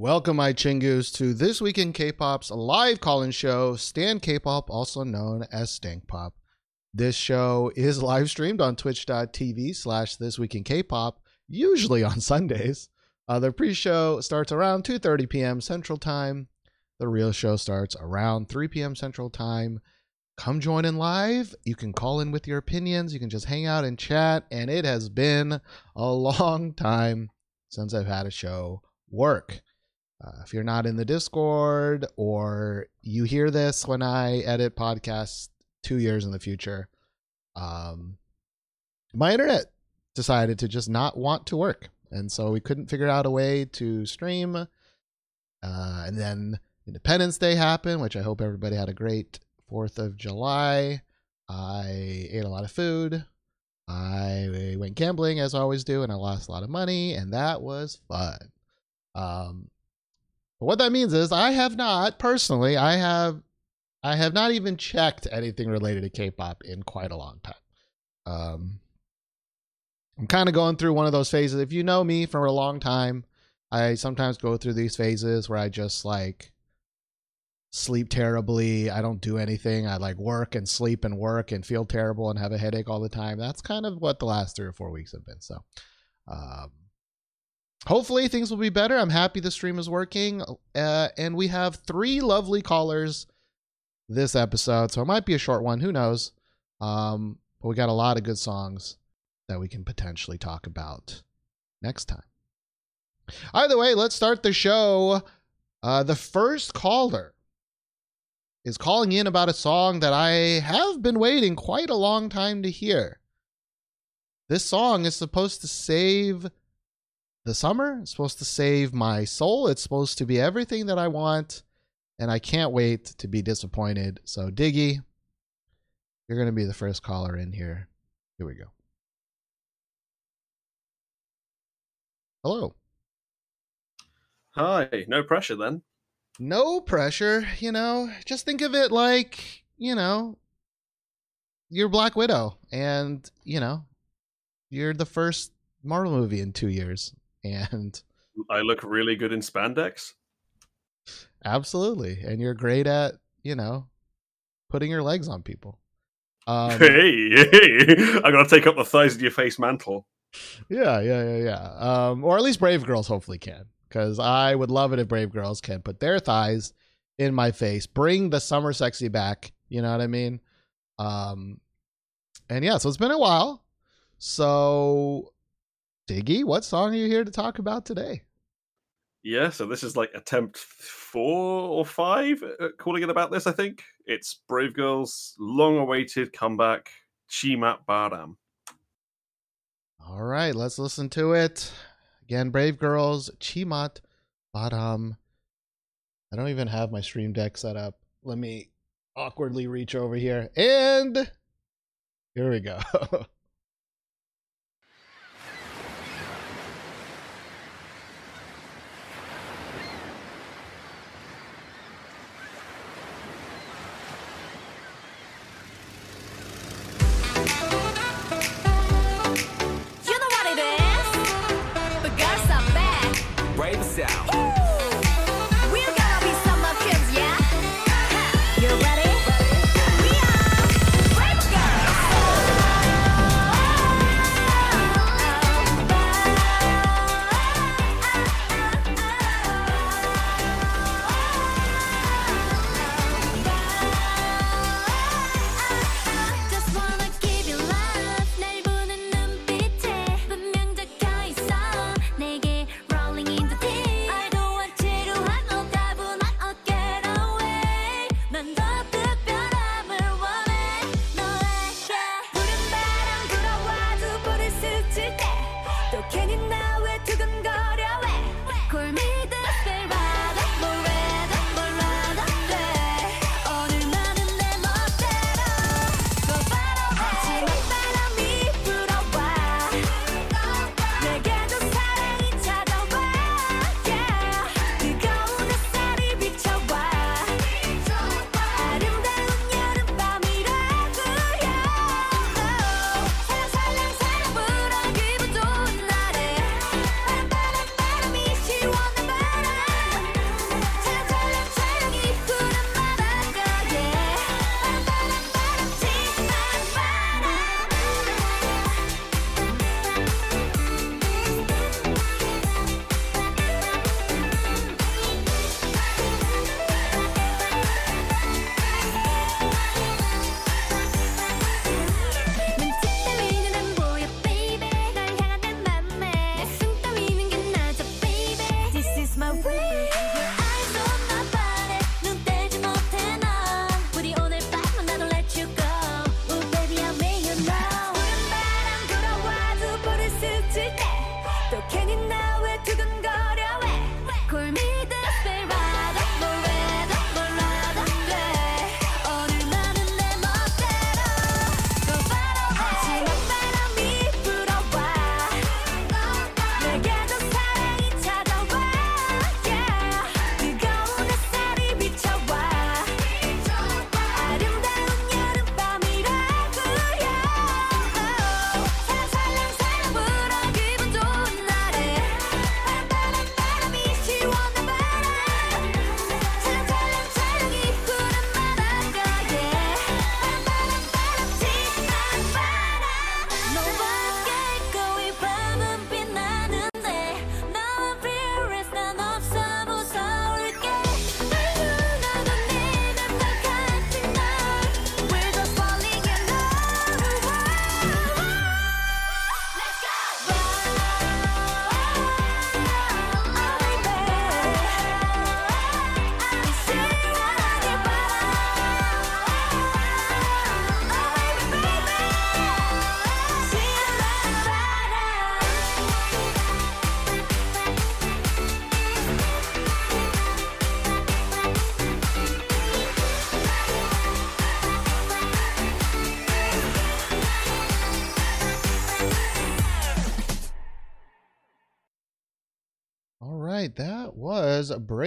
Welcome, my chingus, to This Week in K-Pop's live call-in show, Stan K-Pop, also known as Stank Pop. This show is live streamed on twitch.tv slash This Week in K-Pop, usually on Sundays. Uh, the pre-show starts around 2.30 p.m. Central Time. The real show starts around 3 p.m. Central Time. Come join in live. You can call in with your opinions. You can just hang out and chat. And it has been a long time since I've had a show work. Uh, if you're not in the Discord or you hear this when I edit podcasts two years in the future, um, my internet decided to just not want to work. And so we couldn't figure out a way to stream. Uh, and then Independence Day happened, which I hope everybody had a great 4th of July. I ate a lot of food. I went gambling as I always do, and I lost a lot of money, and that was fun. Um, but what that means is I have not personally, I have I have not even checked anything related to K-pop in quite a long time. Um, I'm kind of going through one of those phases. If you know me for a long time, I sometimes go through these phases where I just like sleep terribly. I don't do anything. I like work and sleep and work and feel terrible and have a headache all the time. That's kind of what the last three or four weeks have been. So, um, hopefully things will be better. I'm happy the stream is working. Uh, and we have three lovely callers this episode. So it might be a short one. Who knows? Um, but we got a lot of good songs that we can potentially talk about next time. Either way, let's start the show. Uh, the first caller is calling in about a song that I have been waiting quite a long time to hear. This song is supposed to save the summer. It's supposed to save my soul. It's supposed to be everything that I want. And I can't wait to be disappointed. So, Diggy, you're going to be the first caller in here. Here we go. Hello. Hi, no pressure then. No pressure, you know. Just think of it like, you know, you're Black Widow and, you know, you're the first Marvel movie in 2 years and I look really good in spandex. Absolutely. And you're great at, you know, putting your legs on people. Um, hey, hey, I'm to take up the thighs of your face mantle. Yeah, yeah, yeah, yeah. Um, or at least Brave Girls hopefully can. Because I would love it if Brave Girls can put their thighs in my face. Bring the summer sexy back. You know what I mean? Um, and yeah, so it's been a while. So, Diggy, what song are you here to talk about today? Yeah, so this is like attempt four or five uh, calling it about this, I think. It's Brave Girls' long awaited comeback, Chimat Badam. All right, let's listen to it. Again, Brave Girls, Chimat Badam. I don't even have my stream deck set up. Let me awkwardly reach over here. And here we go. out.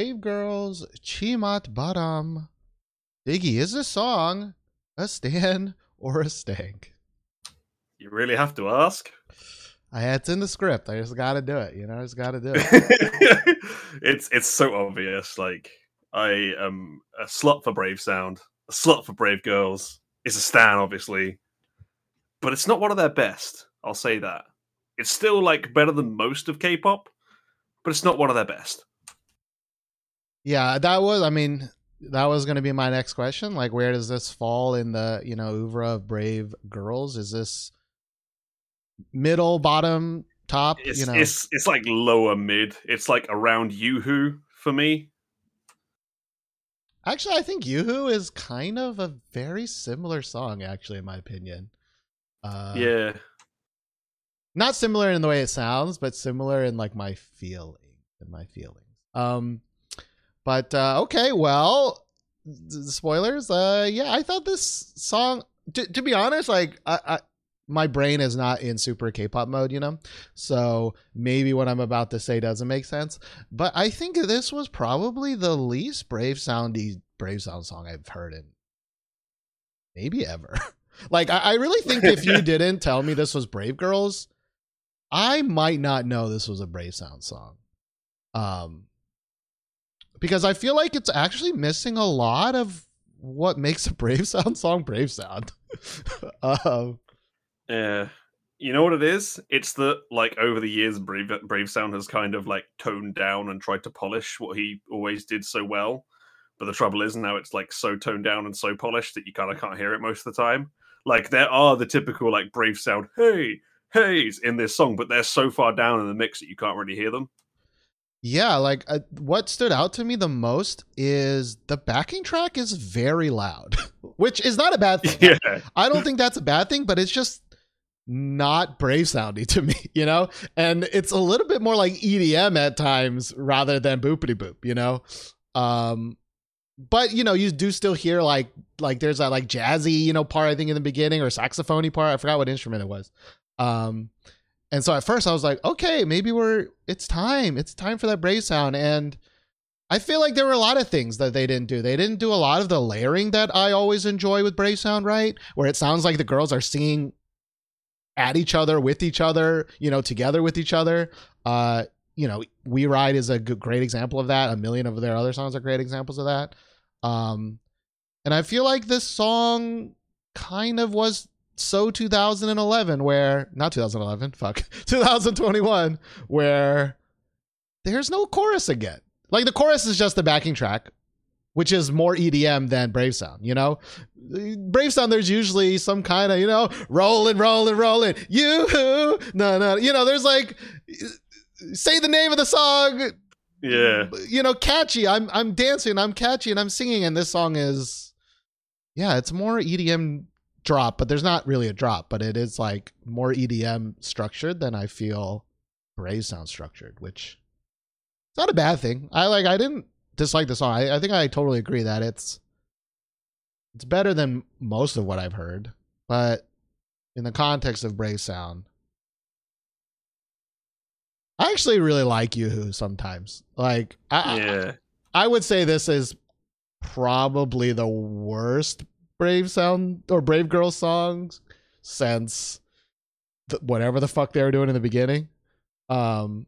Brave Girls Chimat Badam. Diggy, is this song a stan or a stank? You really have to ask. I it's in the script. I just got to do it. You know, I just got to do it. it's it's so obvious. Like I am a slut for Brave Sound, a slut for Brave Girls. It's a stan, obviously, but it's not one of their best. I'll say that. It's still like better than most of K-pop, but it's not one of their best. Yeah, that was. I mean, that was going to be my next question. Like, where does this fall in the you know oeuvre of Brave Girls? Is this middle, bottom, top? It's you know, it's it's like lower mid. It's like around Yoo-Hoo for me. Actually, I think Yoo-Hoo is kind of a very similar song, actually, in my opinion. Uh, yeah, Not similar in the way it sounds, but similar in like my feeling, in my feelings. Um, but uh, okay, well, spoilers. Uh, yeah, I thought this song. To, to be honest, like I, I, my brain is not in super K-pop mode, you know. So maybe what I'm about to say doesn't make sense. But I think this was probably the least brave soundy brave sound song I've heard in maybe ever. like I, I really think if you didn't tell me this was Brave Girls, I might not know this was a Brave Sound song. Um because I feel like it's actually missing a lot of what makes a Brave Sound song Brave Sound. um yeah. You know what it is? It's that like over the years, Brave Brave Sound has kind of like toned down and tried to polish what he always did so well. But the trouble is now it's like so toned down and so polished that you kind of can't hear it most of the time. Like there are the typical like Brave Sound hey heys in this song, but they're so far down in the mix that you can't really hear them. Yeah, like uh, what stood out to me the most is the backing track is very loud, which is not a bad thing. Yeah, I don't think that's a bad thing, but it's just not brave sounding to me, you know? And it's a little bit more like EDM at times rather than boopity boop, you know? Um but you know, you do still hear like like there's that like jazzy, you know, part I think in the beginning or saxophony part. I forgot what instrument it was. Um and so at first I was like, okay, maybe we're it's time. It's time for that brave sound and I feel like there were a lot of things that they didn't do. They didn't do a lot of the layering that I always enjoy with Brave Sound, right? Where it sounds like the girls are singing at each other, with each other, you know, together with each other. Uh, you know, We Ride is a great example of that. A million of their other songs are great examples of that. Um, and I feel like this song kind of was so 2011, where not 2011, fuck, 2021, where there's no chorus again. Like the chorus is just the backing track, which is more EDM than Brave Sound, you know? Brave Sound, there's usually some kind of, you know, rolling, rolling, rolling, you, no, no, you know, there's like, say the name of the song, Yeah. you know, catchy. I'm I'm dancing, I'm catchy, and I'm singing, and this song is, yeah, it's more EDM drop, but there's not really a drop, but it is like more EDM structured than I feel Brave sound structured, which it's not a bad thing. I like. I didn't dislike the song. I, I think I totally agree that it's it's better than most of what I've heard, but in the context of Brave sound. I actually really like Yoo-Hoo sometimes. Like I, Yeah. I would say this is probably the worst Brave Sound or Brave Girl songs since the, whatever the fuck they were doing in the beginning. Um,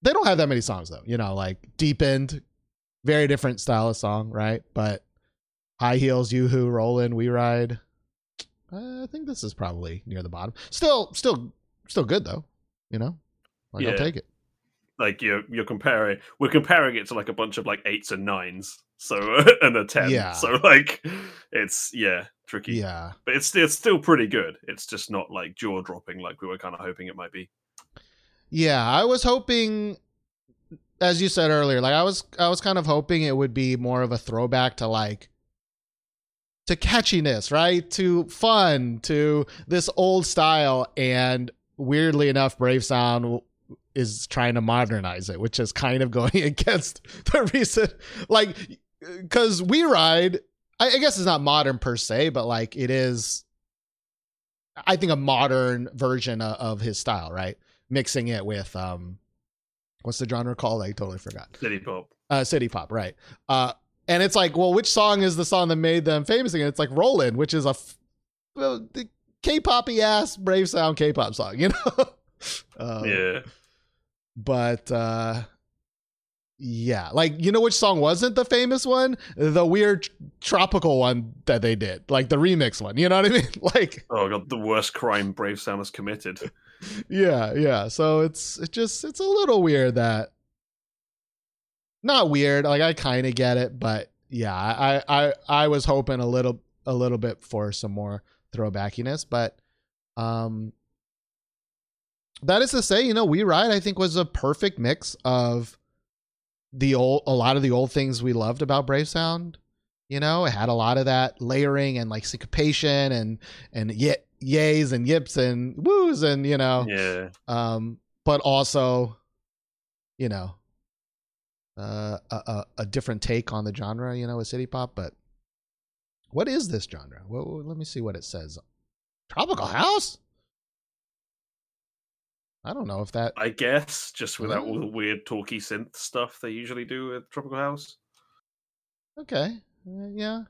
they don't have that many songs though. You know, like Deep End, very different style of song, right? But High Heels, Yoo-Hoo, Rollin', We Ride. I think this is probably near the bottom. Still, still, still good though. You know, like I'll take it. Like you're you're comparing we're comparing it to like a bunch of like eights and nines. So and a ten. Yeah. So like it's yeah, tricky. Yeah. But it's it's still pretty good. It's just not like jaw dropping like we were kind of hoping it might be. Yeah, I was hoping as you said earlier, like I was I was kind of hoping it would be more of a throwback to like to catchiness, right? To fun, to this old style and weirdly enough Brave Sound is trying to modernize it, which is kind of going against the recent like cuz We Ride I, I guess it's not modern per se, but like it is I think a modern version of, of his style, right? Mixing it with um what's the genre called? I totally forgot. City pop. Uh city pop, right. Uh and it's like, well, which song is the song that made them famous again? It's like Rollin', which is a f- well, the K-poppy ass Brave Sound K-pop song, you know? um, yeah. but uh yeah like you know which song wasn't the famous one the weird tropical one that they did like the remix one you know what i mean like Oh god, the worst crime Brave Sound has committed. yeah yeah so it's it just it's a little weird that not weird like i kind of get it but yeah I, I i was hoping a little a little bit for some more throwbackiness but um that is to say you know we ride i think was a perfect mix of the old a lot of the old things we loved about brave sound you know? It had a lot of that layering and like syncopation and and ye- yays and yips and woos and you know? Yeah. um but also you know uh, a, a a different take on the genre you know with city pop but what is this genre? Well, let me see what it says. Tropical house i don't know if that I guess just without all the weird talky synth stuff they usually do with Tropical House. okay Uh, yeah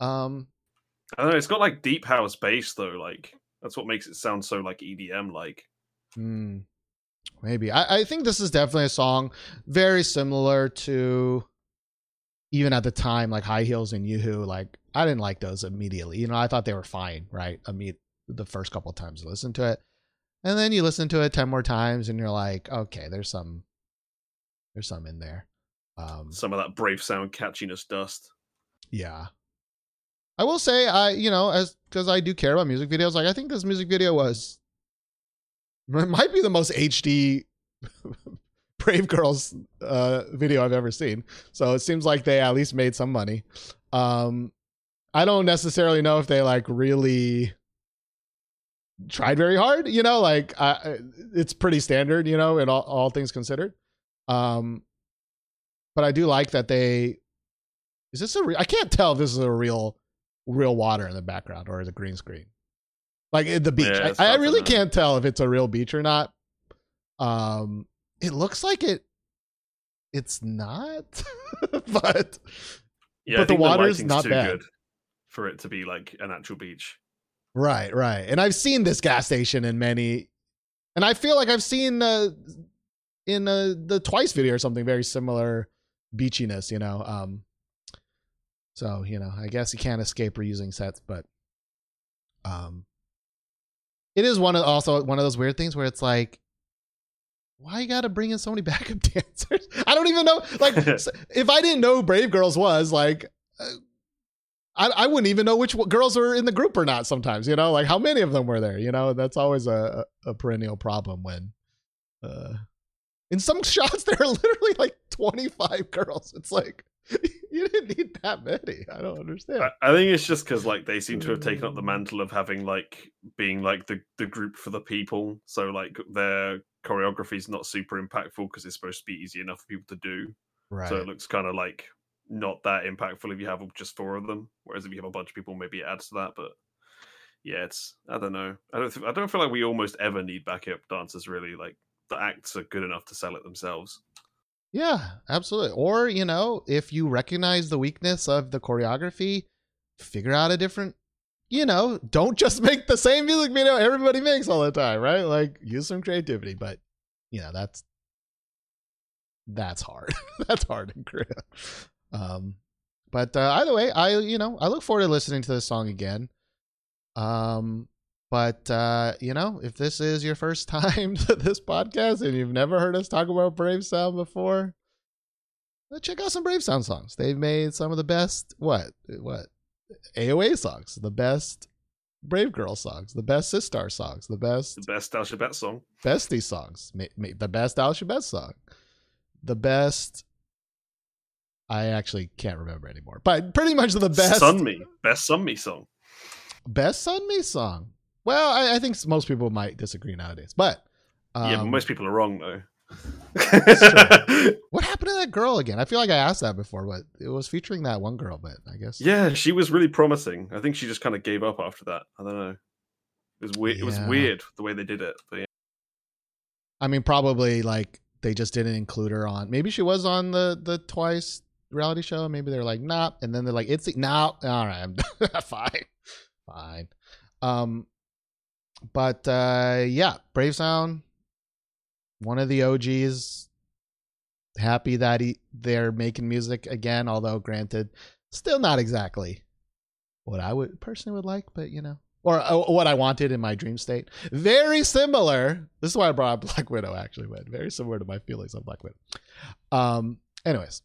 um I don't know, it's got like deep house bass though, like that's what makes it sound so like EDM like. Hmm. Maybe. I, I think this is definitely a song very similar to even at the time, like High Heels and Yoo-Hoo. Like I didn't like those immediately. You know, I thought they were fine, right? I mean, the first couple of times I listened to it. And then you listen to it 10 more times and you're like, okay, there's some there's some in there. Um Some of that Brave Sound catchiness dust. yeah. I will say I, you know, as because I do care about music videos, like I think this music video was it might be the most HD Brave Girls uh video I've ever seen. So it seems like they at least made some money. Um I don't necessarily know if they like really tried very hard, you know, like I it's pretty standard, you know, in all, all things considered. Um but I do like that they is this a re- I can't tell if this is a real real water in the background or is it green screen. Like at the beach. Yeah, I, I really can't tell if it's a real beach or not. Um it looks like it it's not. but Yeah, But the water's lighting's not bad. good for it to be like an actual beach. Right, right. And I've seen this gas station in many and I feel like I've seen uh in uh, the twice video or something very similar beachiness, you know. Um so, you know, I guess you can't escape reusing sets, but um it is one of also one of those weird things where it's like why you gotta bring in so many backup dancers? I don't even know. Like, if I didn't know who Brave Girls was, like, uh, I, I wouldn't even know which w- girls were in the group or not. Sometimes, you know, like how many of them were there. You know, that's always a, a a perennial problem when, uh, In some shots, there are literally like 25 girls. It's like you didn't need that many. I don't understand. I, I think it's just because like they seem to have taken up the mantle of having like being like the the group for the people. So like their choreography is not super impactful because it's supposed to be easy enough for people to do. right. So it looks kind of like not that impactful if you have just four of them. Whereas if you have a bunch of people, maybe it adds to that. But yeah, it's I don't know. I don't th- I don't feel like we almost ever need backup dancers. Really, like the acts are good enough to sell it themselves. Yeah, absolutely. Or, you know, if you recognize the weakness of the choreography, figure out a different, you know, don't just make the same music video everybody makes all the time, right? Like use some creativity, but you know, that's that's hard. that's hard in Korea. Um but uh, either way, I you know, I look forward to listening to this song again. Um but uh, you know, if this is your first time to this podcast and you've never heard us talk about Brave Sound before, well, check out some Brave Sound songs. They've made some of the best what what AOA songs, the best Brave Girl songs, the best Sistar songs, the best The best Al Shabbat song. Bestie songs, ma- ma- the best Al song, the best. I actually can't remember anymore, but pretty much the best Sunmi, best Sunmi song. best Sunmi song. Well, I, I think most people might disagree nowadays, but um, yeah, but most people are wrong though. what happened to that girl again? I feel like I asked that before, but it was featuring that one girl. But I guess yeah, she was really promising. I think she just kind of gave up after that. I don't know. It was weird. It was weird the way they did it. But yeah. I mean, probably like they just didn't include her on. Maybe she was on the the twice reality show. Maybe they're like, nah, and then they're like, it's no, all right, fine, fine. Um, but uh, yeah, Brave Sound, one of the OGs. Happy that he, they're making music again, although granted, still not exactly what I would personally would like, but you know, or uh, what I wanted in my dream state. Very similar. This is why I brought up Black Widow actually, but very similar to my feelings on Black Widow. Um. Anyways,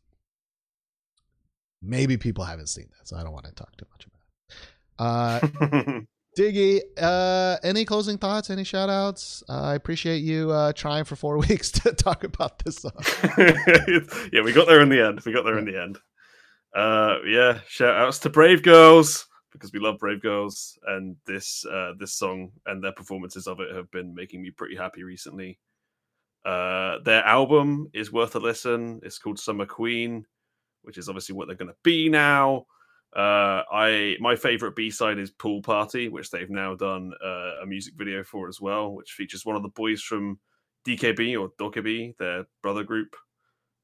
maybe people haven't seen that, so I don't want to talk too much about it. Uh, Diggy, uh, any closing thoughts? Any shout outs? Uh, I appreciate you uh, trying for four weeks to talk about this song. yeah, we got there in the end. We got there in the end. Uh, yeah, shout outs to Brave Girls because we love Brave Girls, and this uh, this song and their performances of it have been making me pretty happy recently. Uh, their album is worth a listen. It's called Summer Queen, which is obviously what they're going to be now. Uh, I my favorite B side is Pool Party, which they've now done uh, a music video for as well, which features one of the boys from DKB or Dokkaebi, their brother group.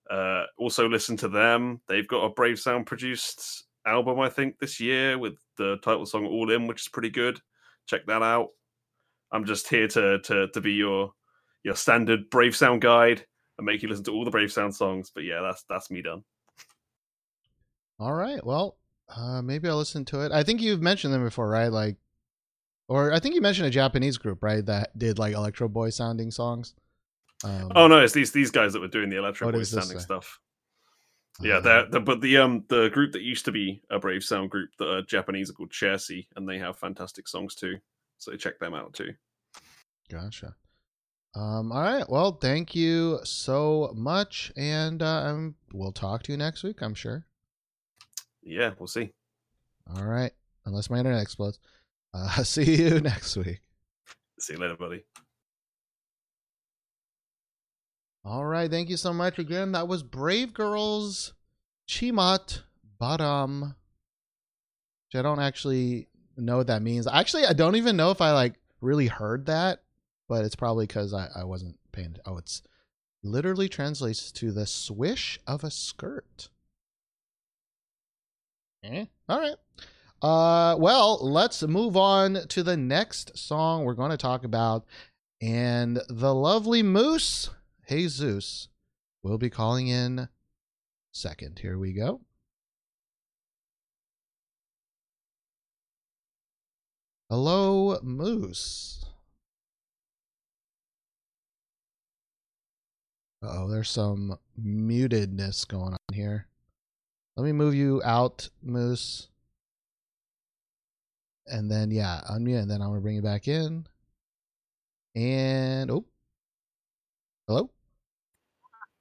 Uh, also, listen to them. They've got a Brave Sound produced album, I think, this year with the title song "All In," which is pretty good. Check that out. I'm just here to to to be your your standard Brave Sound guide and make you listen to all the Brave Sound songs. But yeah, that's that's me done. All right. Well, uh, maybe I'll listen to it. I think you've mentioned them before, right? Like, or I think you mentioned a Japanese group, right? That did like Electro Boy sounding songs. Um, Oh no, it's these these guys that were doing the electro What voice does this sounding stuff. Yeah, uh, the but the um the group that used to be a Brave Sound group that are Japanese are called Chelsy, and they have fantastic songs too. So check them out too. Gotcha. Um, all right. Well, thank you so much, and uh, we'll talk to you next week. I'm sure. Yeah, we'll see. All right. Unless my internet explodes. Uh, see you next week. See you later, buddy. All right. Thank you so much again. That was Brave Girls Chimat Badam. Which I don't actually know what that means. Actually, I don't even know if I like really heard that, but it's probably because I, I wasn't paying. Oh, it's literally translates to the swish of a skirt. Eh? All right. Uh, well, let's move on to the next song we're going to talk about. And the lovely Moose, Jesus, will be calling in second. Here we go. Hello, Moose. Oh, there's some mutedness going on here. Let me move you out, Moose. And then, yeah, unmute, and then I'm going to bring you back in. And, oh. Hello?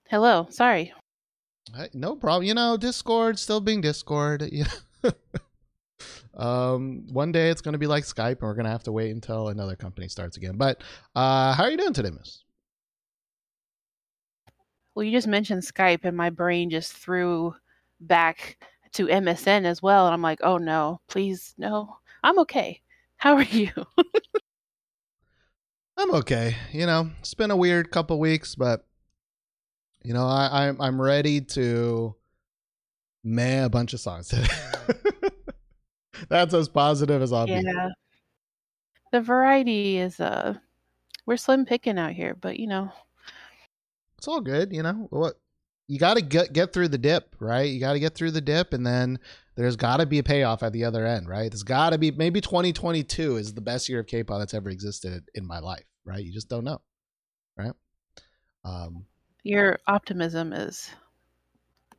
Hello. Sorry. No problem. You know, Discord still being Discord. Yeah. um, one day it's going to be like Skype, and we're going to have to wait until another company starts again. But uh, how are you doing today, Miss? Well, you just mentioned Skype, and my brain just threw back to MSN as well. And I'm like, oh no, please, no. I'm okay. How are you? I'm okay. You know, it's been a weird couple weeks, but you know, I, I'm I'm ready to meh a bunch of songs today. That's as positive as I'll be. yeah. The variety is, uh, we're slim picking out here, but you know, It's all good, you know. What you got to get get through the dip, right? You got to get through the dip, and then there's got to be a payoff at the other end, right? There's got to be maybe 2022 is the best year of K-pop that's ever existed in my life, right? You just don't know, right? Um, your optimism is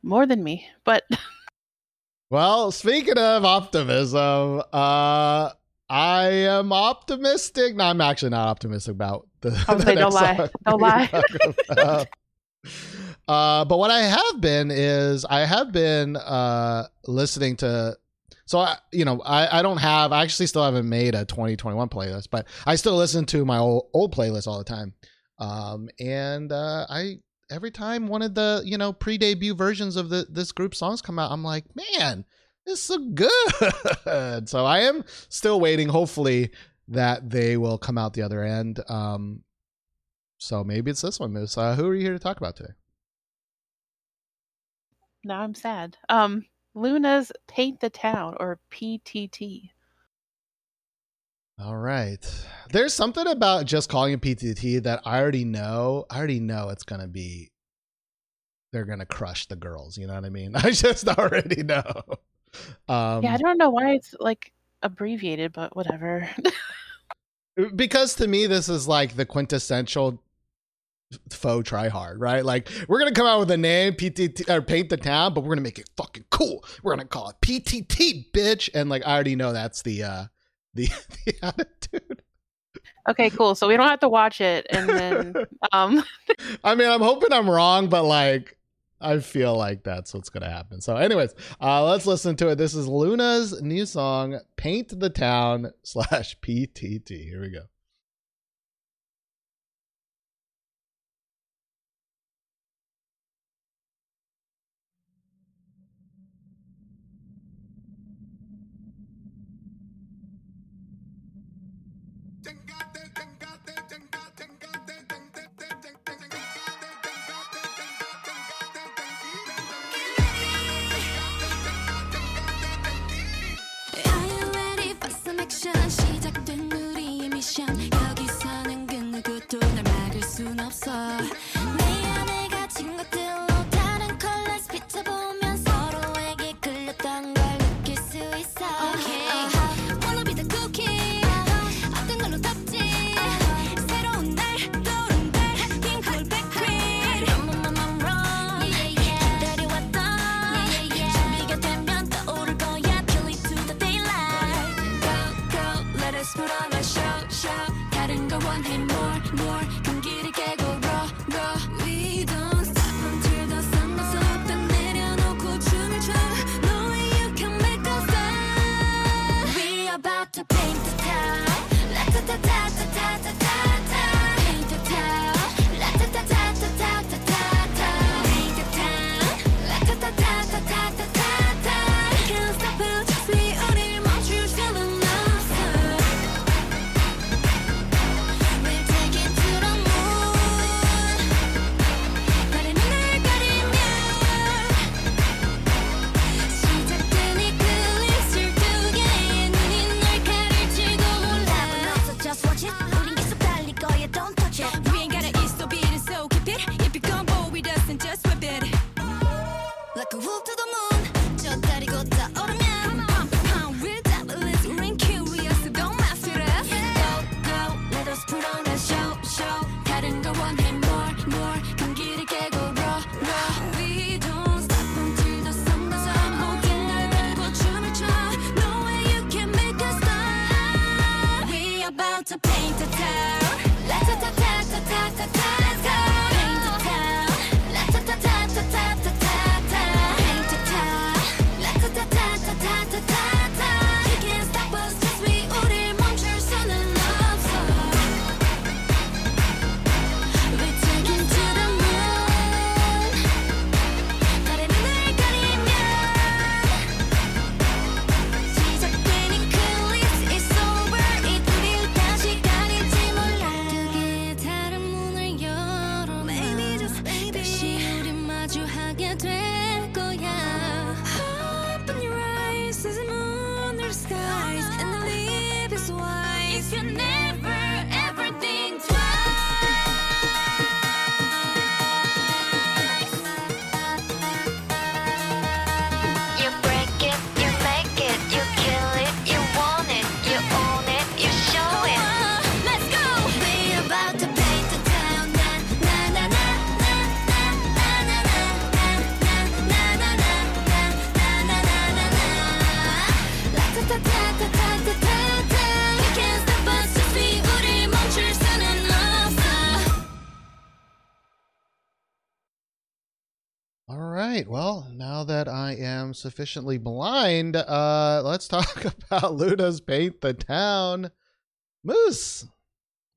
more than me. But Well, speaking of optimism, uh I am optimistic. No, I'm actually not optimistic about the. I was the like, don't lie. Don't lie. uh, but what I have been is I have been uh listening to. So I, you know, I I don't have. I actually still haven't made a 2021 playlist, but I still listen to my old old playlist all the time. Um, and uh, I every time one of the you know pre-debut versions of the this group songs come out, I'm like, man, this is so good. so I am still waiting. Hopefully that they will come out the other end. Um, so maybe it's this one, Moose. Uh, who are you here to talk about today? Now I'm sad. Um, LOONA's Paint the Town or PTT. All right. There's something about just calling it PTT that I already know. I already know it's gonna be. They're gonna crush the girls. You know what I mean? I just already know. Um, yeah, I don't know why it's like abbreviated, but whatever. because to me this is like the quintessential faux try hard right? Like we're gonna come out with a name ptt or paint the town but we're gonna make it fucking cool. We're gonna call it ptt bitch. And like i already know that's the uh the, the attitude. Okay, cool. So we don't have to watch it, and then um, i mean i'm hoping i'm wrong but like i feel like that's what's gonna happen. So anyways uh let's listen to it. This is LOONA's new song paint the town slash ptt here we go 미션 여기서는 그 누구도 날 막을 순 없어 sufficiently blind, uh, let's talk about LOONA's Paint the Town. Moose,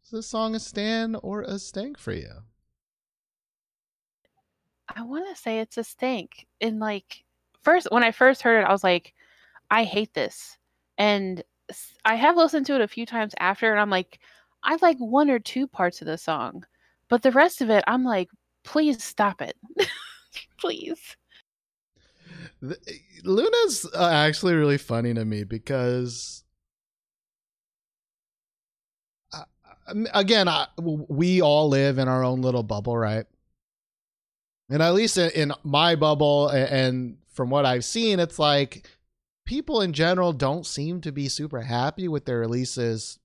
is this song a stan or a stank for you? I want to say it's a stank. And like first when I first heard it, I was like, I hate this. And I have listened to it a few times after, and I'm like, I like one or two parts of the song, but the rest of it, I'm like, please stop it, please. The- LOONA's uh, actually really funny to me because, again, I, we all live in our own little bubble, right? And at least in, in my bubble, a- and from what I've seen, it's like people in general don't seem to be super happy with their releases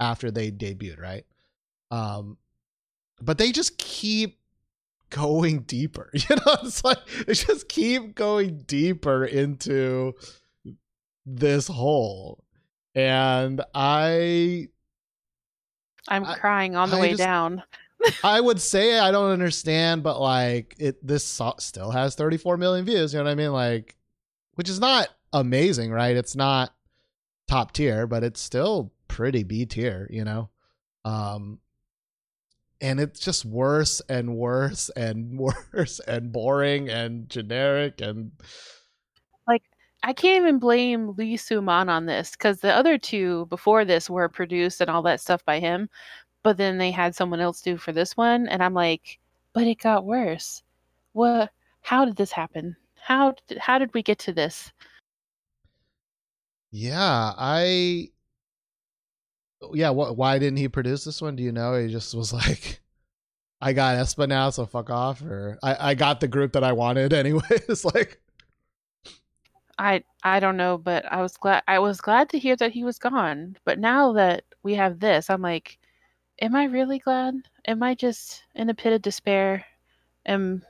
after they debuted, right? Um, but they just keep going deeper. You know, it's like they just keep going deeper into this hole. And I I'm I- crying on the I way just- down. I would say I don't understand, but like it this still has 34 million views, you know what I mean? Like which is not amazing, right? It's not top tier, but it's still pretty B tier, you know. Um and it's just worse and worse and worse and boring and generic and like I can't even blame Lee Soo-man on this because the other two before this were produced and all that stuff by him, but then they had someone else do for this one, and I'm like, but it got worse. What? How did this happen? How how did we get to this? Yeah, I. Yeah, what? Why didn't he produce this one? Do you know? He just was like, "I got aespa now, so fuck off," or "I I got the group that I wanted anyway." It's like, I I don't know, but I was glad I was glad to hear that he was gone. But now that we have this, I'm like, am I really glad? Am I just in a pit of despair? Am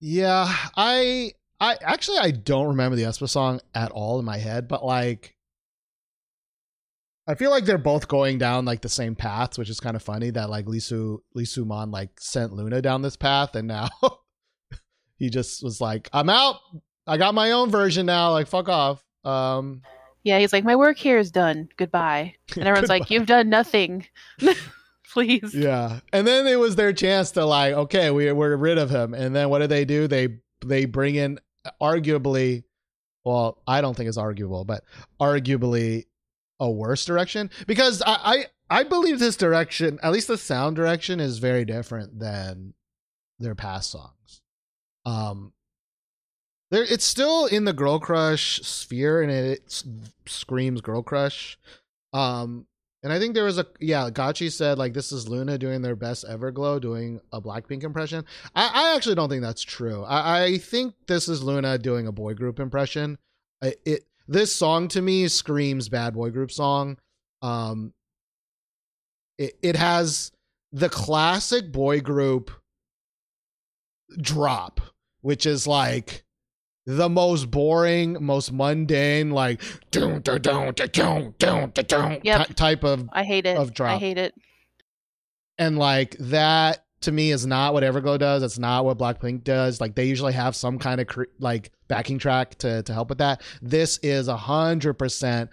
yeah, I I actually I don't remember the aespa song at all in my head, but like. I feel like they're both going down like the same paths, which is kind of funny that like Lisu Lisu Mon like sent LOONA down this path and now he just was like, I'm out. I got my own version now. Like fuck off. Um yeah, he's like, my work here is done. Goodbye. And everyone's like, you've done nothing. Please. Yeah. And then it was their chance to like, okay, we we're rid of him. And then what do they do? They they bring in arguably well, I don't think it's arguable, but arguably a worse direction. Because I I, I believe this direction, at least the sound direction, is very different than their past songs. Um there it's still in the girl crush sphere and it, s- screams girl crush. Um and I think there was a yeah, Gachi said like this is LOONA doing their best Everglow doing a Blackpink impression. I, I actually don't think that's true. I, I think this is LOONA doing a boy group impression. It this song to me screams bad boy group song. Um, it it has the classic boy group drop, which is like the most boring, most mundane, like yep. type of I hate it. Of drop. I hate it. And like that to me is not what Everglow does. It's not what Blackpink does. Like they usually have some kind of cre- like backing track to to help with that. This is a hundred percent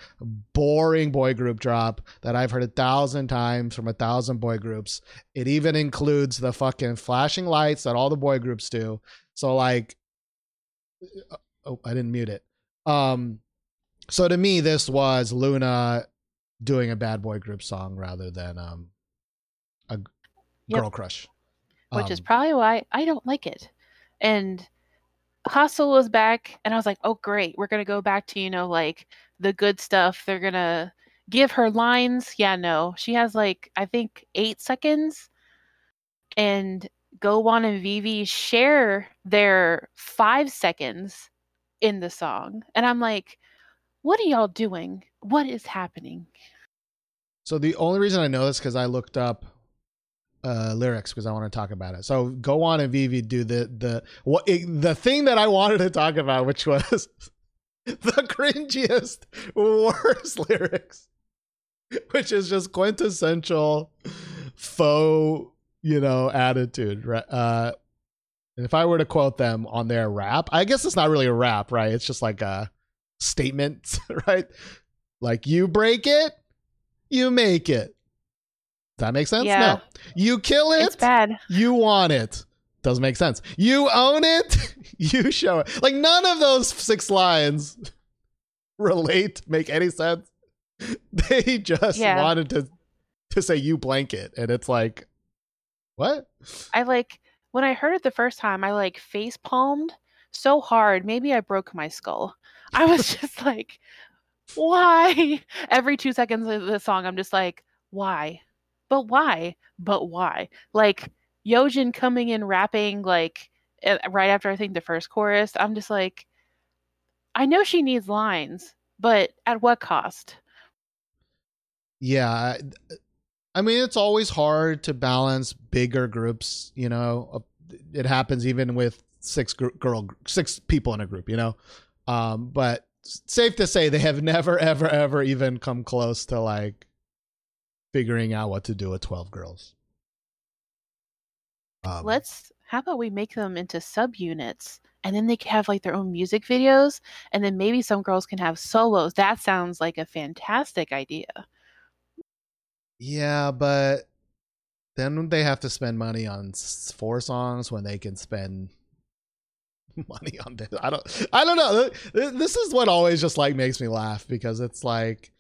boring boy group drop that I've heard a thousand times from a thousand boy groups. It even includes the fucking flashing lights that all the boy groups do. So like, oh, I didn't mute it. Um, so to me, this was LOONA doing a bad boy group song rather than um a Yep. girl crush. Which is Um, probably why I don't like it. And HaSeul was back, and I was like, oh, great. We're going to go back to, you know, like the good stuff. They're going to give her lines. Yeah, no. She has like, I think, eight seconds. And Go Won and Vivi share their five seconds in the song. And I'm like, what are y'all doing? What is happening? So the only reason I know this because I looked up uh, lyrics because I want to talk about it. So Go Won and Vivi do the the what the thing that I wanted to talk about, which was the cringiest, worst lyrics, which is just quintessential faux, you know, attitude. Right? Uh, And if I were to quote them on their rap, I guess it's not really a rap, right? It's just like a statement, right? Like you break it, you make it. That make sense? Yeah. No. You kill it, It's bad. you want it. Doesn't make sense. You own it, you show it. Like none of those six lines relate, make any sense. They just Yeah. wanted to to say you blanket, and it's like, what? I like when I heard it the first time, I like face palmed so hard. Maybe I broke my skull. I was just like, why? Every two seconds of the song, I'm just like, why? But why? But why? Like Yeojin coming in rapping like right after I think the first chorus. I'm just like, I know she needs lines, but at what cost? Yeah, I- I mean it's always hard to balance bigger groups. You know, Uh, it happens even with six girl, six people in a group. You know, um, but safe to say they have never, ever, ever even come close to like figuring out what to do with twelve girls. Um, Let's how about we make them into subunits and then they can have like their own music videos and then maybe some girls can have solos. That sounds like a fantastic idea. Yeah, but then they have to spend money on four songs when they can spend money on this. I don't I don't know. This is what always just like makes me laugh because it's like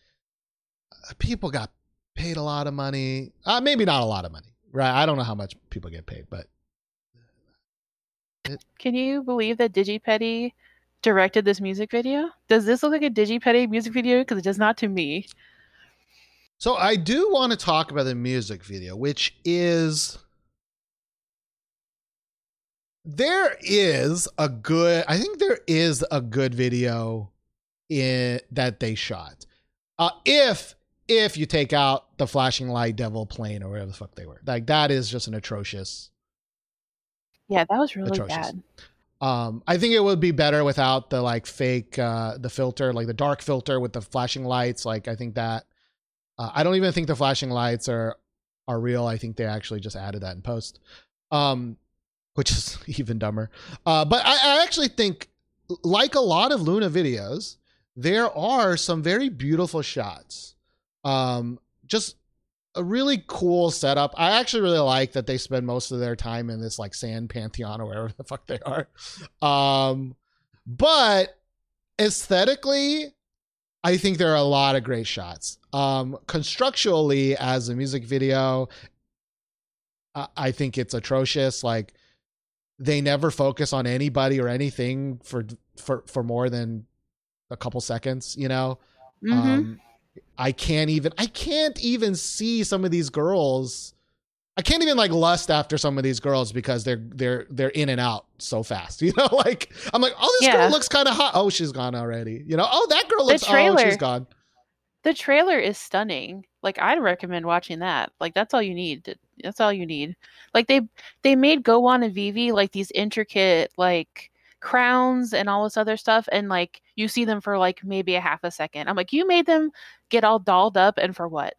uh, people got paid a lot of money. Uh, maybe not a lot of money. Right? I don't know how much people get paid, but Can you believe that Digipedi directed this music video? Does this look like a Digipedi music video? Because it does not to me. So I do want to talk about the music video, which is there is a good I think there is a good video in that they shot. Uh if if you take out the flashing light devil plane or whatever the fuck they were. Like that is just an atrocious Yeah, that was really Atrocious. bad. um i think it would be better without the like fake uh the filter like the dark filter with the flashing lights like i think that uh, i don't even think the flashing lights are are real i think they actually just added that in post um which is even dumber uh but i, I actually think like a lot of LOONA videos there are some very beautiful shots um just a really cool setup. I actually really like that they spend most of their time in this like sand pantheon or wherever the fuck they are. Um, but aesthetically, I think there are a lot of great shots. Um, constructually, as a music video, I, I think it's atrocious. Like they never focus on anybody or anything for for for more than a couple seconds. You know, hmm um, I can't even I can't even see some of these girls. I can't even like lust after some of these girls because they're they're they're in and out so fast. You know, like I'm like, oh, this Yeah. girl looks kind of hot. Oh, she's gone already. You know, oh, that girl looks. Oh, trailer. she's gone. The trailer is stunning. Like I'd recommend watching that. Like that's all you need. to- That's all you need. Like they they made Go Won and Vivi like these intricate like crowns and all this other stuff and like you see them for like maybe a half a second. I'm like you made them get all dolled up and for what?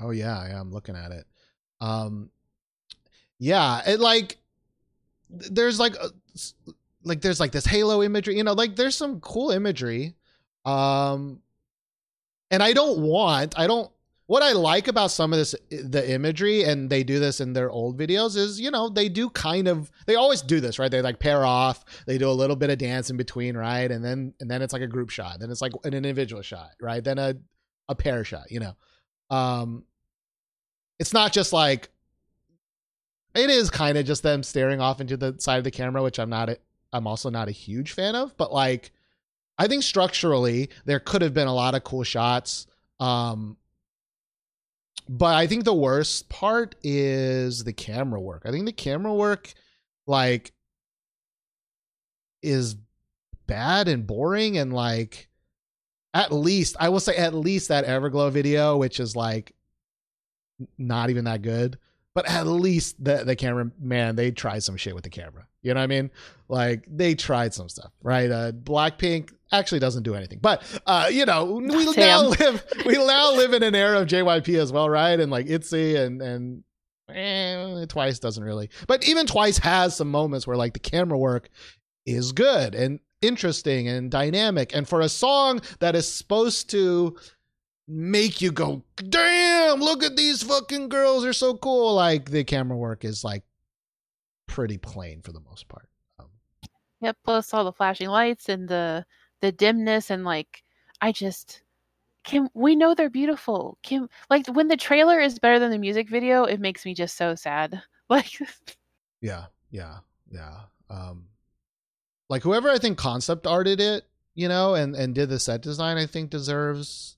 Oh yeah, yeah, I'm looking at it. Um, yeah, it like there's like a, s- like there's like this halo imagery. You know, like there's some cool imagery. Um, and I don't want I don't what I like about some of this the imagery and they do this in their old videos is you know they do kind of they always do this right? They like pair off they do a little bit of dance in between right? And then and then it's like a group shot then it's like an individual shot right? Then a a pair shot you know? Um it's not just like it is kind of just them staring off into the side of the camera which i'm not a, i'm also not a huge fan of but like i think structurally there could have been a lot of cool shots um but i think the worst part is the camera work. I think the camera work like is bad and boring and like at least i will say at least that everglow video which is like not even that good but at least the the camera man they tried some shit with the camera you know what i mean? Like they tried some stuff right? Uh blackpink actually doesn't do anything. But uh you know we now live we now live in an era of jyp as well right? And like itzy and and eh, twice doesn't really. But even twice has some moments where like the camera work is good and interesting and dynamic. And for a song that is supposed to make you go damn look at these fucking girls. They're so cool. Like the camera work is like pretty plain for the most part um, Yep, plus all the flashing lights and the the dimness and like I just can we know they're beautiful. Can like when the trailer is better than the music video, it makes me just so sad. Like Yeah, yeah, yeah. Um, like whoever I think concept arted it, you know, and and did the set design, I think deserves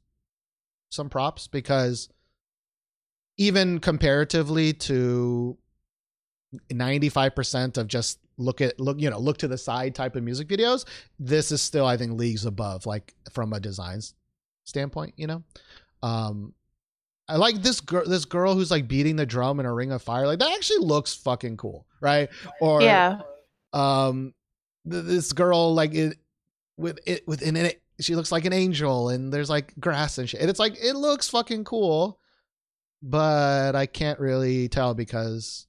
some props because even comparatively to ninety five percent of just look at look you know look to the side type of music videos, this is still I think leagues above, like from a design standpoint, you know. Um, I like this girl. This girl who's like beating the drum in a ring of fire. Like that actually looks fucking cool, right? Or yeah. um, th- this girl like it with it within it. She looks like an angel, and there's like grass and shit. And it's like it looks fucking cool, but I can't really tell because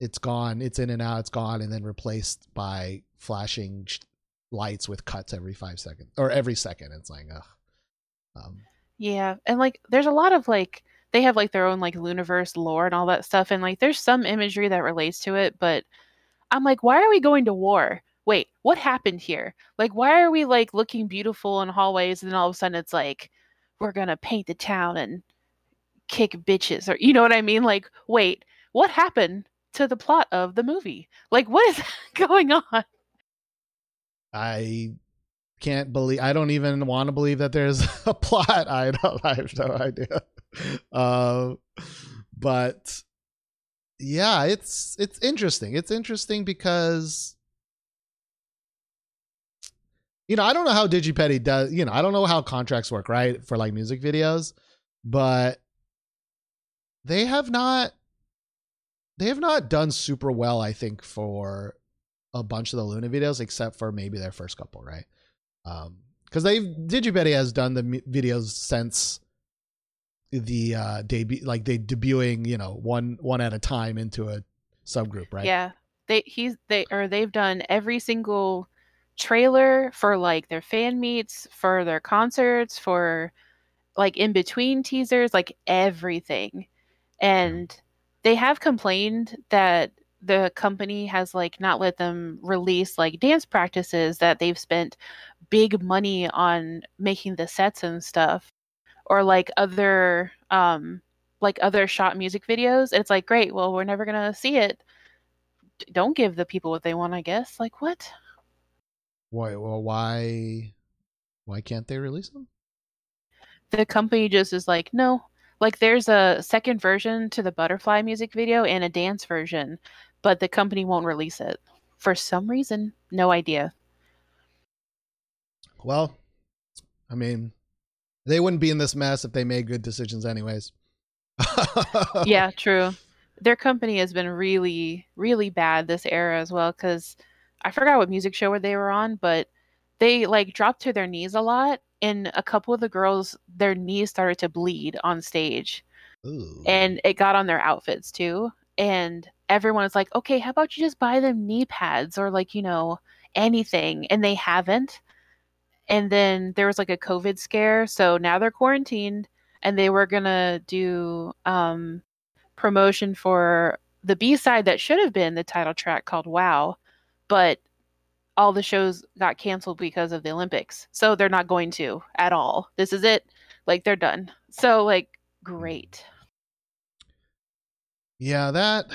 it's gone. It's in and out. It's gone, and then replaced by flashing sh- lights with cuts every five seconds or every second. It's like, ugh. Um, Yeah, and like there's a lot of like they have like their own like Luniverse lore and all that stuff, and like there's some imagery that relates to it, but I'm like, why are we going to war? Wait, what happened here? Like, why are we like looking beautiful in hallways, and then all of a sudden it's like we're gonna paint the town and kick bitches, or you know what I mean? Like, wait, what happened to the plot of the movie? Like, what is going on? I can't believe I don't even want to believe that there's a plot. I don't I have no idea. Uh, but yeah, it's it's interesting. It's interesting because you know, I don't know how Digipedi does, you know, I don't know how contracts work, right? For like music videos, but they have not they have not done super well, I think, for a bunch of the LOONA videos, except for maybe their first couple, right? Um, because they've Digipedi has done the videos since the uh debut, like they debuting, you know, one one at a time into a subgroup, right? Yeah. They he's they or they've done every single trailer for like their fan meets, for their concerts, for like in between teasers, like everything. And they have complained that the company has like not let them release like dance practices that they've spent big money on making the sets and stuff or like other um like other shot music videos it's like great well we're never gonna see it don't give the people what they want i guess like what Why? Well, why? Why can't they release them? the company just is like no like there's a second version to the butterfly music video and a dance version but the company won't release it. For some reason no idea. Well, I mean, they wouldn't be in this mess if they made good decisions, anyways. yeah true. Their company has been really really bad this era as well because i forgot what music show where they were on but they like dropped to their knees a lot and a couple of the girls their knees started to bleed on stage. Ooh. and it got on their outfits too. And everyone is like okay how about you just buy them knee pads or like you know anything? And they haven't. And then there was like a covid scare. So now they're quarantined and they were gonna do um promotion for the b-side that should have been the title track called wow. But all the shows got canceled because of the olympics so they're not going to at all this is it like they're done so like great Yeah, that.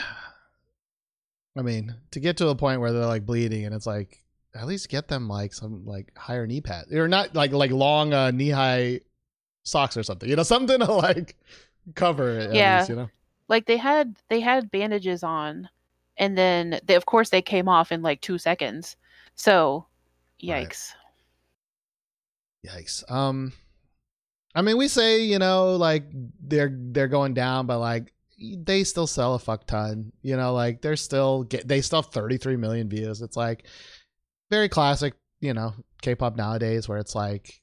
I mean, to get to a point where they're like bleeding, and it's like at least get them like some like higher knee pads, or not like like long uh, knee high socks or something. You know, something to like cover it. At Yeah. least, you know. like they had they had bandages on and then they of course they came off in like two seconds so Right. yikes Yikes. Um, I mean, we say you know like they're they're going down, but like they still sell a fuck ton. You know, like they're still get they still have 33 million views. It's like very classic. You know, K-pop nowadays, where it's like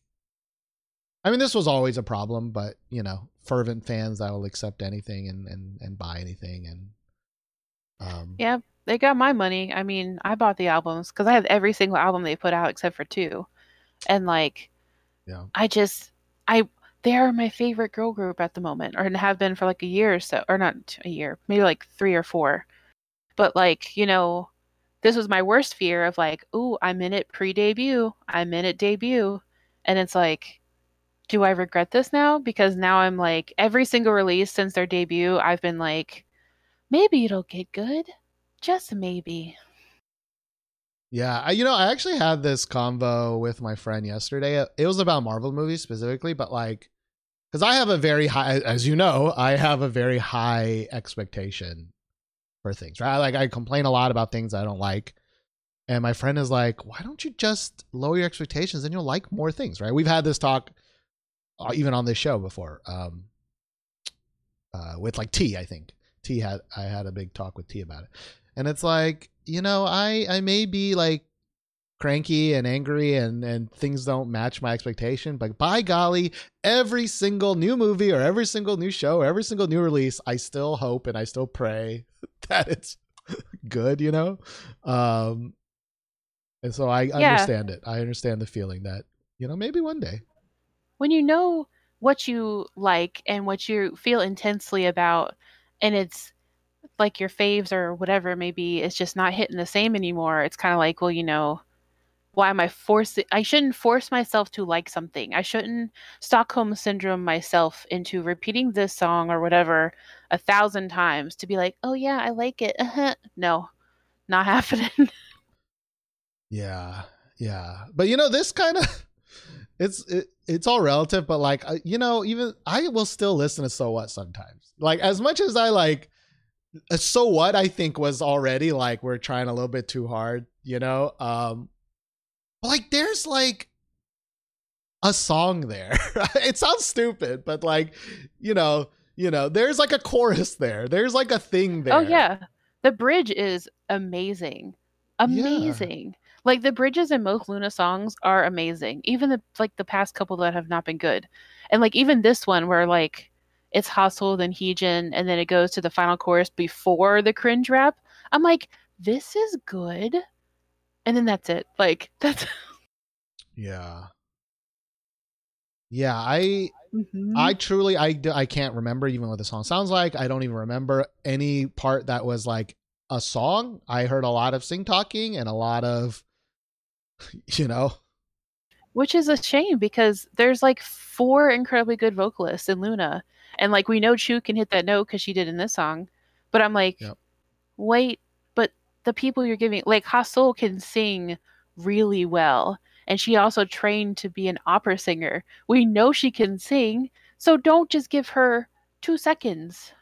I mean, this was always a problem, but you know, fervent fans that will accept anything and and and buy anything and um Yeah, they got my money. I mean, I bought the albums because I have every single album they put out except for two, and like, Yeah. I just I they are my favorite girl group at the moment, or have been for like a year or so, or not a year, maybe like three or four. But like, you know, this was my worst fear of like, ooh, I'm in it pre-debut, I'm in it debut, and it's like, do I regret this now? Because now I'm like every single release since their debut, I've been like, maybe it'll get good, just maybe. Yeah, I, you know, I actually had this convo with my friend yesterday. It was about Marvel movies specifically, but like, because I have a very high, as you know, I have a very high expectation for things, right? Like, I complain a lot about things I don't like. And my friend is like, why don't you just lower your expectations and you'll like more things, right? We've had this talk uh, even on this show before um, uh, with like T, I think. T had, I had a big talk with T about it. And it's like, you know, I I may be like cranky and angry and and things don't match my expectation, but by golly, every single new movie or every single new show or every single new release, I still hope and I still pray that it's good, you know? Um and so I Yeah. understand it. I understand the feeling that, you know, maybe one day. when you know what you like and what you feel intensely about and it's like your faves or whatever maybe it's just not hitting the same anymore it's kind of like well you know why am i forcing i shouldn't force myself to like something i shouldn't stockholm syndrome myself into repeating this song or whatever a thousand times to be like oh yeah i like it no not happening Yeah, yeah. But you know, this kind of it's it, it's all relative. But like, uh, you know, even I will still listen to So What sometimes. Like as much as I like So What, I think was already like we're trying a little bit too hard. You know, um, but like there's like a song there. it sounds stupid, but like you know, you know, there's like a chorus there. There's like a thing there. Oh yeah. The bridge is amazing. Amazing. Like the bridges in most LOONA songs are amazing. Even the like the past couple that have not been good. And like even this one where like it's HaSeul then Heejin and then it goes to the final chorus before the cringe rap. I'm like, this is good. And then that's it. Like that's Yeah. Yeah, I Mhm. I truly I I can't remember even what the song sounds like. I don't even remember any part that was like a song. I heard a lot of sing talking and a lot of you know. which is a shame because there's like four incredibly good vocalists in LOONA, and like we know Chuu can hit that note because she did in this song, but I'm like, Yep. wait, but the people you're giving, like HaSeul can sing really well, and she also trained to be an opera singer. We know she can sing, so don't just give her two seconds.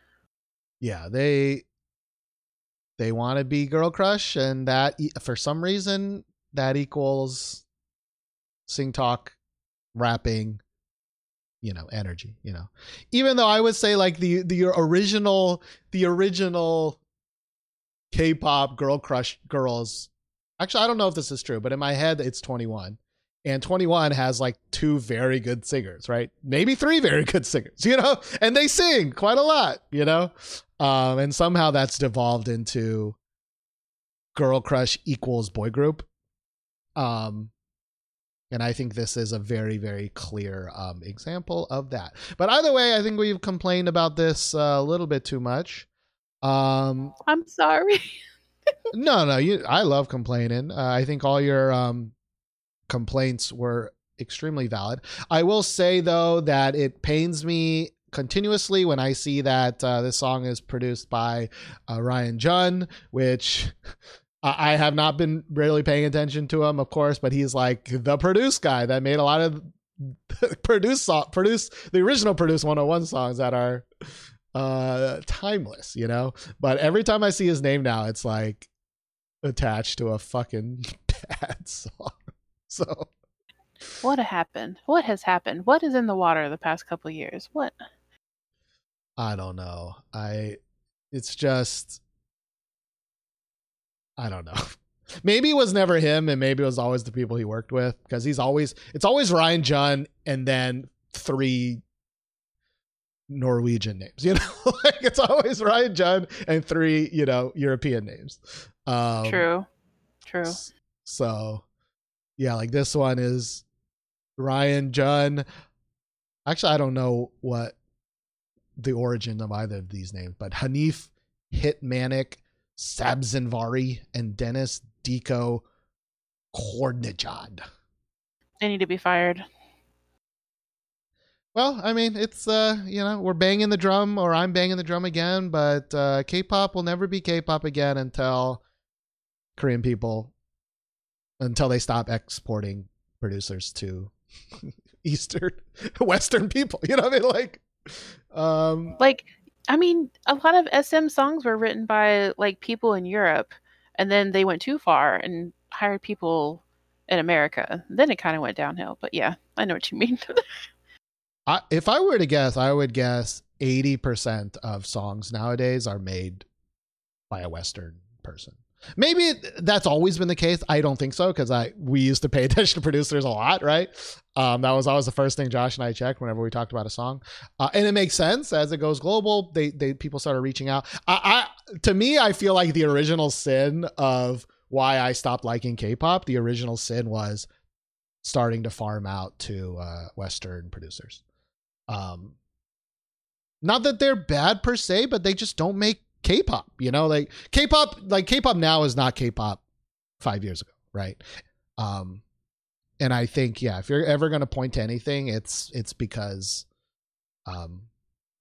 Yeah, they they want to be girl crush and that for some reason that equals sing talk rapping you know energy you know. Even though i would say like the the original the original k-pop girl crush girls actually i don't know if this is true but in my head it's 2NE1 and 2NE1 has like two very good singers right? Maybe three very good singers you know? And they sing quite a lot you know? Um and somehow that's devolved into girl crush equals boy group. Um and I think this is a very, very clear um, example of that. But either way, I think we've complained about this uh, a little bit too much. Um, I'm sorry. no, no, you. I love complaining. Uh, I think all your um, complaints were extremely valid. I will say though that it pains me continuously when I see that uh, this song is produced by uh, Ryan Jhun, which. I have not been really paying attention to him, of course, but he's like the produce guy that made a lot of produce produce the original produce 101 songs that are uh timeless, you know. But every time I see his name now, it's like attached to a fucking bad song. So What happened? What has happened? What is in the water the past couple years? What? I don't know. I it's just I don't know. Maybe it was never him and maybe it was always the people he worked with because he's always it's always Ryan Jhun and then three Norwegian names. You know, like it's always Ryan Jhun and three, you know, European names. Um, True. True. So, yeah, like this one is Ryan Jhun. Actually, I don't know what the origin of either of these names, but Hanif Hitmanic, Sabzevari, and Dennis DeKo Kordnejad. They need to be fired. Well, I mean, it's uh, you know, we're banging the drum, or I'm banging the drum again, but uh, K-pop will never be K-pop again until Korean people, until they stop exporting producers to Eastern, Western people. You know what I mean? Like, um, Like, I mean, a lot of SM songs were written by like people in Europe, and then they went too far and hired people in America. Then it kind of went downhill. But yeah, I know what you mean. I, if I were to guess, I would guess eighty percent of songs nowadays are made by a Western person. Maybe that's always been the case. I don't think so because I we used to pay attention to producers a lot, right? Um, that was always the first thing Josh and I checked whenever we talked about a song, uh, and it makes sense as it goes global. They they people started reaching out. I, I to me, I feel like the original sin of why I stopped liking K-pop. The original sin was starting to farm out to uh, Western producers. Um, not that they're bad per se, but they just don't make K-pop. You know, like K-pop, like K-pop now is not K-pop five years ago, right? Um, and I think yeah, if you're ever going to point to anything, it's it's because um,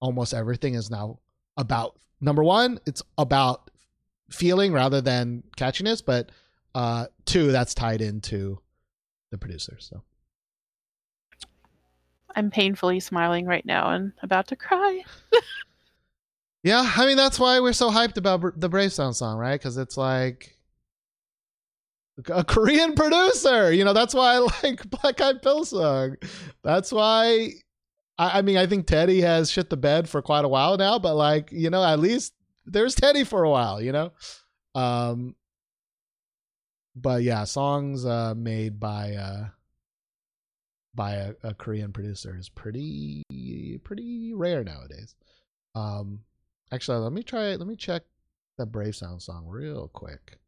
almost everything is now about number one, it's about feeling rather than catchiness, but uh, two, that's tied into the producers. So. I'm painfully smiling right now and about to cry. Yeah, I mean that's why we're so hyped about the Brave Sound song, right? Because it's like a Korean producer. You know, that's why I like Black Eyed Pilseung song. That's why. I, I mean, I think Teddy has shit the bed for quite a while now, but like you know, at least there's Teddy for a while. You know, um, but yeah, songs uh, made by uh, by a, a Korean producer is pretty pretty rare nowadays. Um, actually, let me try. Let me check the Brave Sound song real quick.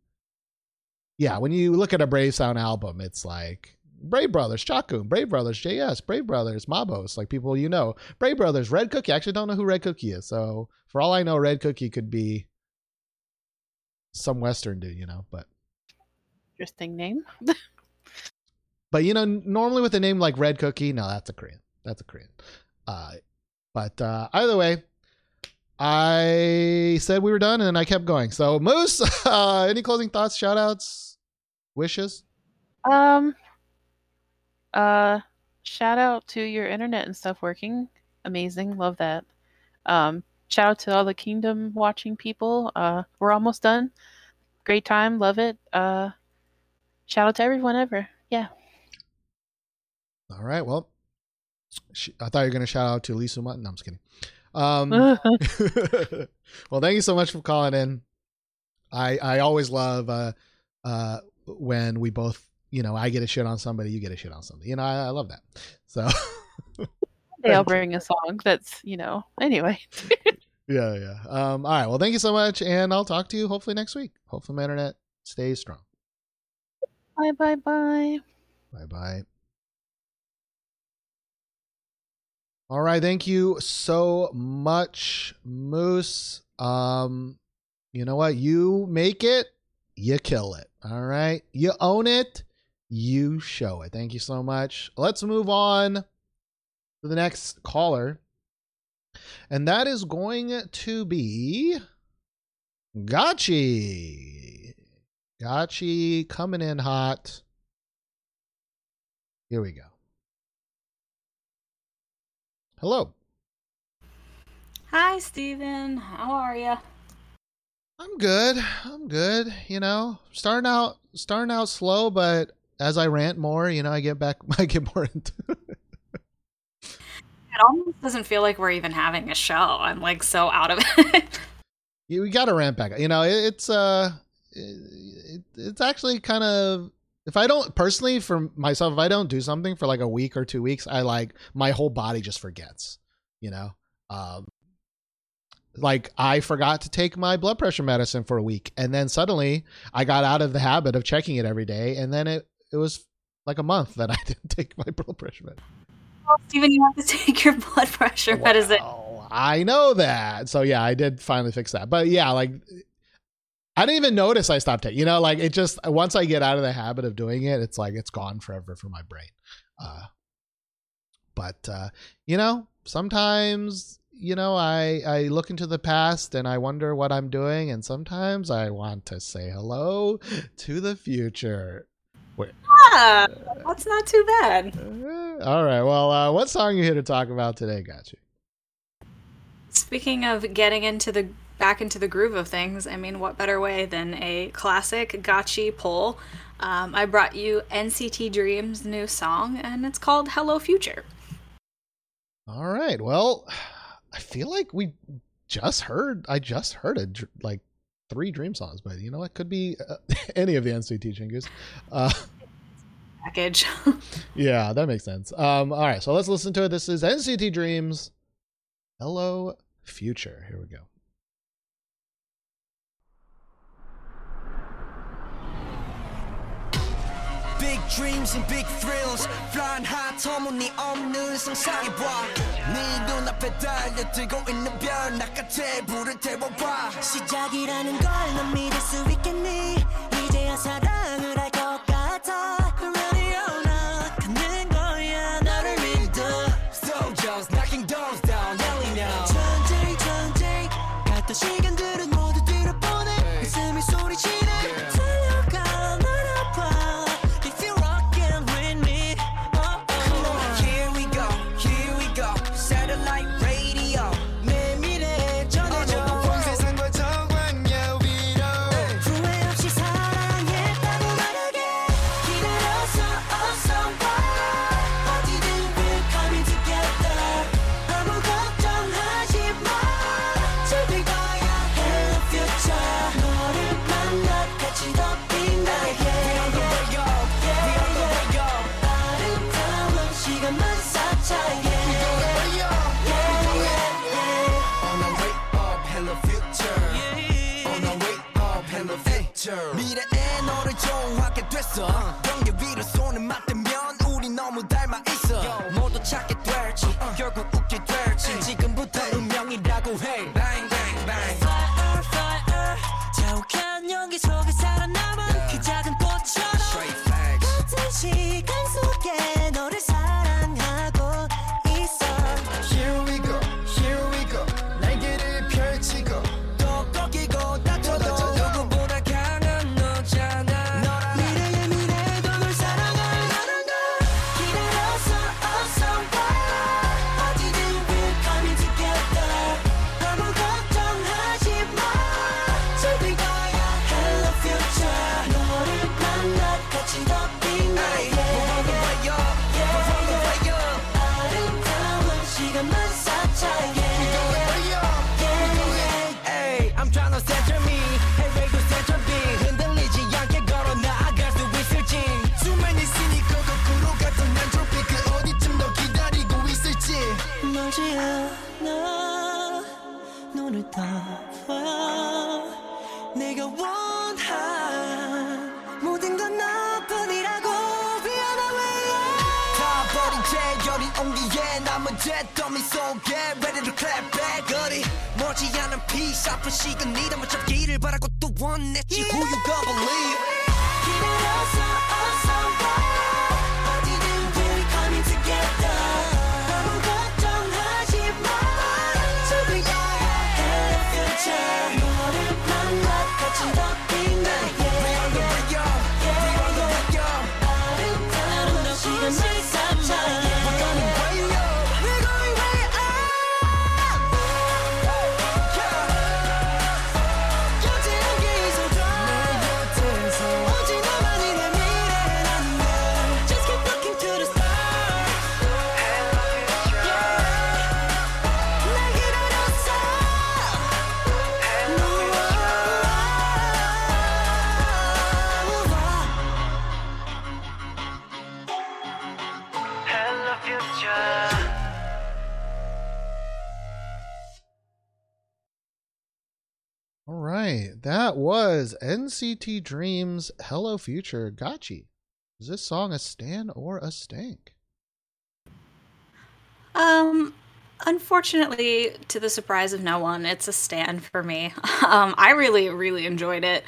Yeah, when you look at a Brave Sound album, it's like Brave Brothers, Chakun, Brave Brothers, JS, Brave Brothers, Mabos, like people you know. Brave Brothers, Red Cookie. I actually don't know who Red Cookie is. So for all I know, Red Cookie could be some Western dude, you know. But Interesting name. but you know, normally with a name like Red Cookie, no, that's a Korean. That's a Korean. Uh, but uh, either way, I said we were done, and I kept going. So Moose, uh, any closing thoughts, shout outs, wishes? Um. Uh, shout out to your internet and stuff working. Amazing, love that. Um, shout out to all the Kingdom watching people. Uh, we're almost done. Great time, love it. Uh, shout out to everyone ever. Yeah. All right. Well, sh- I thought you were going to shout out to Lisa Mutton. No, I'm just kidding. Um, well, thank you so much for calling in. I I always love uh uh when we both you know I get a shit on somebody, you get a shit on somebody. You know I, I love that. So They'll bring a song that's you know. Anyway, yeah yeah. Um. All right. Well, thank you so much, and I'll talk to you hopefully next week. Hopefully my internet stays strong. bye bye bye. Bye bye. All right, thank you so much, Moose. Um, you know what? You make it, you kill it. All right, you own it, you show it. Thank you so much. Let's move on to the next caller, and that is going to be Gachi. Gachi coming in hot. Here we go. Hello. Hi, Steven. How are you? I'm good. I'm good. You know, starting out starting out slow, but as I rant more, you know, I get back I get more into It It almost doesn't feel like we're even having a show. I'm like so out of it. you we got to rant back. You know, it, it's uh it, it's actually kind of if I don't personally for myself, if I don't do something for like a week or two weeks, I like my whole body just forgets. You know, um, like I forgot to take my blood pressure medicine for a week, and then suddenly I got out of the habit of checking it every day, and then it it was like a month that I didn't take my blood pressure medicine. Steven, you have to take your blood pressure medicine. I know that. So yeah, I did finally fix that. But yeah, like I didn't even notice I stopped it. You know, like it just once I get out of the habit of doing it, it's like it's gone forever for my brain. Uh, but uh, you know, sometimes you know I I look into the past and I wonder what I'm doing, and sometimes I want to say hello to the future. Yeah, that's not too bad. Uh, all right. Well, uh, what song are you here to talk about today, Gotcha? Speaking of getting into the back into the groove of things, I mean, what better way than a classic gotchi poll? Um, I brought you NCT Dream's new song, and it's called "Hello Future." All right. Well, I feel like we just heard. I just heard a like three dream songs, but you know it could be uh, any of the NCT Chingus. Uh, Package. yeah, that makes sense. Um, all right, so let's listen to it. This is NCT Dreams. Hello, future. Here we go. Dreams and big thrills. Flying high 터무니없는 상상해봐. 네 눈앞에 달려들고 있는 별 나같이 불을 태워봐. 시작이라는 걸 넌 믿을 수 있겠니? 이제야 사랑을 할 것 같아 Sister. Hein. Peace 아픈 시간 네 담을 잡기를 바라고 또 원했지 Who you gonna believe was NCT Dreams Hello Future Gachi. Is this song a stan or a stank? Um, unfortunately, to the surprise of no one, it's a stand for me. Um, I really, really enjoyed it.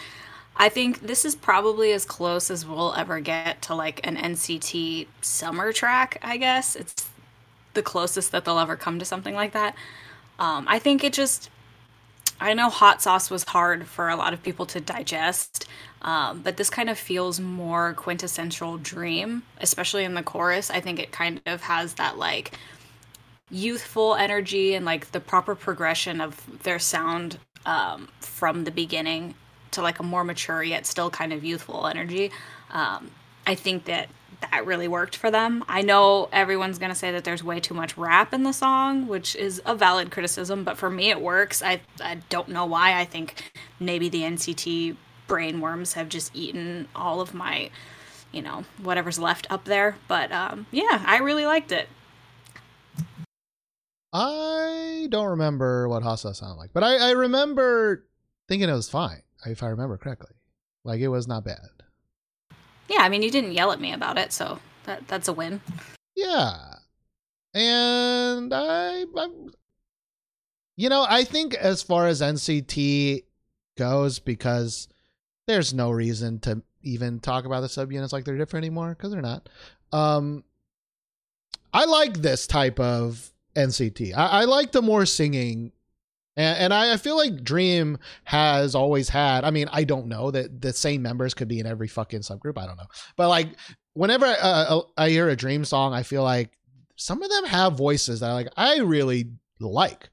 I think this is probably as close as we'll ever get to like an NCT summer track, I guess. It's the closest that they'll ever come to something like that. Um, I think it just, I know hot sauce was hard for a lot of people to digest, um, but this kind of feels more quintessential dream, especially in the chorus. I think it kind of has that like youthful energy and like the proper progression of their sound um, from the beginning to like a more mature yet still kind of youthful energy. Um, I think that that really worked for them. I know everyone's going to say that there's way too much rap in the song, which is a valid criticism, but for me it works. I, I don't know why. I think maybe the NCT brainworms have just eaten all of my, you know, whatever's left up there. But um, yeah, I really liked it. I don't remember what Hasa sounded like, but I, I remember thinking it was fine, if I remember correctly. Like it was not bad. Yeah, I mean, you didn't yell at me about it, so that that's a win. Yeah. And I, I you know, I think as far as NCT goes, because there's no reason to even talk about the subunits like they're different anymore, because they're not. Um I like this type of NCT. I, I like the more singing and, and I, I feel like Dream has always had. I mean, I don't know that the same members could be in every fucking subgroup. I don't know, but like whenever I, uh, I hear a Dream song, I feel like some of them have voices that I like. I really like.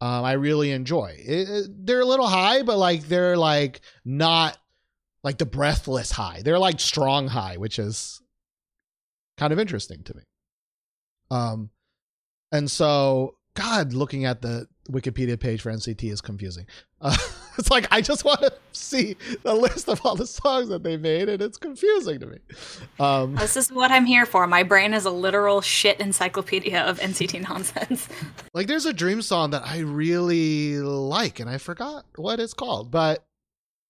Um, I really enjoy. It, it- they're a little high, but like they're like not like the breathless high. They're like strong high, which is kind of interesting to me. Um, and so God, looking at the Wikipedia page for NCT is confusing. Uh, it's like I just want to see the list of all the songs that they made, and it's confusing to me. Um, This is what I'm here for. My brain is a literal shit encyclopedia of NCT nonsense. like, there's a Dream song that I really like, and I forgot what it's called, but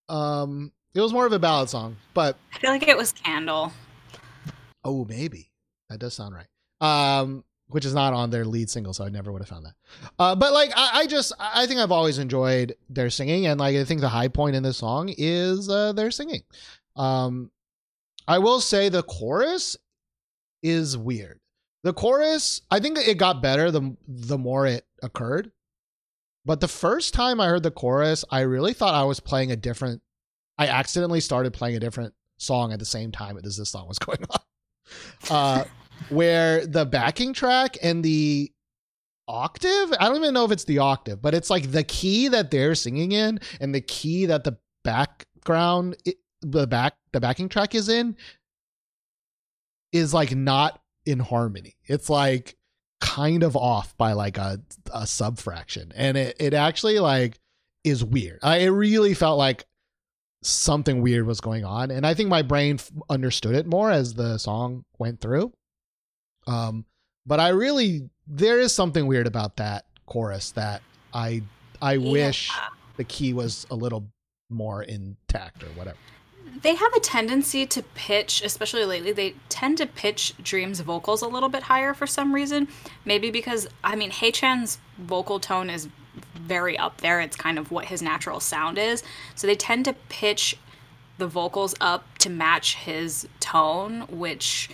um, it was more of a ballad song. But I feel like it was Candle. oh, maybe that does sound right. Um, which is not on their lead single, so I never would have found that. Uh, but like, I, I just, I think I've always enjoyed their singing, and like, I think the high point in this song is uh, their singing. Um, I will say the chorus is weird. The chorus, I think it got better the the more it occurred. But the first time I heard the chorus, I really thought I was playing a different. I accidentally started playing a different song at the same time as this song was going on. Uh, where the backing track and the octave, I don't even know if it's the octave, but it's like the key that they're singing in and the key that the background, the back, the backing track is in, is like not in harmony. It's like kind of off by like a a subfraction, and it it actually like is weird. I it really felt like something weird was going on, and I think my brain f- understood it more as the song went through. Um, but I really there is something weird about that chorus that I I wish the key was a little more intact or whatever. They have a tendency to pitch, especially lately, they tend to pitch Dream's vocals a little bit higher for some reason. Maybe because, I mean, Haechan's vocal tone is very up there. It's kind of what his natural sound is. So they tend to pitch the vocals up to match his tone, which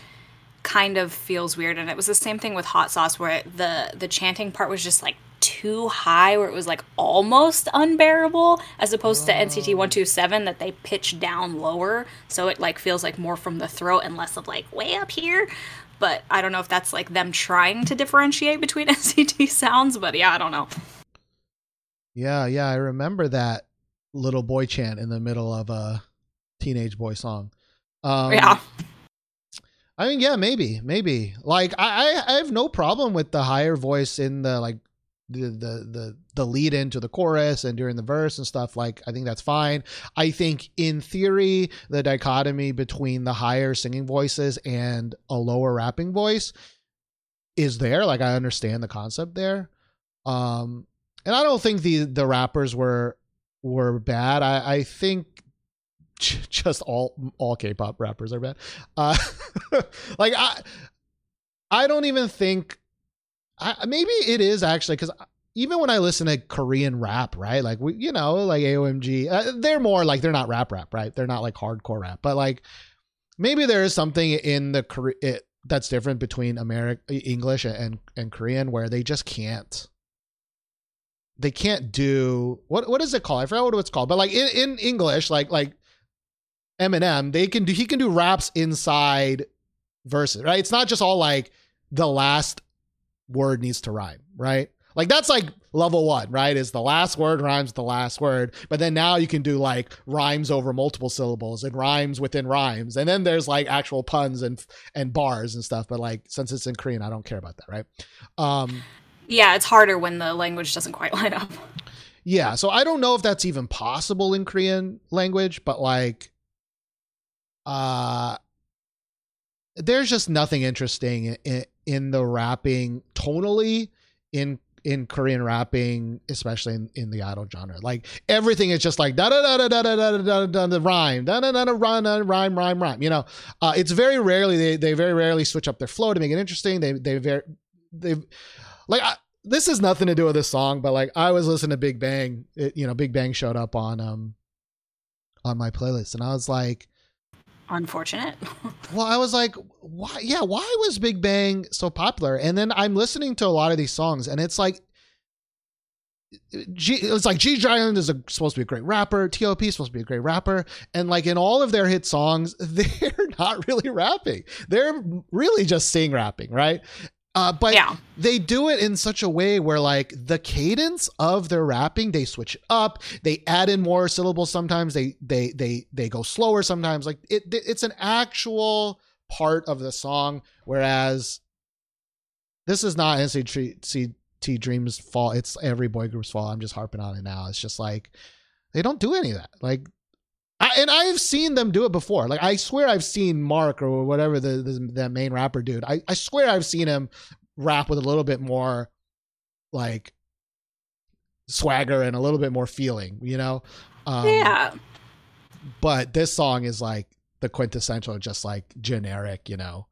kind of feels weird. And it was the same thing with Hot Sauce, where the the chanting part was just like too high, where it was like almost unbearable, as opposed to NCT one two seven that they pitch down lower, so it like feels like more from the throat and less of like way up here. But I don't know if that's like them trying to differentiate between NCT sounds. But yeah, I don't know. Yeah, yeah, I remember that little boy chant in the middle of a teenage boy song. Um, yeah. I mean, yeah, maybe, maybe. Like, I, I, have no problem with the higher voice in the like the the the the lead into the chorus and during the verse and stuff. Like, I think that's fine. I think in theory, the dichotomy between the higher singing voices and a lower rapping voice is there. Like, I understand the concept there. Um, and I don't think the the rappers were were bad. I, I think just all all K-pop rappers are bad. Uh, like I, I don't even think. I, maybe it is actually because even when I listen to Korean rap, right? Like we, you know, like AOMG, uh, they're more like they're not rap rap, right? They're not like hardcore rap, but like maybe there is something in the Kore- it, that's different between American English and and Korean where they just can't they can't do what what is it called? I forgot what it's called, but like in, in English, like like Eminem, they can do he can do raps inside verses, right? It's not just all like the last word needs to rhyme, right? Like that's like level one, right? Is the last word rhymes the last word, but then now you can do like rhymes over multiple syllables and rhymes within rhymes, and then there's like actual puns and and bars and stuff. But like since it's in Korean, I don't care about that, right? Um, Yeah, it's harder when the language doesn't quite line up. yeah, so I don't know if that's even possible in Korean language, but like, uh, there's just nothing interesting in, in the rapping tonally in in Korean rapping, especially in, in the idol genre. Like everything is just like da da da da da da da da da da rhyme da da da da rhyme rhyme rhyme rhyme. You know, uh, it's very rarely they they very rarely switch up their flow to make it interesting. They they very they like I, this has nothing to do with this song, but like I was listening to Big Bang. It, you know, Big Bang showed up on um on my playlist, and I was like. Unfortunate. Well, I was like, why? Yeah, why was Big Bang so popular? And then I'm listening to a lot of these songs, and it's like, G, it's like G Giant is a, supposed to be a great rapper. T.O.P. is supposed to be a great rapper, and like in all of their hit songs, they're not really rapping. They're really just sing rapping, right? Uh, but yeah. they do it in such a way where like the cadence of their rapping they switch it up they add in more syllables sometimes they they they they go slower sometimes. Like it it's an actual part of the song whereas this is not NCT Dream's fault. It's every boy group's fault. I'm just harping on it now. It's just like they don't do any of that. Like and I've seen them do it before. Like I swear I've seen Mark or whatever the the, main rapper dude. I, I swear I've seen him rap with a little bit more like swagger and a little bit more feeling, you know? Um, yeah. But this song is like the quintessential, just like generic, you know?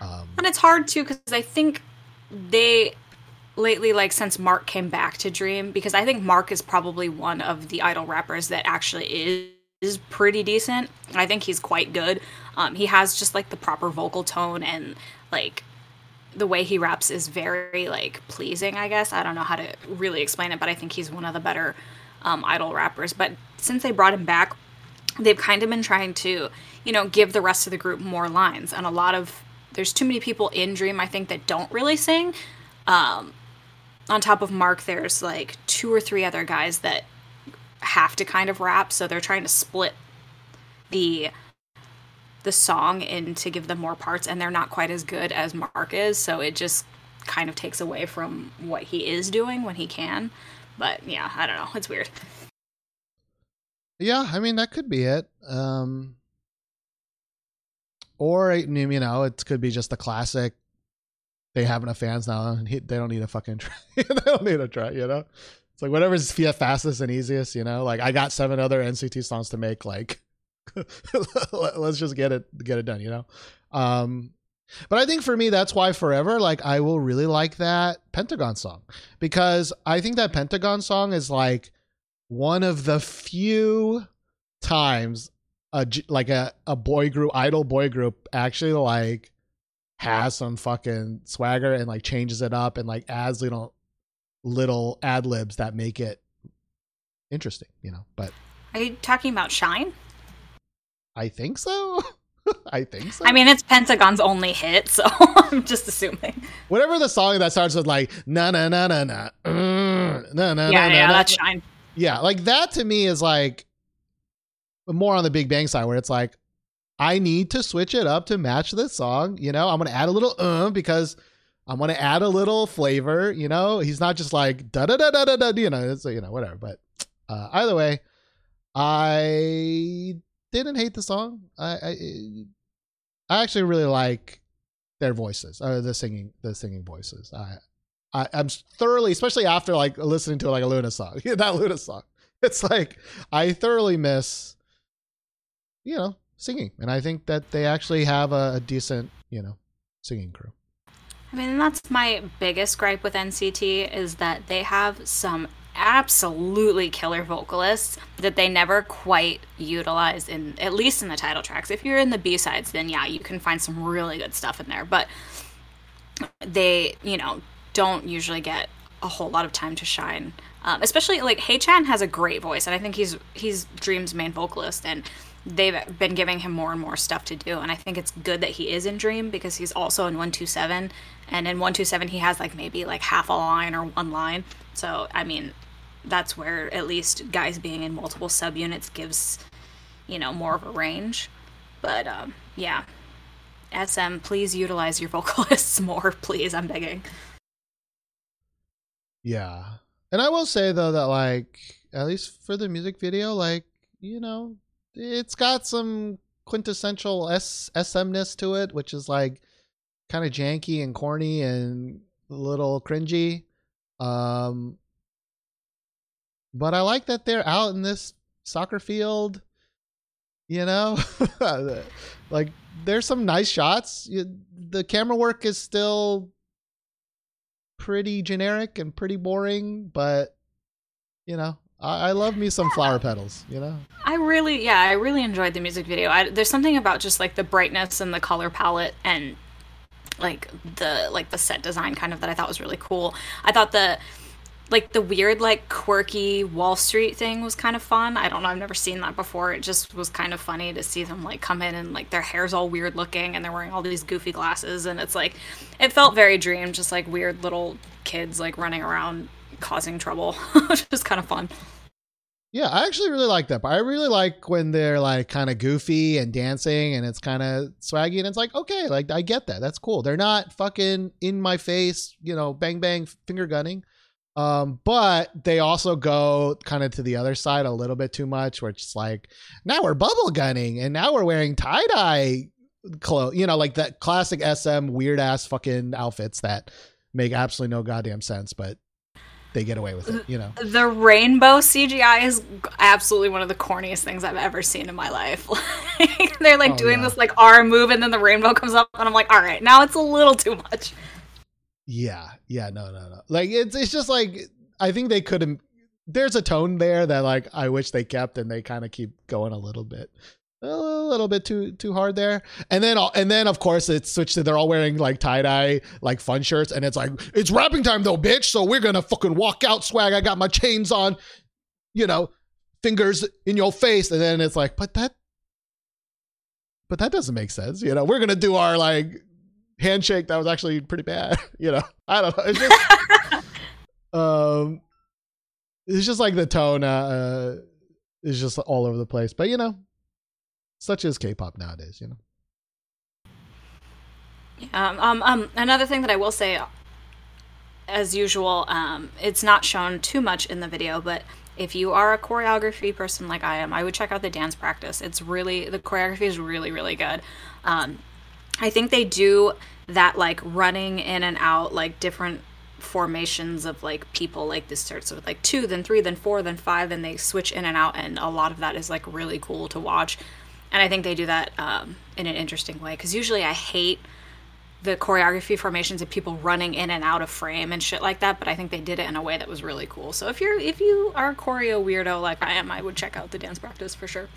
Um, And it's hard too because I think they lately, like since Mark came back to Dream, because I think Mark is probably one of the idol rappers that actually is pretty decent. I think he's quite good. Um, he has just like the proper vocal tone and like the way he raps is very like pleasing. I guess I don't know how to really explain it, but I think he's one of the better um, idol rappers. But since they brought him back, they've kind of been trying to, you know, give the rest of the group more lines. And a lot of there's too many people in Dream, I think, that don't really sing. Um, on top of Mark, there's like two or three other guys that have to kind of rap, so they're trying to split the the song in to give them more parts, and they're not quite as good as Mark is, so it just kind of takes away from what he is doing when he can. But yeah, I don't know. It's weird. Yeah, I mean that could be it. Um or you know, it could be just the classic. They have enough fans now, and he, they don't need a fucking try. they don't need a try, you know. It's like whatever's fastest and easiest, you know. Like I got seven other NCT songs to make. Like, let's just get it get it done, you know. Um, but I think for me, that's why forever, like I will really like that Pentagon song because I think that Pentagon song is like one of the few times a like a, a boy group idol boy group actually like has some fucking swagger and like changes it up and like adds little little ad libs that make it interesting you know but Are you talking about Shine? i think so i think so I mean, it's Pentagon's only hit, so I'm just assuming. whatever the song that starts with like na na na na na na na Yeah, na, yeah, na, that's Shine. yeah like that to me is like more on the big bang side where it's like i need to switch it up to match this song you know i'm gonna add a little uh because i'm gonna add a little flavor you know? He's not just like da da da da da da you know it's you know whatever. But uh either way i didn't hate the song. I i, I actually really like their voices uh, the singing the singing voices. I I, I'm thoroughly, especially after like listening to like a LOONA song, that LOONA song. it's like I thoroughly miss, you know, singing, and I think that they actually have a, a decent, you know, singing crew. I mean, that's my biggest gripe with NCT is that they have some absolutely killer vocalists that they never quite utilize in at least in the title tracks. If you're in the B-sides, then yeah, you can find some really good stuff in there, but they, you know, don't usually get a whole lot of time to shine. Um, especially like Haechan has a great voice, and I think he's he's Dream's main vocalist, and they've been giving him more and more stuff to do. And I think it's good that he is in Dream because he's also in One Two Seven, and in One Two Seven he has like maybe like half a line or one line. So I mean, that's where at least guys being in multiple subunits gives you know more of a range. But um, yeah, SM, please utilize your vocalists more, please. I'm begging. Yeah. And I will say though that like at least for the music video, like, you know, it's got some quintessential S SMness to it, which is like kind of janky and corny and a little cringy. Um but I like that they're out in this soccer field, you know? like there's some nice shots. The camera work is still pretty generic and pretty boring, but you know, I, I love me some flower petals, you know? I really, yeah, I really enjoyed the music video. I, there's something about just like the brightness and the color palette and like the like the set design kind of that I thought was really cool. I thought the like the weird like quirky Wall Street thing was kind of fun. I don't know, I've never seen that before. It just was kind of funny to see them like come in and like their hair's all weird looking and they're wearing all these goofy glasses and it's like it felt very dream, just like weird little kids like running around causing trouble. Which is kind of fun. Yeah, I actually really like that. But I really like when they're like kind of goofy and dancing and it's kind of swaggy and it's like, okay, like I get that. That's cool. They're not fucking in my face, you know, bang bang finger gunning. Um, but they also go kind of to the other side a little bit too much, where it's like, now we're bubble gunning and now we're wearing tie dye clothes, you know, like that classic SM weird ass fucking outfits that make absolutely no goddamn sense, but they get away with it, you know. The rainbow CGI is absolutely one of the corniest things I've ever seen in my life. Like, they're like Oh, doing yeah. this like arm move and then the rainbow comes up and I'm like, all right, now it's a little too much. Yeah, yeah, no, no, no. Like it's it's just like I think they could have. There's a tone there that like I wish they kept, and they kind of keep going a little bit, a little bit too too hard there. And then and then of course it's switched to they're all wearing like tie dye like fun shirts, and it's like it's rapping time though, bitch. So we're gonna fucking walk out swag. I got my chains on, you know, fingers in your face, and then it's like, but that. But that doesn't make sense, you know. We're gonna do our like handshake that was actually pretty bad. You know, I don't know. It's just, um, it's just like the tone uh, uh, is just all over the place. But you know, such is K-pop nowadays. You know. Um, um, um, another thing that I will say, as usual, um, it's not shown too much in the video, but if you are a choreography person like I am, I would check out the dance practice. It's really the choreography is really really good. Um, I think they do that like running in and out like different formations of like people like this starts with like two then three then four then five then they switch in and out and a lot of that is like really cool to watch and i think they do that um, in an interesting way because usually i hate the choreography formations of people running in and out of frame and shit like that but i think they did it in a way that was really cool so if you're if you are a choreo weirdo like i am i would check out the dance practice for sure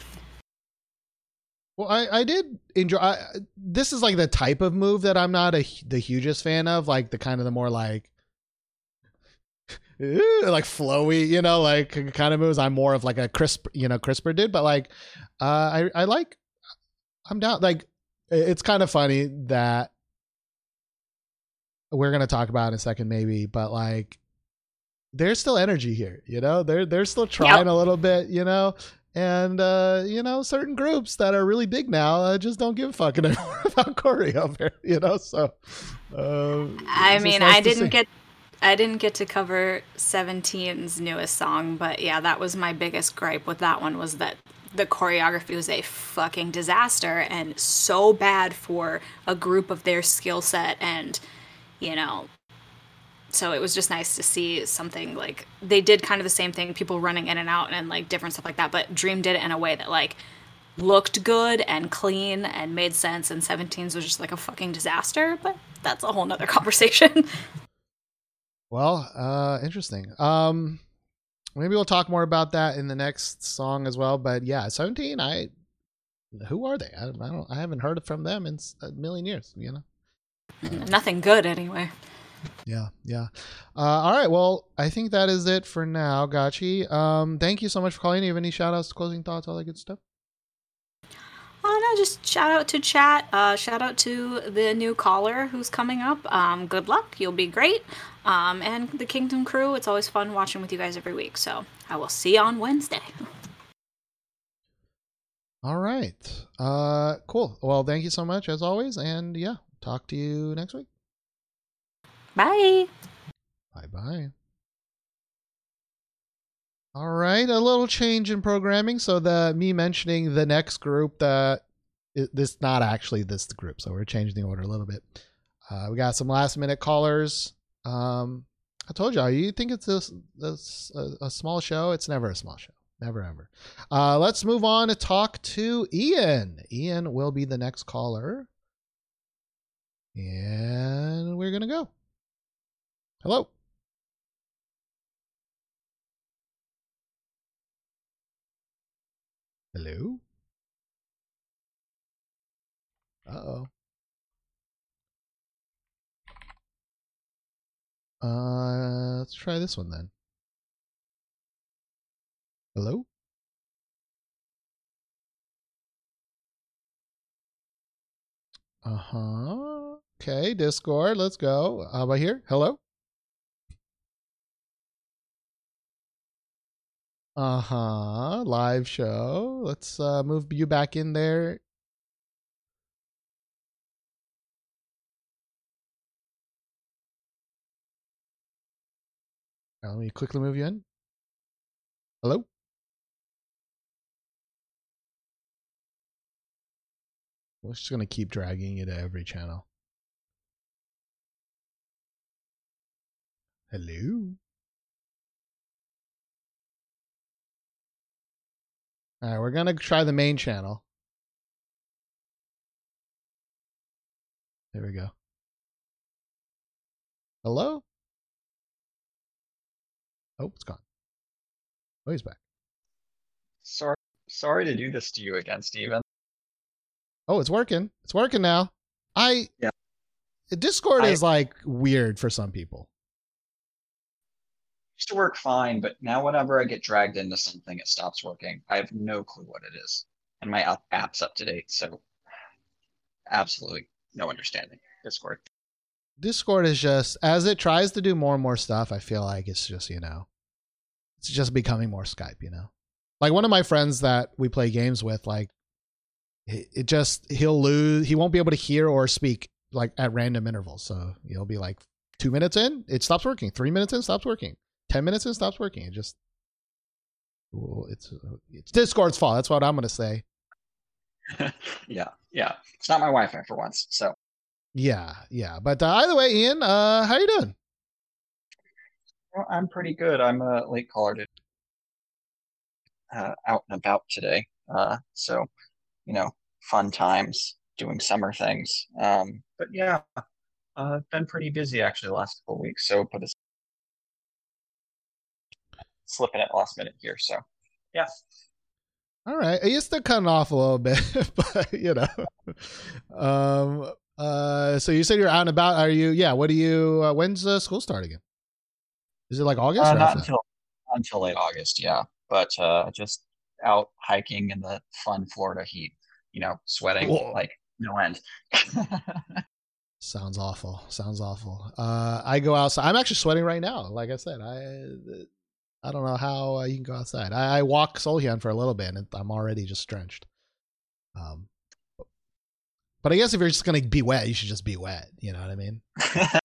Well, I, I did enjoy. I, this is like the type of move that I'm not a, the hugest fan of. Like the kind of the more like, like flowy, you know, like kind of moves. I'm more of like a crisp, you know, crisper dude. But like, uh, I I like. I'm down. Like, it's kind of funny that we're gonna talk about in a second, maybe. But like, there's still energy here. You know, they're they're still trying a little bit. You know, and uh, you know certain groups that are really big now uh, just don't give a fuck anymore about choreo there you know so uh, I mean, nice I didn't get I didn't get to cover 17's newest song, but yeah, that was my biggest gripe with that one was that the choreography was a fucking disaster and so bad for a group of their skill set and you know so it was just nice to see something like they did kind of the same thing, people running in and out and like different stuff like that. But Dream did it in a way that like looked good and clean and made sense. And 17s was just like a fucking disaster. But that's a whole nother conversation. Well, uh, interesting. Um, maybe we'll talk more about that in the next song as well. But yeah, seventeen. I who are they? I, I don't. I haven't heard from them in a million years. You know. Nothing good anyway. Yeah, yeah. Uh, all right. Well, I think that is it for now, Gachi. Um, thank you so much for calling. You have any shout outs, closing thoughts, all that good stuff? Oh no, just shout out to chat. Uh, shout out to the new caller who's coming up. Um, good luck. You'll be great. Um, and the Kingdom crew. It's always fun watching with you guys every week. So I will see you on Wednesday. All right. Uh, cool. Well, thank you so much as always, and yeah, talk to you next week. Bye. Bye bye. All right, a little change in programming. So the me mentioning the next group that it, this not actually this group. So we're changing the order a little bit. Uh, we got some last minute callers. Um, I told you, you think it's this a, a small show? It's never a small show. Never ever. Uh, let's move on to talk to Ian. Ian will be the next caller, and we're gonna go. Hello. Hello? Uh oh. Uh, let's try this one then. Hello? Uh huh. Okay, Discord, let's go. How about here? Hello? Uh huh. Live show. Let's uh, move you back in there. Uh, let me quickly move you in. Hello? We're just going to keep dragging you to every channel. Hello? All right, we're going to try the main channel. There we go. Hello? Oh, it's gone. Oh, he's back. Sorry, sorry to do this to you again, Steven. Oh, it's working. It's working now. I Yeah. Discord I- is like weird for some people. used to work fine, but now whenever I get dragged into something, it stops working. I have no clue what it is, and my app's up to date, so absolutely no understanding. Discord. Discord is just as it tries to do more and more stuff, I feel like it's just, you know, it's just becoming more Skype, you know. Like one of my friends that we play games with, like it just he'll lose he won't be able to hear or speak like at random intervals. So he'll be like two minutes in, it stops working. Three minutes in, stops working. Ten minutes in, stops working. It just it's it's Discord's fault. That's what I'm gonna say. yeah, yeah. It's not my Wi-Fi for once, so Yeah, yeah. But uh, either way, Ian, uh, how you doing? I'm pretty good. I'm a late caller to uh, out and about today, uh, so you know, fun times doing summer things. Um, but yeah, uh, been pretty busy actually the last couple weeks. So, but it's slipping at last minute here. So, yeah. All right, you're still cutting off a little bit, but you know. Um. Uh. So you said you're out and about. Are you? Yeah. What do you? Uh, when's uh, school start again? Is it like August? Uh, or not after that? until until late August, yeah. But uh, just out hiking in the fun Florida heat, you know, sweating Whoa. like no end. Sounds awful. Sounds awful. Uh, I go outside. I'm actually sweating right now. Like I said, I I don't know how uh, you can go outside. I, I walk Solhyun for a little bit, and I'm already just drenched. Um, but I guess if you're just gonna be wet, you should just be wet. You know what I mean?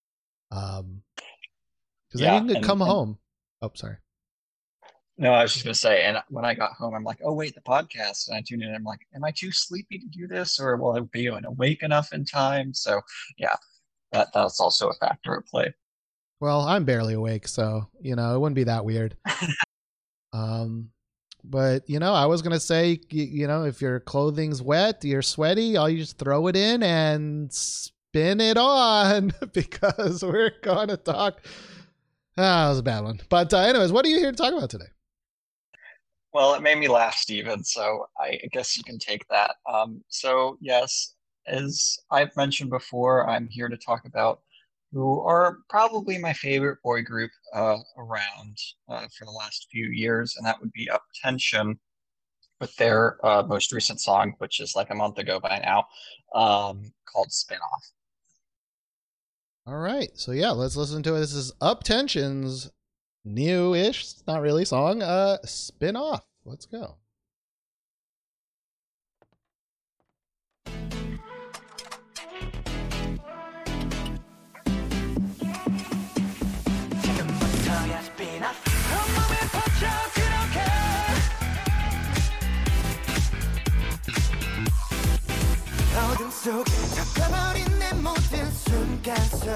Um, because Yeah, then you can and- come and- home. Oh, sorry. No, I was just gonna say, and when I got home, I'm like, oh wait, the podcast, and I tuned in. I'm like, am I too sleepy to do this, or will I be awake enough in time? So, yeah, that that's also a factor at play. Well, I'm barely awake, so you know it wouldn't be that weird. um, but you know, I was gonna say, you, you know, if your clothing's wet, you're sweaty, all you just throw it in and spin it on because we're gonna talk. Ah, that was a bad one. But uh, anyways, what are you here to talk about today? Well, it made me laugh, Steven, so I guess you can take that. Um, so, yes, as I've mentioned before, I'm here to talk about who are probably my favorite boy group uh, around uh, for the last few years, and that would be Up Tension with their uh, most recent song, which is like a month ago by now, um, called Spin Off. All right, so yeah, let's listen to it. This is UP10TION's new-ish, not really song, uh, spin off. Let's go. 속에 덮여버린 내 모든 순간 속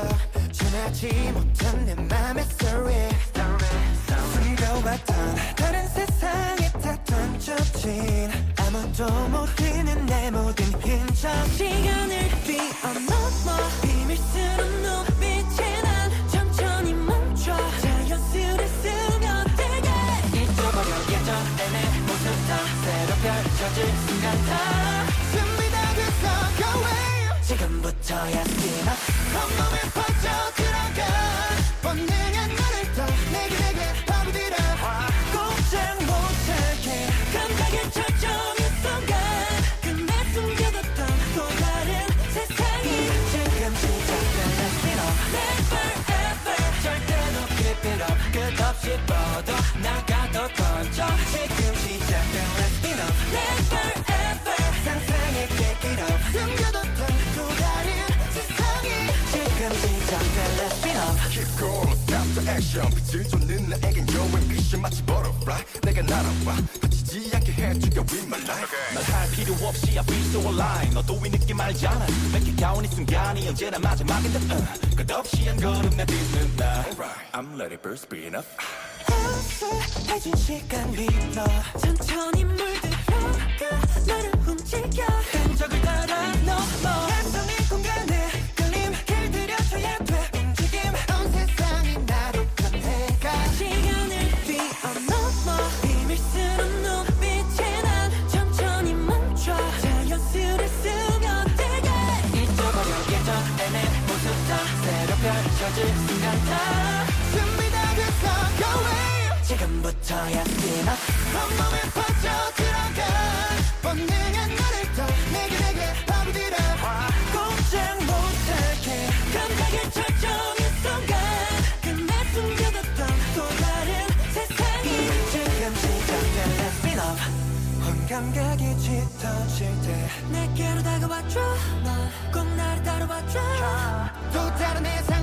전하지 못한 내 맘의 story. 숨겨왔던 다른 세상에 다 던져진. 아무도 모르는 내 모든 흔적 시간을 뛰어넘어. 비밀스러운 눈 액션 빛을 쫓는 나에겐 여행 빛이 마치 butterfly 내가 날아와 다치지 않게 해주려 with my life. 말할 필요 없이 I feel so alive. 너도 이 느낌 알잖아? 맺기 가온 이 순간이 언제나 마지막인 듯 uh. 끝없이 한 걸음 내 뒤는 나. Alright, I'm ready for spin off 해진 시간 위로 천천히 물들어가. 나를 움직여. 흔적을 지금부터야 spin off 온몸에 퍼져 들어가 본능한 나를 더 내게 내게 파고들어 꼼짝 못하게 감각에 철저히 순간 끝내 숨겨뒀던 또 다른 세상이 지금 시작된 내 spin off 온 감각이 짙어질 때 내게로 다가와줘 넌꼭 나를 따라와줘. 또 다른 내상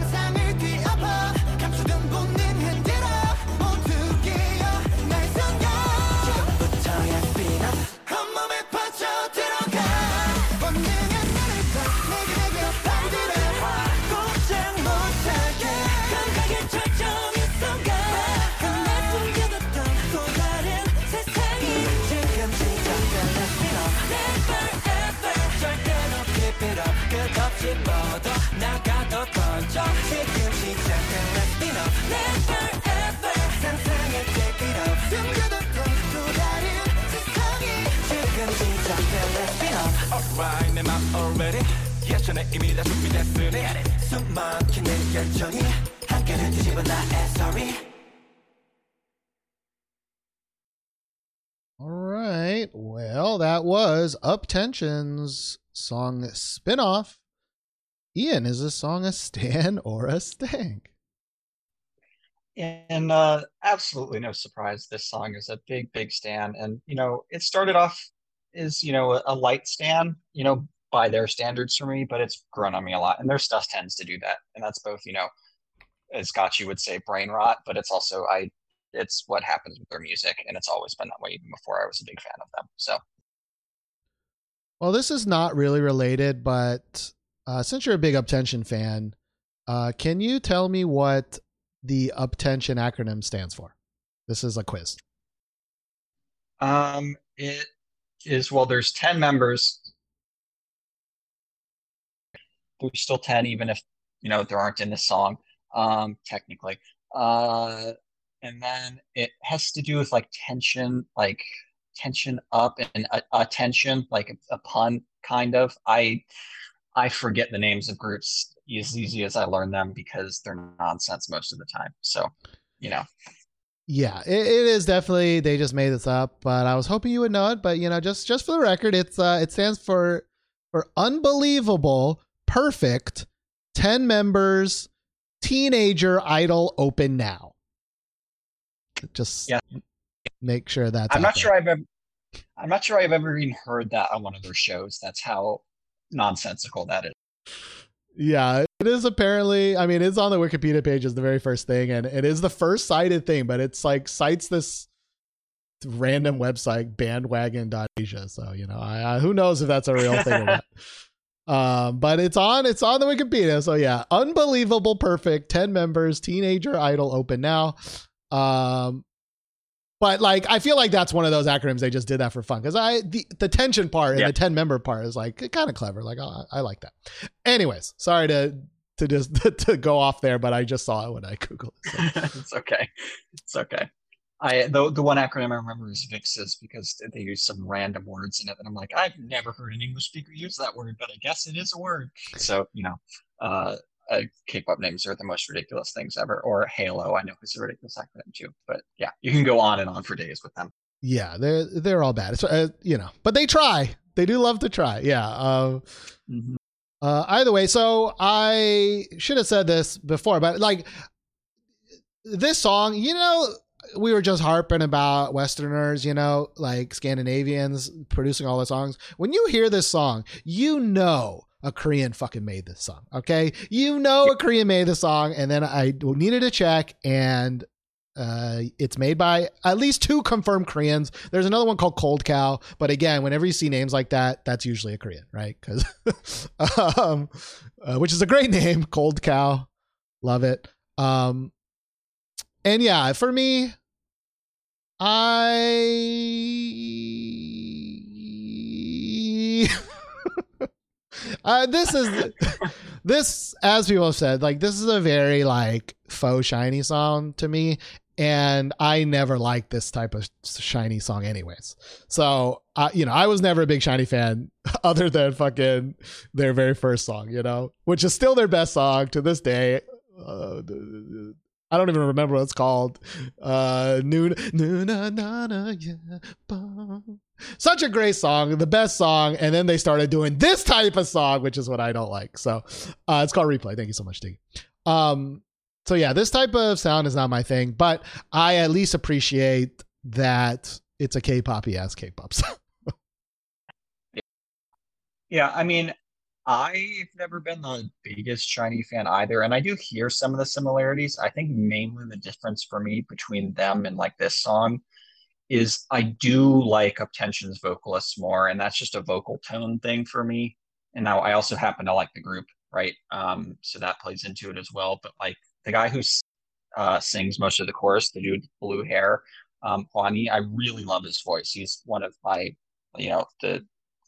All right. Well, that was UP10TIONs song spin off. Ian, is this song a Stan or a Stank? And uh, absolutely no surprise, this song is a big, big stand. And, you know, it started off as, you know, a, a light stand, you know, by their standards for me, but it's grown on me a lot. And their stuff tends to do that. And that's both, you know, as Gotchi would say, brain rot, but it's also, I, it's what happens with their music. And it's always been that way even before I was a big fan of them. So, Well, this is not really related, but uh, since you're a big UP10TION fan, uh, can you tell me what the UP10TION acronym stands for. This is a quiz. Um, it is well. There's ten members. There's still ten, even if you know there aren't in the song. Um, technically. Uh, and then it has to do with like tension, like tension up and a, attention, like a, a pun, kind of. I I forget the names of groups as easy as I learn them because they're nonsense most of the time. So, you know. Yeah, it, it is definitely they just made this up, but I was hoping you would know it. But you know, just just for the record, it's uh it stands for for unbelievable, perfect, ten members, teenager idol open now. Just Yeah. make sure that I'm not there. sure I've ever I'm not sure I've ever even heard that on one of their shows. That's how nonsensical that is. Yeah, it is apparently. I mean, it's on the Wikipedia page as the very first thing, and it is the first cited thing, but it's like cites this random website bandwagon.asia. So you know, I, I who knows if that's a real thing or not. Um, but it's on it's on the Wikipedia. So yeah, unbelievable, perfect, ten members, teenager idol open now. Um, but like I feel like that's one of those acronyms they just did that for fun because I the the tension part and the ten member part is like kind of clever. Like I, I like that. Anyways, sorry to to just to go off there, but I just saw it when I googled it. So. it's okay. It's okay. I the the one acronym I remember is VIXX's because they use some random words in it, and I'm like, I've never heard an English speaker use that word, but I guess it is a word. So you know, uh, uh, K-pop names are the most ridiculous things ever. Or Halo, I know is a ridiculous acronym too. But yeah, you can go on and on for days with them. Yeah, they're they're all bad. It's, uh, you know, but they try. They do love to try. Yeah. Um, Mhm. Uh, either way, so I should have said this before, but like this song, you know, we were just harping about Westerners, you know, like Scandinavians producing all the songs. When you hear this song, you know a Korean fucking made this song. Okay, you know a Korean made the song, and then I needed to check, and uh, it's made by at least two confirmed Koreans. There's another one called Cold Cow, but again, whenever you see names like that, that's usually a Korean, right? Because, um, uh, which is a great name, Cold Cow, love it. Um, and yeah, for me, I. Uh, this is this as people have said like this is a very like faux SHINee song to me and i never liked this type of SHINee song anyways so uh, you know i was never a big SHINee fan other than fucking their very first song you know which is still their best song to this day uh, I don't even remember what it's called. Uh, Noon, noon, na, na, yeah. Such a great song, the best song, and then they started doing this type of song, which is what I don't like. So, uh, it's called Replay. Thank you so much, Diggy. Um, so yeah, this type of sound is not my thing, but I at least appreciate that it's a K-poppy ass K-pop song. Yeah, I mean, I've never been the biggest SHINee fan either, and I do hear some of the similarities. I think mainly the difference for me between them and like this song is I do like UP10TION's vocalists more, and that's just a vocal tone thing for me. And now I also happen to like the group, right? Um, so that plays into it as well. But like the guy who uh, sings most of the chorus, the dude with blue hair, um, Hwani, I really love his voice. He's one of my, you know, the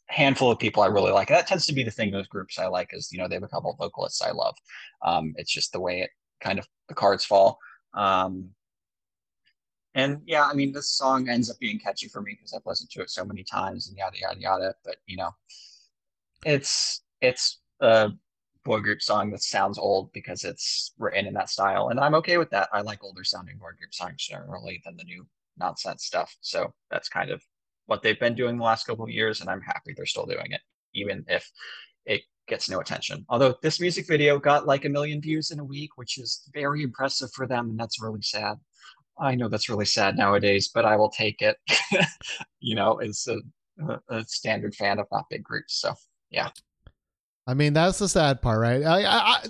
handful of people I really like. That tends to be the thing with groups I like is, you know, they have a couple vocalists I love. Um, it's just the way it kind of the cards fall. Um, and yeah, I mean, this song ends up being catchy for me because I've listened to it so many times and yada yada yada. But you know, it's it's a boy group song that sounds old because it's written in that style, and I'm okay with that. I like older sounding boy group songs generally than the new nonsense stuff. So that's kind of what they've been doing the last couple of years, and I'm happy they're still doing it, even if it gets no attention. Although this music video got like a million views in a week, which is very impressive for them, and that's really sad. I know that's really sad nowadays, but I will take it. you know, as a, a, standard fan of not big groups. So yeah, I mean, that's the sad part, right? I, I, I,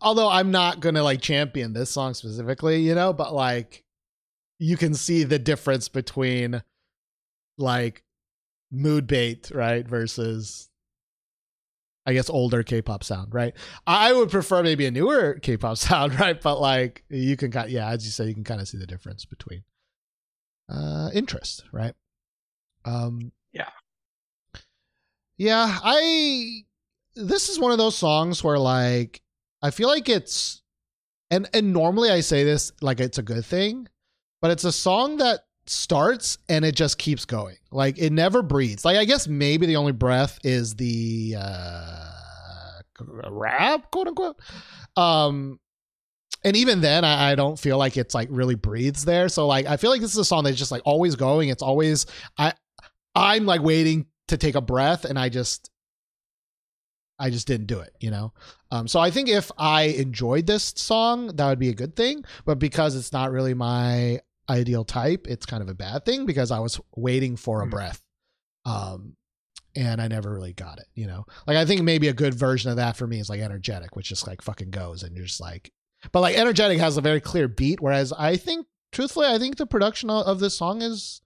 although I'm not gonna like champion this song specifically, you know, but like you can see the difference between like mood bait, right, versus I guess older K-pop sound, right? I would prefer maybe a newer K-pop sound, right? But like you can kind, yeah, as you say, you can kind of see the difference between uh interest, right? Um, Yeah. yeah. I this is one of those songs where like I feel like it's and and normally I say this like it's a good thing, but it's a song that starts and it just keeps going. Like it never breathes. Like I guess maybe the only breath is the uh rap, quote unquote. Um and even then I, I don't feel like it's like really breathes there. So like I feel like this is a song that's just like always going. It's always I I'm like waiting to take a breath and I just I just didn't do it, you know? Um, so I think if I enjoyed this song, that would be a good thing. But because it's not really my ideal type, it's kind of a bad thing because I was waiting for a Mhm. breath. Um, and I never really got it, you know? Like I think maybe a good version of that for me is like energetic, which just like fucking goes and you're just like, but like energetic has a very clear beat. Whereas I think, truthfully, I think the production of, of this song is,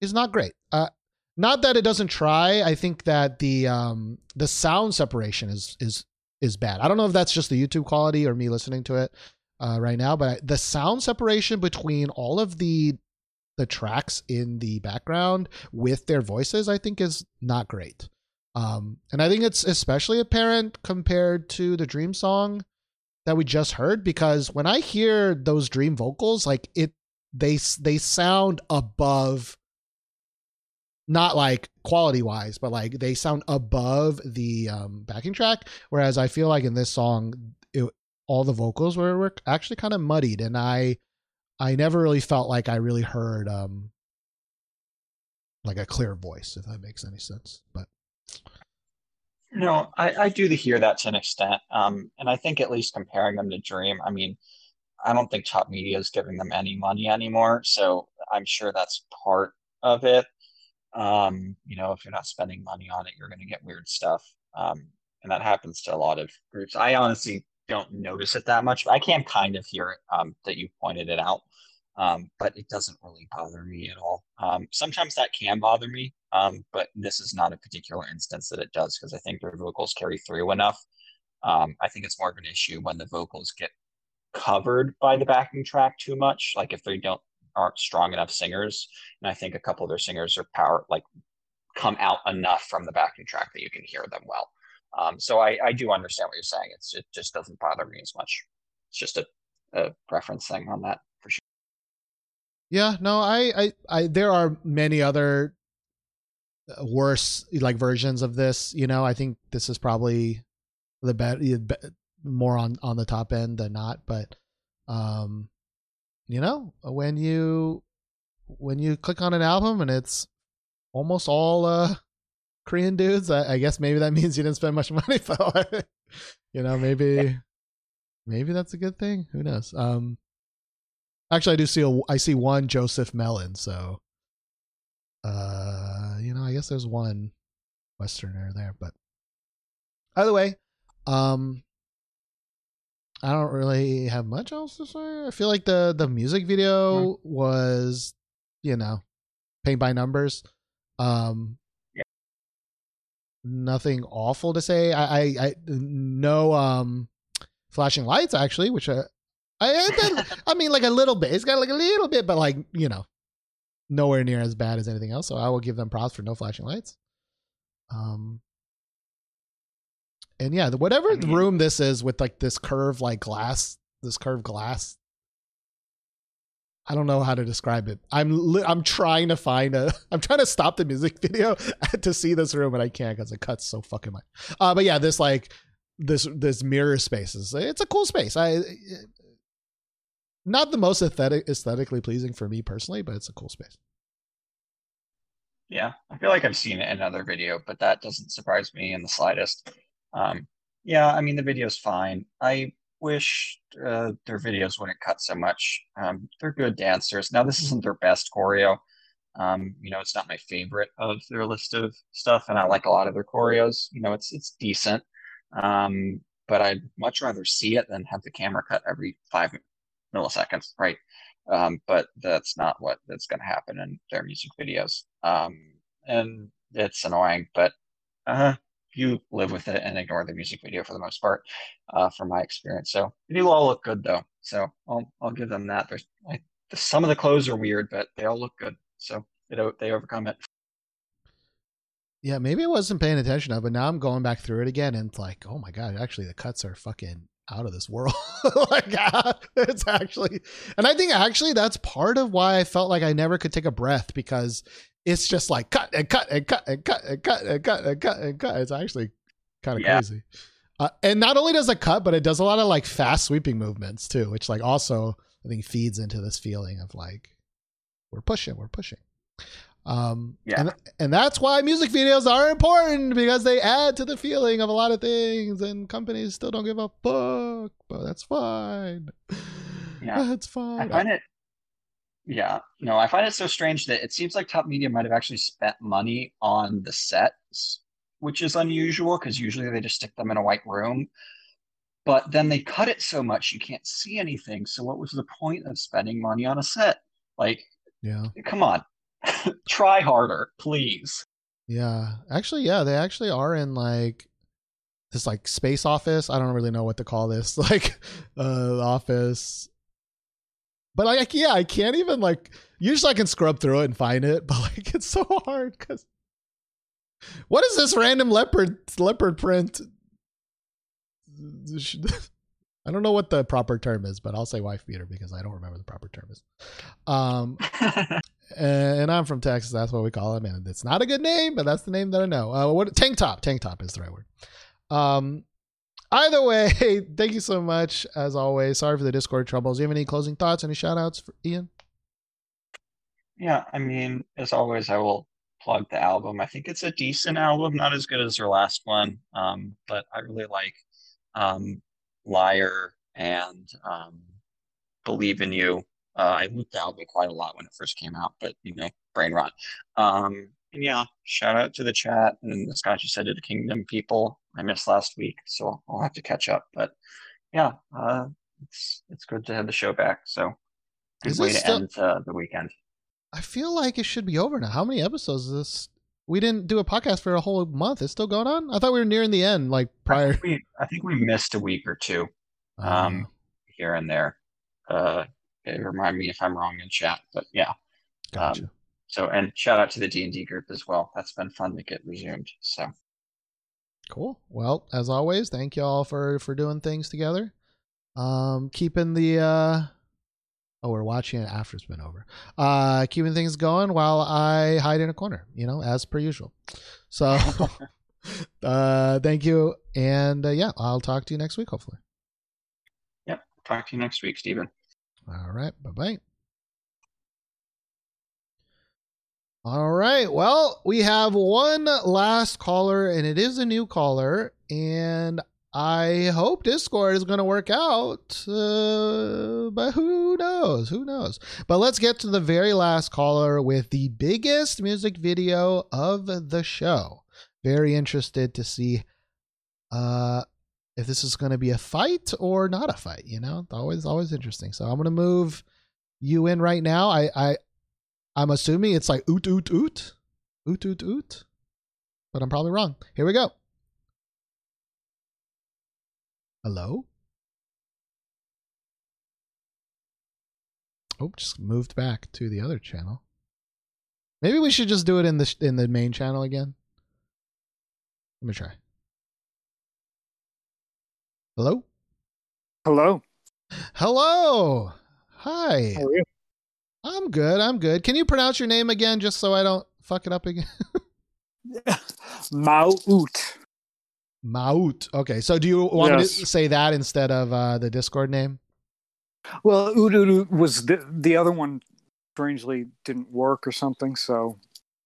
is not great. Uh, not that it doesn't try. I think that the um the sound separation is is is bad. I don't know if that's just the YouTube quality or me listening to it uh, right now, but the sound separation between all of the the tracks in the background with their voices, I think, is not great. Um, and I think it's especially apparent compared to the Dream song that we just heard because when I hear those Dream vocals, like it, they they sound above not like quality wise, but like they sound above the um, backing track. Whereas I feel like in this song, it, all the vocals were, were actually kind of muddied, and I I never really felt like I really heard um like a clear voice, if that makes any sense. But No, I, I do hear that to an extent. Um, and I think at least comparing them to Dream, I mean, I don't think Top Media is giving them any money anymore, so I'm sure that's part of it. Um, you know, if you're not spending money on it, you're going to get weird stuff. Um, and that happens to a lot of groups. I honestly don't notice it that much. I can kind of hear it um, that you pointed it out, um, but it doesn't really bother me at all. Um, sometimes that can bother me, um, but this is not a particular instance that it does because I think their vocals carry through enough. Um, I think it's more of an issue when the vocals get covered by the backing track too much, like if they don't aren't strong enough singers. And I think a couple of their singers are power like come out enough from the backing track that you can hear them well. Um, so I, I do understand what you're saying. It's it just doesn't bother me as much. It's just a, a preference thing on that for sure. yeah, no, I I, I there are many other uh, worse like versions of this. You know, I think this is probably the better more on on the top end than not. But um, you know, when you when you click on an album and it's almost all uh Korean dudes, I, I guess maybe that means you didn't spend much money. But you know, maybe maybe that's a good thing. Who knows? Um, actually, I do see a I see one Joseph Mellon. So, uh, you know, I guess there's one Westerner there. But either way, um, I don't really have much else to say. I feel like the the music video was, you know, paint by numbers. Um, Yeah. Nothing awful to say. I, I, I no um, flashing lights actually, which uh, I, I, I mean like a little bit. It's got like a little bit, but like you know, nowhere near as bad as anything else. So I will give them props for no flashing lights. Um, and yeah, the, whatever I mean- room this is with like this curve like glass, this curved glass. I don't know how to describe it. I'm li- I'm trying to find a. I'm trying to stop the music video to see this room, and I can't because it cuts so fucking much. Uh, but yeah, this like this this mirror space is it's a cool space. I not the most aesthetic aesthetically pleasing for me personally, but it's a cool space. Yeah, I feel like I've seen it in another video, but that doesn't surprise me in the slightest. Um, yeah, I mean the video's fine. I wish uh, their videos wouldn't cut so much. Um, they're good dancers. Now this isn't their best choreo. Um, you know, it's not my favorite of their list of stuff, and I like a lot of their choreos. You know, it's it's decent. Um, but I'd much rather see it than have the camera cut every five milliseconds, right? Um, but that's not what that's going to happen in their music videos. Um, and it's annoying, but uh, you live with it and ignore the music video for the most part, uh, from my experience. So they do all look good though. So I'll I'll give them that. There's I, some of the clothes are weird, but they all look good. So they they overcome it. Yeah, maybe I wasn't paying attention of, but now I'm going back through it again, and it's like, oh my god, actually the cuts are fucking out of this world. like ah, it's actually, and I think actually that's part of why I felt like I never could take a breath because it's just like cut and cut and cut and cut and cut and cut and cut and cut. It's actually kind of Yeah. crazy. Uh, and not only does it cut, but it does a lot of like fast sweeping movements too, which like also I think feeds into this feeling of like we're pushing, we're pushing. Um, Yeah. and and that's why music videos are important because they add to the feeling of a lot of things, and companies still don't give a fuck, but that's fine. Yeah. that's fine. I find it yeah, no, I find it so strange that it seems like Top Media might have actually spent money on the sets, which is unusual because usually they just stick them in a white room. But then they cut it so much you can't see anything. So what was the point of spending money on a set? Like, yeah, come on. Try harder, please. yeah. Actually, yeah, they actually are in like this like space office. I don't really know what to call this, like uh office. But like, yeah, I can't even like. Usually, I can scrub through it and find it, but like, it's so hard because what is this random leopard leopard print? I don't know what the proper term is, but I'll say wife beater because I don't remember the proper term is. Um, and I'm from Texas. That's what we call them, and it's not a good name, but that's the name that I know. Uh, what tank top? Tank top is the right word. Um, either way, thank you so much as always. Sorry for the Discord troubles. Do you have any closing thoughts? Any shout outs for Ian? Yeah, I mean, as always, I will plug the album. I think it's a decent album, not as good as their last one, um, but I really like um, Liar and um, Believe in You. Uh, I looped the album quite a lot when it first came out, but you know, brain rot. Um, and yeah, shout out to the chat and as Scott just said to the Kingdom people. I missed last week, so I'll have to catch up. But yeah, uh, it's it's good to have the show back. So good Is way to still- end uh, the weekend. I feel like it should be over now. How many episodes is this? We didn't do a podcast for a whole month. It's still going on. I thought we were nearing the end, like I prior. think we, I think we missed a week or two um, here and there. Uh, remind me if I'm wrong in chat, but yeah. gotcha. Um, so and shout out to the D and D group as well. That's been fun to get resumed. So Cool. Well, as always, thank you all for for doing things together. Um, keeping the uh, oh, we're watching it after it's been over. Uh, keeping things going while I hide in a corner, you know, as per usual. So, uh, thank you, and uh, yeah, I'll talk to you next week, hopefully. Yep talk to you next week, Stephen. All right. Bye bye. All right. Well, we have one last caller, and it is a new caller. And I hope Discord is going to work out. Uh, but who knows? Who knows? But let's get to the very last caller with the biggest music video of the show. Very interested to see uh, if this is going to be a fight or not a fight. You know, always always interesting. So I'm going to move you in right now. I I I'm assuming it's like oot oot oot oot oot oot, but I'm probably wrong. Here we go. Hello. Oh, just moved back to the other channel. Maybe we should just do it in the in the main channel again. Let me try. Hello? Hello. Hello. Hi. How are you? I'm good. I'm good. Can you pronounce your name again just so I don't fuck it up again? Maut. Maut. Okay. So do you want Yes. to say that instead of uh, the Discord name? Well, Oot was the, the other one strangely didn't work or something, so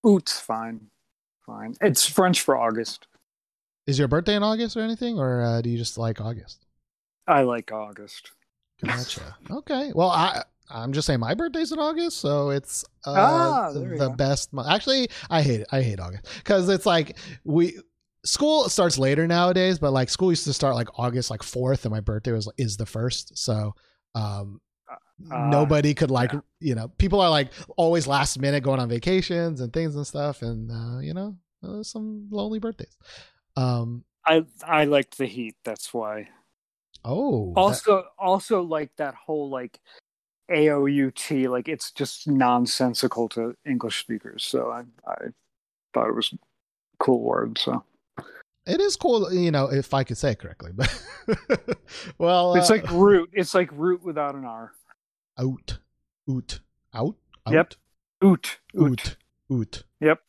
Oot's fine. Fine. It's French for August. Is your birthday in August or anything, or uh, do you just like August? I like August. Gotcha. okay. Well, I I'm just saying my birthday's in August, so it's uh, Ah, the best month. Actually, I hate it. I hate August because it's like we school starts later nowadays, but like school used to start like August like fourth, and my birthday was is the first. So um, Ah, nobody could like you know people are like always last minute going on vacations and things and stuff, and uh, you know uh, some lonely birthdays. Um. I I liked the Heat. That's why. Oh. that- Also, also like that whole like AOUT, like it's just nonsensical to English speakers. So I I thought it was a cool word. So it is cool, you know, if I could say it correctly. But well, it's uh, like root. It's like root without an R. out, oot, out. Yep. Oot. Oot. Oot. Yep.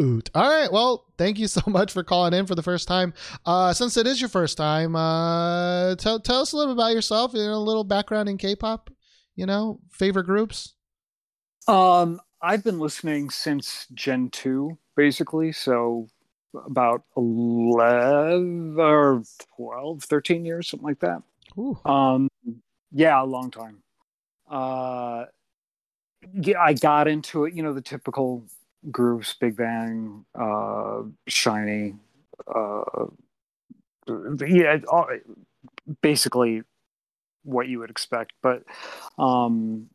Oot. All right. Well, thank you so much for calling in for the first time. Uh, since it is your first time, uh, tell tell us a little bit about yourself. You know, a little background in K-pop. You know, favorite groups. Um, I've been listening since Gen 2, basically. So about 11 or 12, 13 years, something like that. Ooh. Um, yeah, a long time. Uh, yeah, I got into it, you know, the typical groups, Big Bang, uh, SHINee, uh, yeah, all, basically what you would expect. But, um,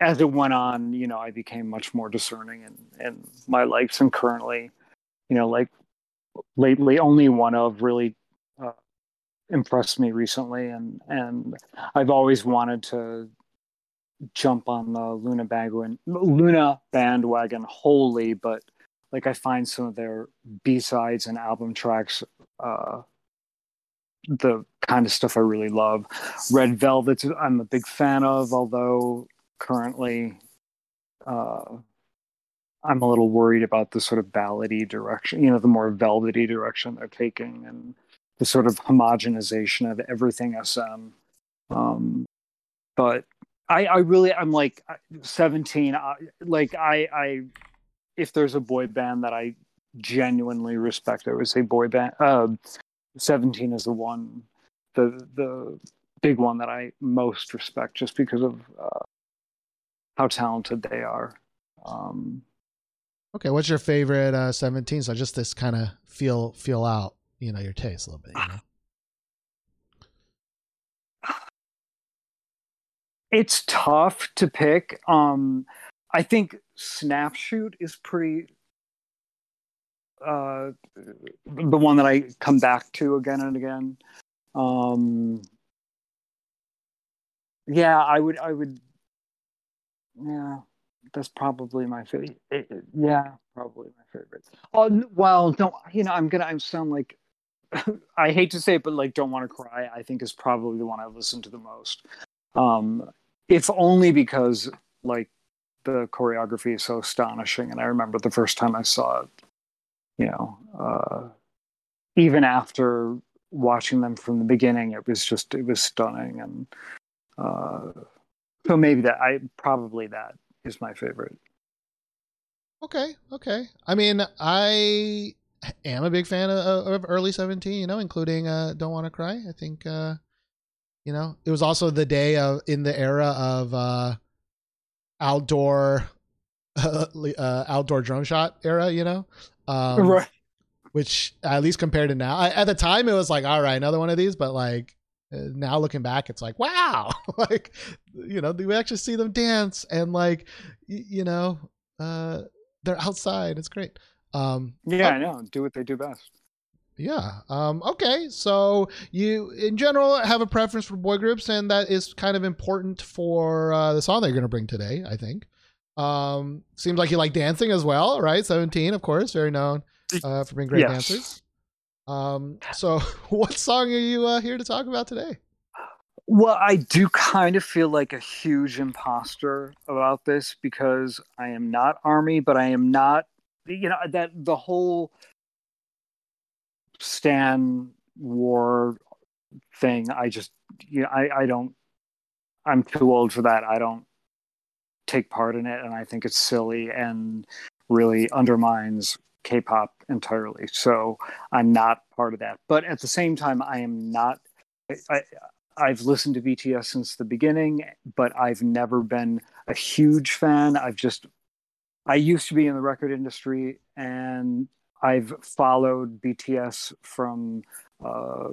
as it went on, you know, I became much more discerning in, in my likes and currently, you know, like lately only one of really uh, impressed me recently and and I've always wanted to jump on the LOONA bandwagon LOONA bandwagon wholly, but like I find some of their B sides and album tracks uh the kind of stuff I really love. Red Velvet I'm a big fan of, although currently uh I'm a little worried about the sort of ballady direction, you know, the more velvety direction they're taking and the sort of homogenization of everything SM. Um, but I, I really, I'm like 17. I, like I, I, if there's a boy band that I genuinely respect, I would say boy band. Uh, 17 is the one, the the big one that I most respect, just because of uh, how talented they are. Um, Okay, what's your favorite uh, 17? So just this kind of feel feel out, you know, your taste a little bit. You know? It's tough to pick. Um, I think Snapshoot is pretty. Uh, the one that I come back to again and again. Um, yeah, I would. I would. Yeah, that's probably my favorite. Yeah, probably my favorite. Oh well, no, you know, I'm gonna. I'm sound like. I hate to say it, but like, don't want to cry. I think is probably the one I listen to the most. Um, if only because like the choreography is so astonishing, and I remember the first time I saw it. You know, uh, even after watching them from the beginning, it was just it was stunning, and uh, so maybe that I probably that is my favorite. Okay, okay. I mean, I am a big fan of, of early 17, you know, including uh, Don't Want to Cry. I think, uh, you know, it was also the day of in the era of uh, outdoor uh, outdoor drone shot era, you know, um, right. which at least compared to now, I, at the time it was like, all right, another one of these, but like uh, now looking back, it's like, wow, like you know, we actually see them dance and like, y- you know, uh, they're outside. It's great. Um, Yeah, oh, I know. Do what they do best. Yeah. Um, okay. So you, in general, have a preference for boy groups, and that is kind of important for uh, the song that you're going to bring today. I think. Um, seems like you like dancing as well, right? Seventeen, of course, very known uh, for being great Yes. dancers. Um, so what song are you uh, here to talk about today? Well, I do kind of feel like a huge imposter about this because I am not Army, but I am not, you know, that the whole Stan War thing. I just, you know, I, I don't, I'm too old for that. I don't take part in it, and I think it's silly and really undermines K-pop entirely. So I'm not part of that. But at the same time, I am not. I, I've listened to BTS since the beginning, but I've never been a huge fan. I've just, I used to be in the record industry and I've followed BTS from uh,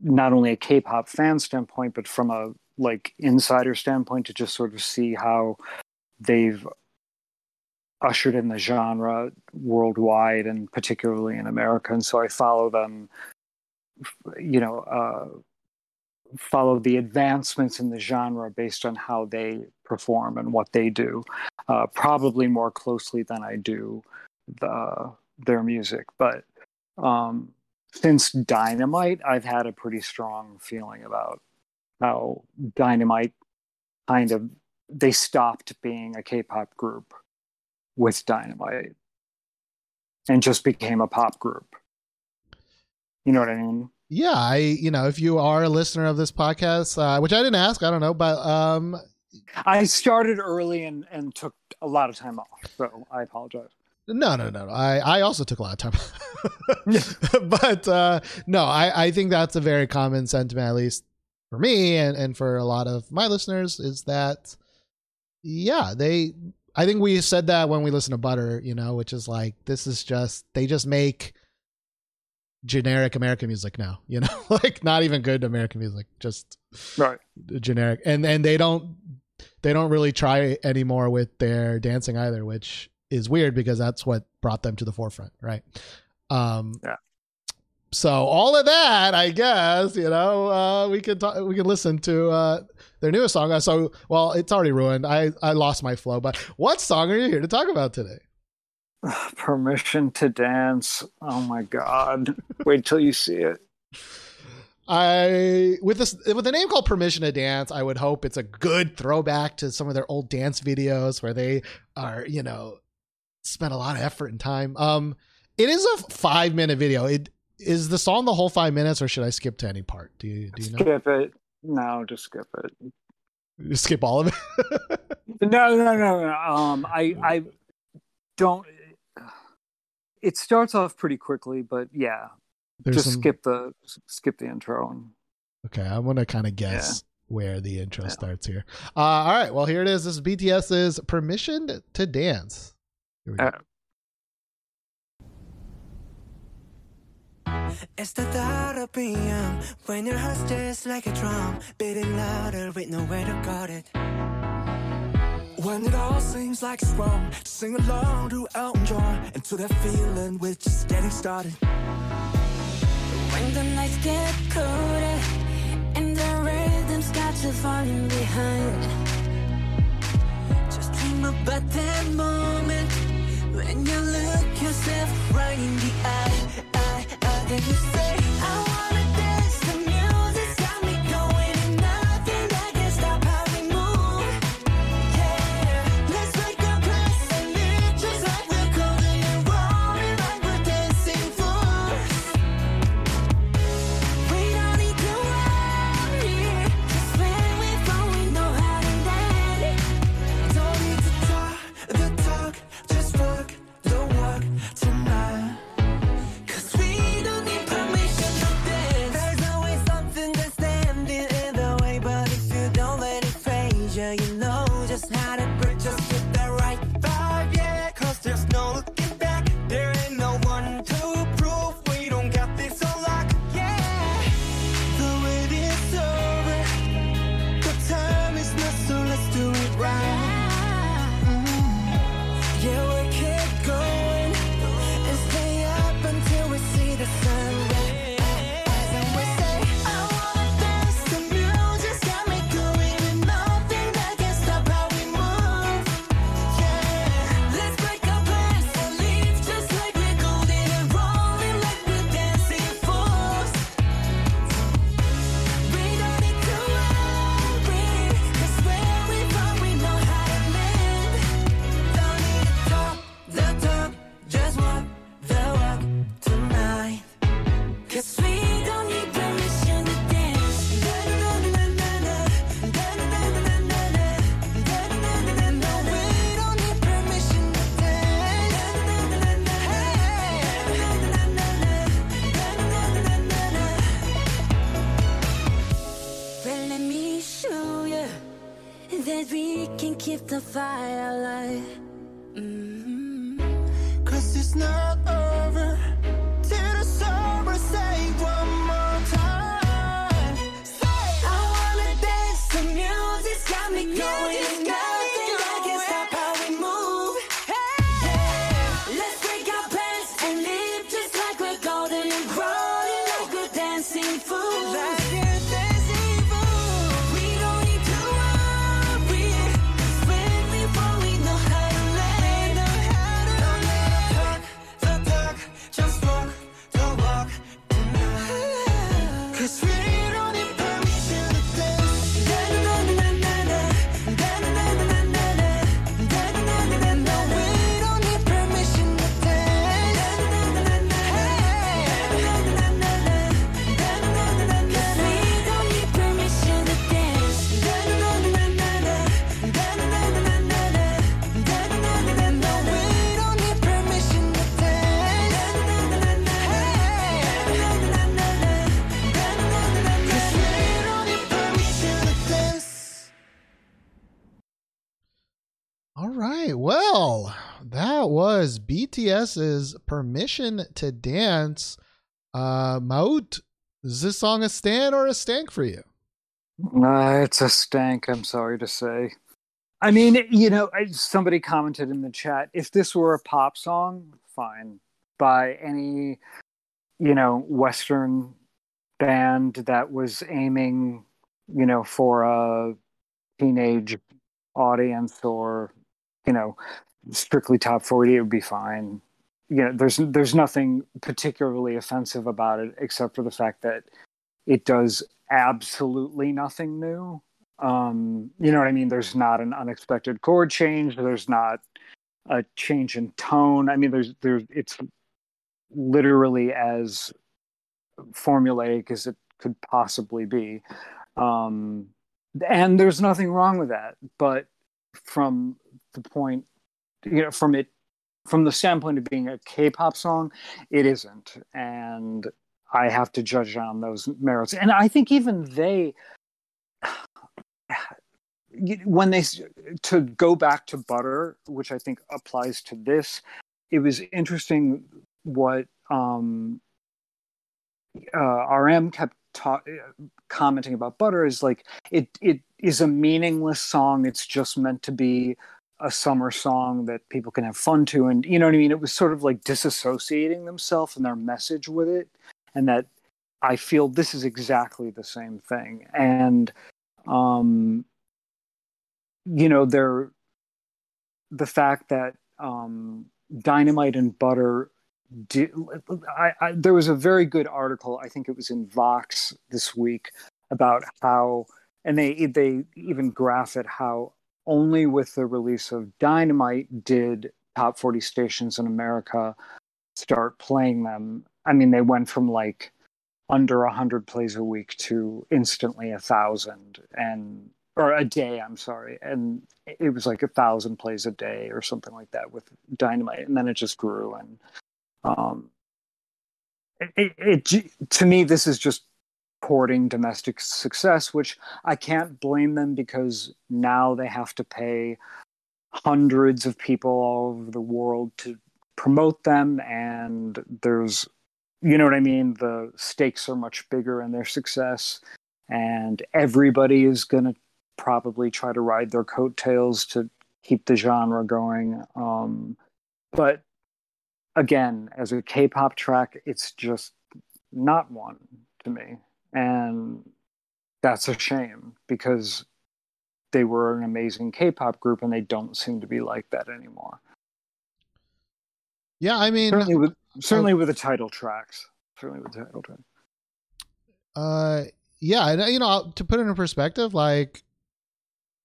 not only a K pop fan standpoint, but from a like insider standpoint to just sort of see how they've ushered in the genre worldwide and particularly in America. And so I follow them, you know, uh, follow the advancements in the genre based on how they perform and what they do, uh, probably more closely than I do the, their music. But um, since Dynamite, I've had a pretty strong feeling about how Dynamite kind of they stopped being a K-pop group with Dynamite and just became a pop group. You know what I mean? Yeah, I you know if you are a listener of this podcast, uh, which I didn't ask, I don't know, but um, I started early and and took a lot of time off, so I apologize. No, no, no. no. I, I also took a lot of time. but uh, no, I, I think that's a very common sentiment, at least for me and, and for a lot of my listeners, is that, yeah, they, I think we said that when we listen to Butter, you know, which is like, this is just, they just make generic American music now, you know, like not even good American music, just Right. generic. And, and they don't, they don't really try anymore with their dancing either, which is weird because that's what brought them to the forefront, right? Um, Yeah. So all of that, I guess, you know, uh, we could talk, we could listen to uh, their newest song. Uh, So, well, it's already ruined. I I lost my flow. But what song are you here to talk about today? Permission to dance. Oh my god! Wait till you see it. I with this with a name called Permission to Dance, I would hope it's a good throwback to some of their old dance videos where they are, you know, spent a lot of effort and time. Um, it is a five minute video. It is the song the whole five minutes, or should I skip to any part? Do you do you know? Skip it. No, just skip it. You skip all of it. No, no, no, no. Um, I, I don't. It starts off pretty quickly, but yeah, There's just some- skip the skip the intro and Okay, I want to kind of guess where the intro Yeah. starts here. Uh, all right, well here it is. This is BTS's "Permission to Dance." It's the thought of being when your heart's just like a drum, beating louder with nowhere to guard it. When it all seems like it's wrong, sing along to Elton John and to that feeling we're just getting started. When the nights get colder and the rhythm's got you falling behind. Just dream about that moment when you look yourself right in the eye, eye, eye, you say, I wanna dance. Keep the fire alive. Mm-hmm. Cause it's not was BTS's Permission to Dance. Uh Maut, is this song a stan or a stank for you? Uh, it's a stank, I'm sorry to say. I mean, you know, somebody commented in the chat if this were a pop song, fine. By any, you know, Western band that was aiming, you know, for a teenage audience or, you know, strictly top 40, it would be fine. You know, there's there's nothing particularly offensive about it except for the fact that it does absolutely nothing new. Um, you know what I mean? There's not an unexpected chord change. There's not a change in tone. I mean, there's there's it's literally as formulaic as it could possibly be. Um, and there's nothing wrong with that. But from the point, you know, from it, from the standpoint of being a K-pop song, it isn't. And I have to judge on those merits. And I think even they, when they to go back to butter, which I think applies to this, it was interesting what um, uh, RM kept ta- commenting about butter is like it it is a meaningless song. It's just meant to be a summer song that people can have fun to, and you know what I mean. It was sort of like disassociating themselves and their message with it, and that I feel this is exactly the same thing. And um, you know, they're the fact that um, dynamite and butter. Di- I, I, there was a very good article. I think it was in Vox this week about how, and they they even graph it how only with the release of Dynamite did top forty stations in America start playing them. I mean, they went from like under a hundred plays a week to instantly a thousand and or a day i'm sorry and it was like a thousand plays a day or something like that with dynamite and then it just grew and um it, it, it to me this is just courting domestic success which i can't blame them because now they have to pay hundreds of people all over the world to promote them and there's you know what I mean? The stakes are much bigger in their success, and everybody is going to probably try to ride their coattails to keep the genre going. Um, but again, as a K-pop track, it's just not one to me, and that's a shame because they were an amazing K-pop group, and they don't seem to be like that anymore. Yeah, I mean, certainly with certainly with the title tracks. Certainly with the title track. uh, yeah, and uh, you know, to put it in perspective, like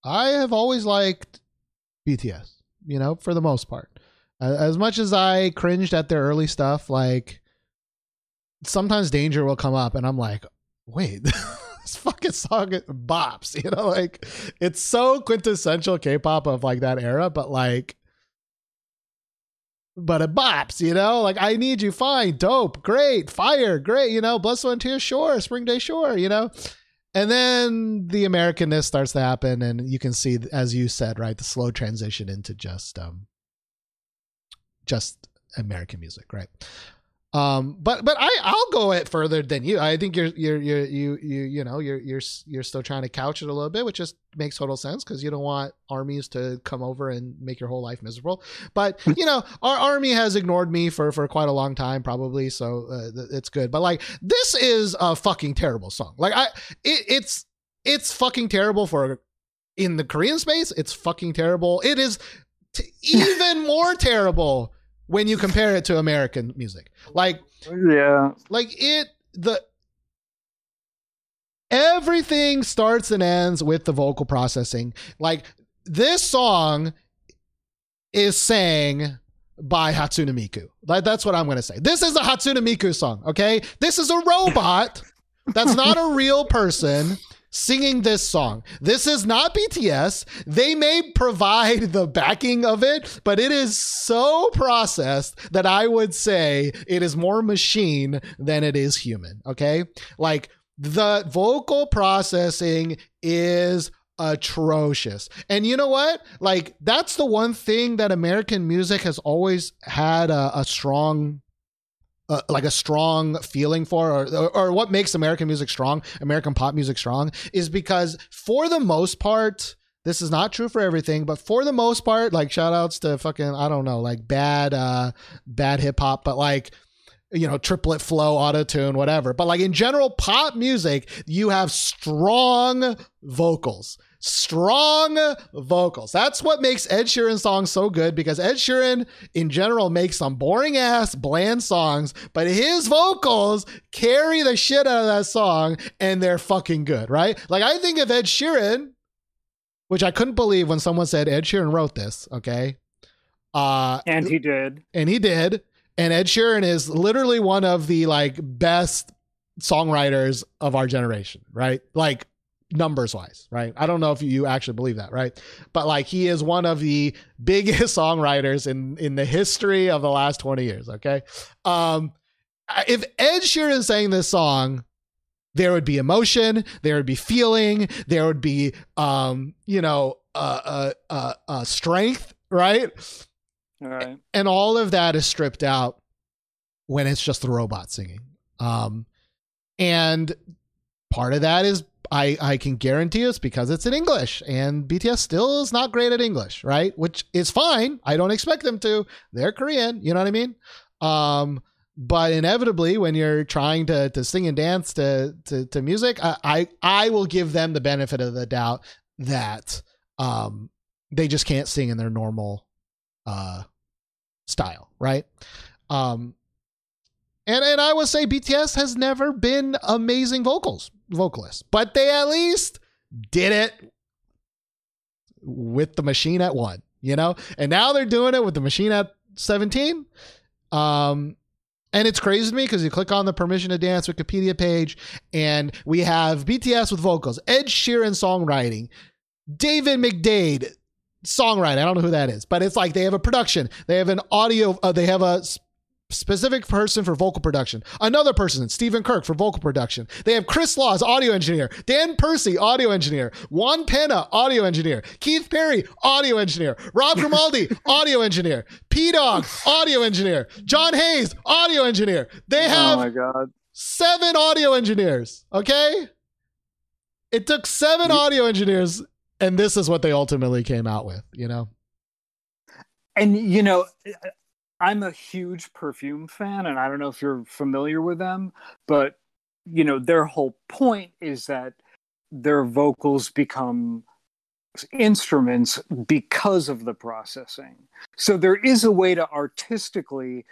I have always liked BTS. You know, for the most part, uh, as much as I cringed at their early stuff, like sometimes Danger will come up, and I'm like, wait. This fucking song bops, you know, like it's so quintessential K-pop of like that era, but like but it bops, you know? Like, I need you, fine, dope, great, fire, great, you know, Sweat, and Tears, sure, Spring Day, sure, you know? And then the Americanness starts to happen, and you can see, as you said, right, the slow transition into just, um, just American music, right? Um, but but I I'll go it further than you. I think you're you're you're you you you know you're you're you're still trying to couch it a little bit, which just makes total sense because you don't want armies to come over and make your whole life miserable. But you know, our army has ignored me for for quite a long time, probably, so uh, th- it's good. But like, this is a fucking terrible song. Like I, it, it's it's fucking terrible for in the Korean space. It's fucking terrible. It is t- even more terrible when you compare it to American music. Like Yeah. like it the everything starts and ends with the vocal processing. Like this song is sang by Hatsune Miku. Like that's what I'm going to say. This is a Hatsune Miku song, okay? This is a robot. That's not a real person singing this song. This is not BTS. They may provide the backing of it, but it is so processed that I would say it is more machine than it is human, okay? Like the vocal processing is atrocious. And you know what? Like that's the one thing that American music has always had a, a strong uh, like a strong feeling for or, or what makes American music strong, American pop music strong is because for the most part this is not true for everything, but for the most part, like shout outs to fucking I don't know, like bad uh bad hip hop, but like you know, triplet flow, auto tune, whatever. But like in general, pop music, you have strong vocals. Strong vocals. That's what makes Ed Sheeran songs so good because Ed Sheeran, in general, makes some boring ass, bland songs, but his vocals carry the shit out of that song and they're fucking good, right? Like, I think of Ed Sheeran, which I couldn't believe when someone said Ed Sheeran wrote this, okay? Uh, And he did. and he did. And Ed Sheeran is literally one of the like best songwriters of our generation, right? Like numbers wise, right? I don't know if you actually believe that, right? But like he is one of the biggest songwriters in in the history of the last 20 years, okay? Um if Ed Sheeran sang this song, there would be emotion, there would be feeling, there would be um, you know, uh uh uh, uh strength, right? All right. and all of that is stripped out when it's just the robot singing um and part of that is i i can guarantee it's because it's in english and bts still is not great at english right? Which is fine. I don't expect them to. They're korean. You know what i mean? Um but inevitably when you're trying to to sing and dance to to, to music I, I i will give them the benefit of the doubt that um they just can't sing in their normal uh style, right? Um and and I would say BTS has never been amazing vocals vocalists, but they at least did it with the machine at 1, you know? And now they're doing it with the machine at 17. Um and it's crazy to me because you click on the permission to dance Wikipedia page and we have BTS with vocals, Ed Sheeran songwriting, David McDaid songwriter. I don't know who that is, but it's like they have a production. They have an audio. Uh, they have a specific person for vocal production. Another person, Stephen Kirk, for vocal production. They have Chris Laws, audio engineer. Dan Pursey, audio engineer. Juan Penna, audio engineer. Keith Perry, audio engineer. Rob Grimaldi, audio engineer. Pdogg, audio engineer. John Hayes, audio engineer. They oh have my god. seven audio engineers. Okay. It took seven audio engineers, and this is what they ultimately came out with, you know? And you know, I'm a huge perfume fan, and I don't know if you're familiar with them, but you know, their whole point is that their vocals become instruments because of the processing. So there is a way to artistically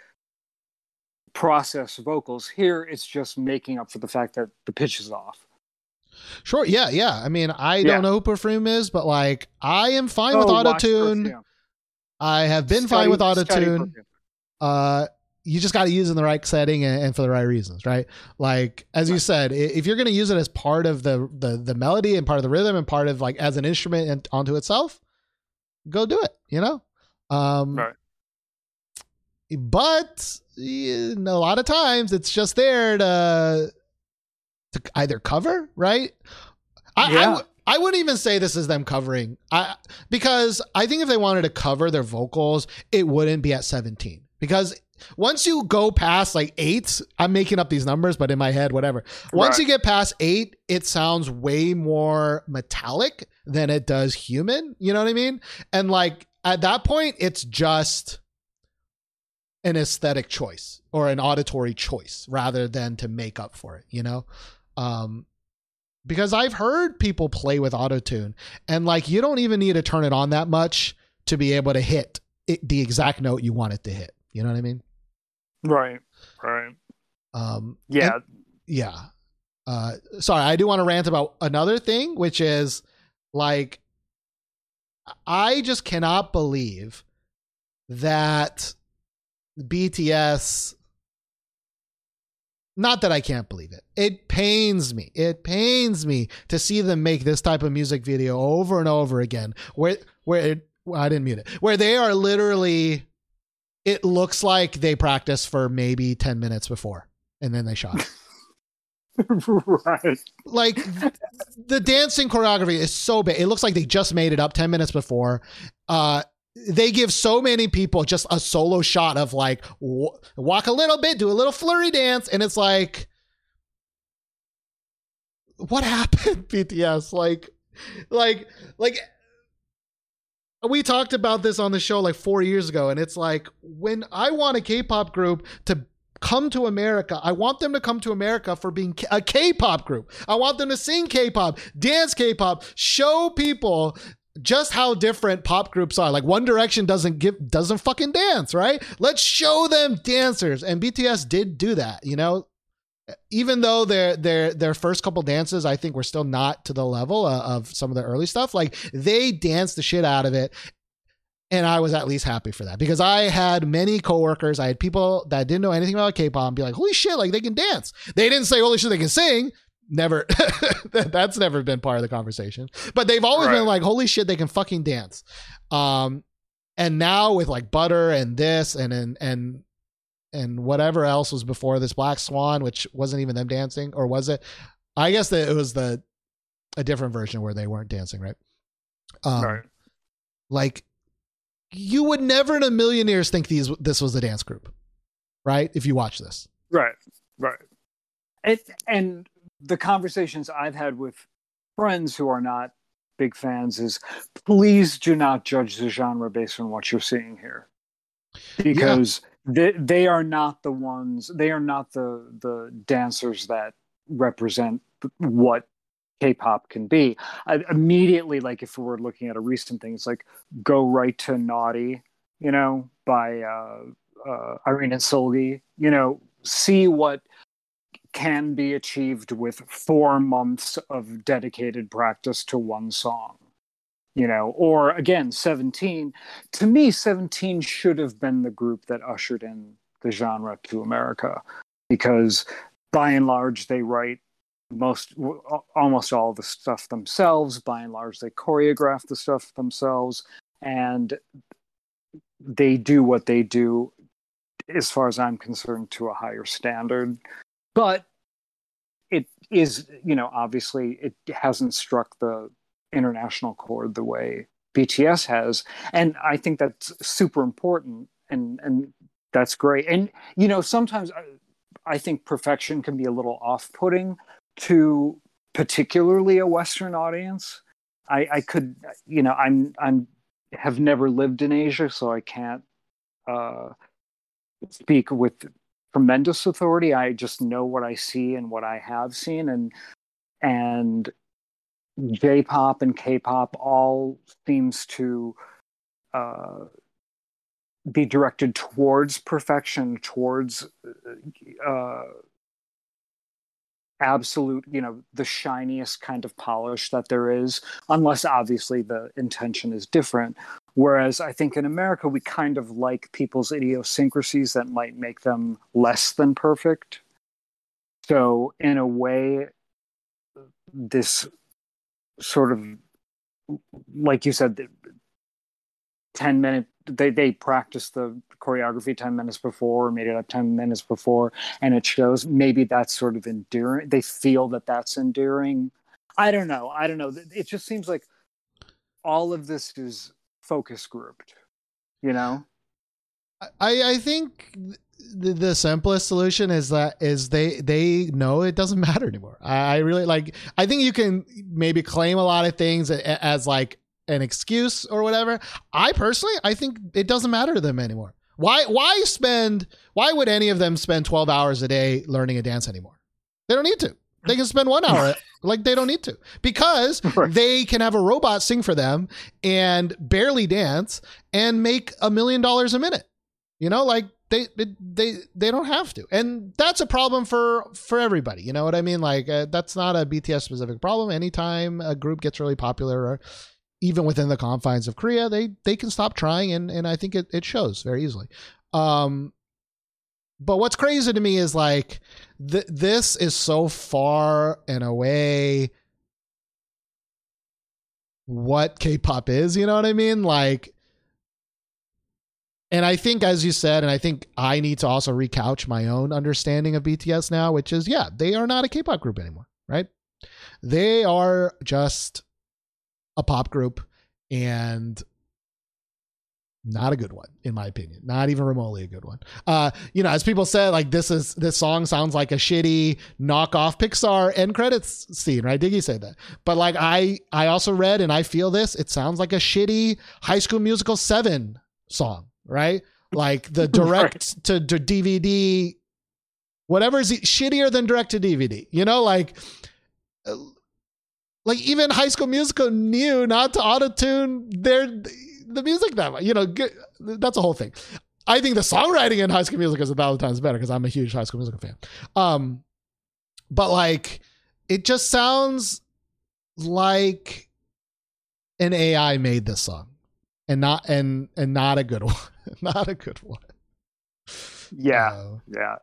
process vocals. Here, it's just making up for the fact that the pitch is off. Sure. Yeah. Yeah. I mean, I Yeah. don't know who Perfume is, but like, I am fine with Oh, watch autotune. Perfume. I have been Scotty- fine with Scotty autotune. Uh, you just got to use it in the right setting and, and for the right reasons, right? Like as you said, if you're going to use it as part of the, the the melody and part of the rhythm and part of like as an instrument and onto itself, go do it. You know, um, Right. but yeah, a lot of times it's just there to to either cover, right? I, I, Yeah. w- I wouldn't even say this is them covering, I because I think if they wanted to cover their vocals, it wouldn't be at 17 because once you go past like eight, I'm making up these numbers, but in my head, whatever. Once Right. you get past eight, it sounds way more metallic than it does human. You know what I mean? And like at that point, it's just an aesthetic choice or an auditory choice rather than to make up for it, you know? Um, because I've heard people play with autotune and like you don't even need to turn it on that much to be able to hit it, the exact note you want it to hit. You know what I mean? Right. Right. Um, Yeah. and- yeah. Uh, sorry, I do want to rant about another thing, which is like, I just cannot believe that BTS. Not that I can't believe it. It pains me. It pains me to see them make this type of music video over and over again. Where where it, well, I didn't mute it. Where they are literally. It looks like they practiced for maybe ten minutes before, and then they shot. it. right. like the dancing choreography is so big. It looks like they just made it up 10 minutes before. Uh they give so many people just a solo shot of like w- walk a little bit, do a little flurry dance and it's like what happened BTS like like like we talked about this on the show like 4 years ago and it's like when I want a K-pop group to come to America. I want them to come to America for being a K-pop group. I want them to sing K-pop, dance K-pop, show people just how different pop groups are. Like One Direction doesn't give doesn't fucking dance, right? Let's show them dancers. And BTS did do that, you know? Even though their their their first couple dances I think were still not to the level uh, of some of the early stuff, like they danced the shit out of it and I was at least happy for that because I had many coworkers, I had people that didn't know anything about K-pop and be like, "Holy shit, like they can dance." They didn't say, "Holy shit, they can sing." Never, that's never been part of the conversation. But they've always been like, "Holy shit, they can fucking dance." Um, and now with like Butter and this and and and and whatever else was before this Black Swan, which wasn't even them dancing, or was it? I guess that it was the a different version where they weren't dancing, right? Um, right. like you would never in a million years think these this was a dance group right if you watch this Right. Right. And and the conversations I've had with friends who are not big fans is please do not judge the genre based on what you're seeing here. Because they they are not the ones they are not the the dancers that represent what K-pop can be. I, immediately, like if we were looking at a recent thing, it's like go right to Naughty, you know, by uh, uh, Irene and Seulgi. You know, see what can be achieved with four months of dedicated practice to one song. You know, or again, 17. To me, 17 should have been the group that ushered in the genre to America because by and large, they write most almost all the stuff themselves by and large they choreograph the stuff themselves and they do what they do as far as i'm concerned to a higher standard but it is you know obviously it hasn't struck the international chord the way bts has. And i think that's super important and and that's great. And you know sometimes I, I think perfection can be a little off-putting to particularly a western audience. I i could you know i'm i'm have never lived in asia so i can't uh speak with tremendous authority. I just know what i see and what i have seen. And and j-pop and k-pop all seems to uh be directed towards perfection towards uh absolute you know the shiniest kind of polish that there is unless obviously the intention is different. Whereas i think in america we kind of like people's idiosyncrasies that might make them less than perfect. So in a way this sort of like you said 10 minute they they practiced the choreography 10 minutes before made it up 10 minutes before and it shows maybe that's sort of endearing they feel that that's endearing i don't know i don't know it just seems like all of this is focus grouped you know? I i think the, the simplest solution is that is they they know it doesn't matter anymore. I, I really like. I think you can maybe claim a lot of things a- as like an excuse or whatever. I personally, I think it doesn't matter to them anymore. Why why spend? Why would any of them spend twelve hours a day learning a dance anymore? They don't need to. They can spend one hour. like they don't need to because they can have a robot sing for them and barely dance and make a million dollars a minute. You know, like they they they don't have to, and that's a problem for for everybody. You know what I mean? Like uh, that's not a BTS specific problem. Anytime a group gets really popular, or even within the confines of Korea, they they can stop trying, and and I think it it shows very easily. Um, but what's crazy to me is like th- this is so far and away what K-pop is. You know what I mean? Like and I think, as you said, and I think I need to also recouch my own understanding of BTS now, which is, yeah, they are not a K-pop group anymore, right? They are just a pop group, and not a good one, in my opinion. Not even remotely a good one. Uh, you know, as people said, like this is this song sounds like a shitty knockoff Pixar end credits scene, right? Diggy said that, but like I, I also read and I feel this. It sounds like a shitty High School Musical seven song, right? Like the direct to, to DVD, whatever is shittier than direct to DVD. You know, like, uh, like even High School Musical knew not to auto tune their the music that way. You know, good, that's a whole thing. I think the songwriting in High School Musical is a thousand times better because I'm a huge High School Musical fan. Um, but like, it just sounds like an AI made this song, and not and and not a good one, not a good one. Yeah, Uh, yeah,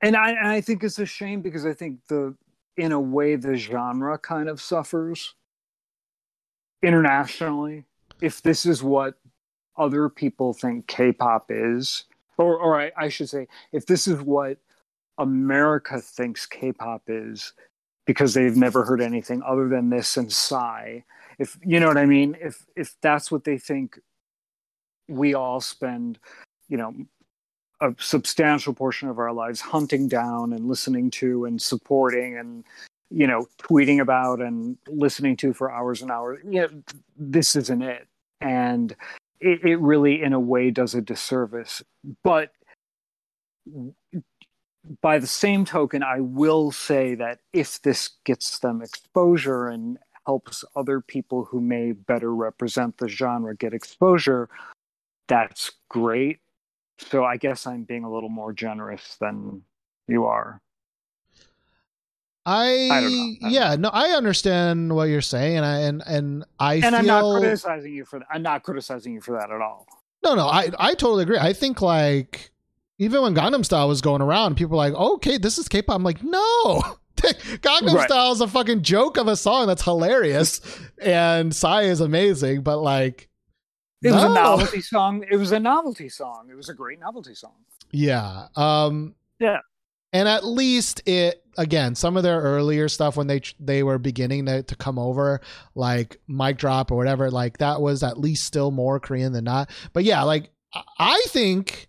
and I and I think it's a shame because I think the in a way the genre kind of suffers internationally. If this is what other people think K-pop is, or or I, I should say, if this is what America thinks K-pop is, because they've never heard anything other than this and Psy. If you know what I mean, if if that's what they think, we all spend, you know, a substantial portion of our lives hunting down and listening to and supporting and you know tweeting about and listening to for hours and hours. You know this isn't it. And it, it really in a way does a disservice. But by the same token i will say that if this gets them exposure and helps other people who may better represent the genre get exposure that's great so I guess I'm being a little more generous than you are. I, I don't know. I don't yeah, no, I understand what you're saying, and I and and I and feel I'm not criticizing you for that. I'm not criticizing you for that at all. no, no, I I totally agree. I think like even when Gangnam Style was going around, people were like, "Okay, this is K-pop." I'm like, no. Gangnam Right. Style is a fucking joke of a song that's hilarious, and Psy is amazing, but like, It was No. a novelty song. It was a novelty song. It was a great novelty song. Yeah. Um Yeah. And at least it again, some of their earlier stuff when they they were beginning to, to come over, like mic drop or whatever, like that was at least still more Korean than not. But yeah, like I- I think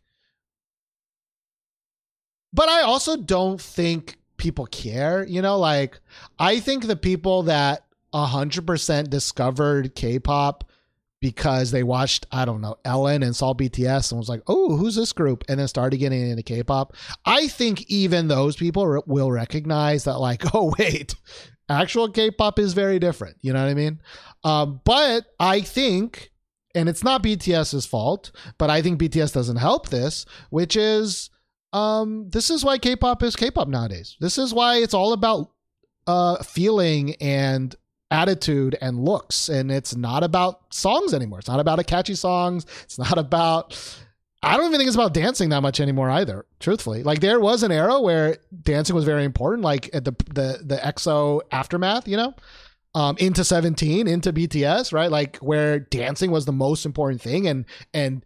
but I also don't think people care, you know, like I think the people that 100% discovered K-pop because they watched, I don't know, Ellen and saw BTS and was like, oh, who's this group? And then started getting into K pop. I think even those people will recognize that, like, oh, wait, actual K pop is very different. You know what I mean? Um, but I think, and it's not BTS's fault, but I think BTS doesn't help this, which is um, this is why K pop is K pop nowadays. This is why it's all about uh, feeling and attitude and looks. And it's not about songs anymore. It's not about catchy songs. It's not about i don't even think it's about dancing that much anymore either truthfully. Like there was an era where dancing was very important like at the the the exo aftermath you know? Um into 17 into bts right? Like where dancing was the most important thing and and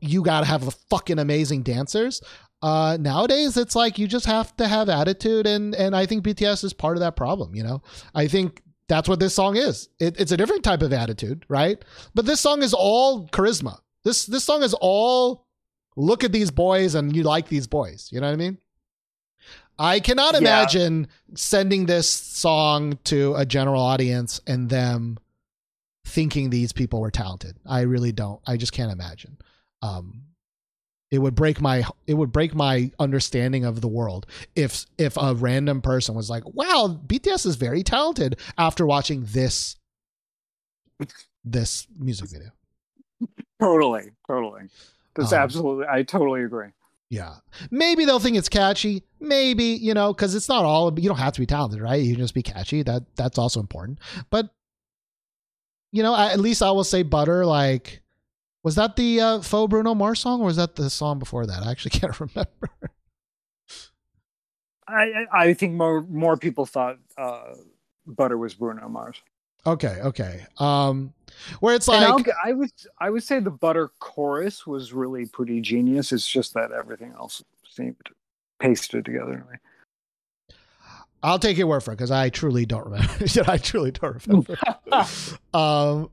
you got to have the fucking amazing dancers. Uh nowadays it's like you just have to have attitude and and i think bts is part of that problem you know? I think that's what this song is. It, it's a different type of attitude, right? But this song is all charisma. This this song is all look at these boys and you like these boys. You know what I mean? I cannot Yeah. imagine sending this song to a general audience and them thinking these people were talented. I really don't. I just can't imagine. Um, it would break my it would break my understanding of the world if if a random person was like, "Wow, BTS is very talented," after watching this this music video. Totally, totally. That's Um, absolutely. I totally agree. Yeah. Maybe they'll think it's catchy. Maybe, you know, because it's not all you don't have to be talented, right? You can just be catchy. That that's also important. But you know, at least I will say butter, like was that the uh, faux Bruno Mars song or was that the song before that? I actually can't remember. I I I think more more people thought uh, Butter was Bruno Mars. okay, okay. Um where it's like would I would say the Butter chorus was really pretty genius. It's just that everything else seemed pasted together. in. I'll take your word for it because I truly don't remember. I truly don't remember. um,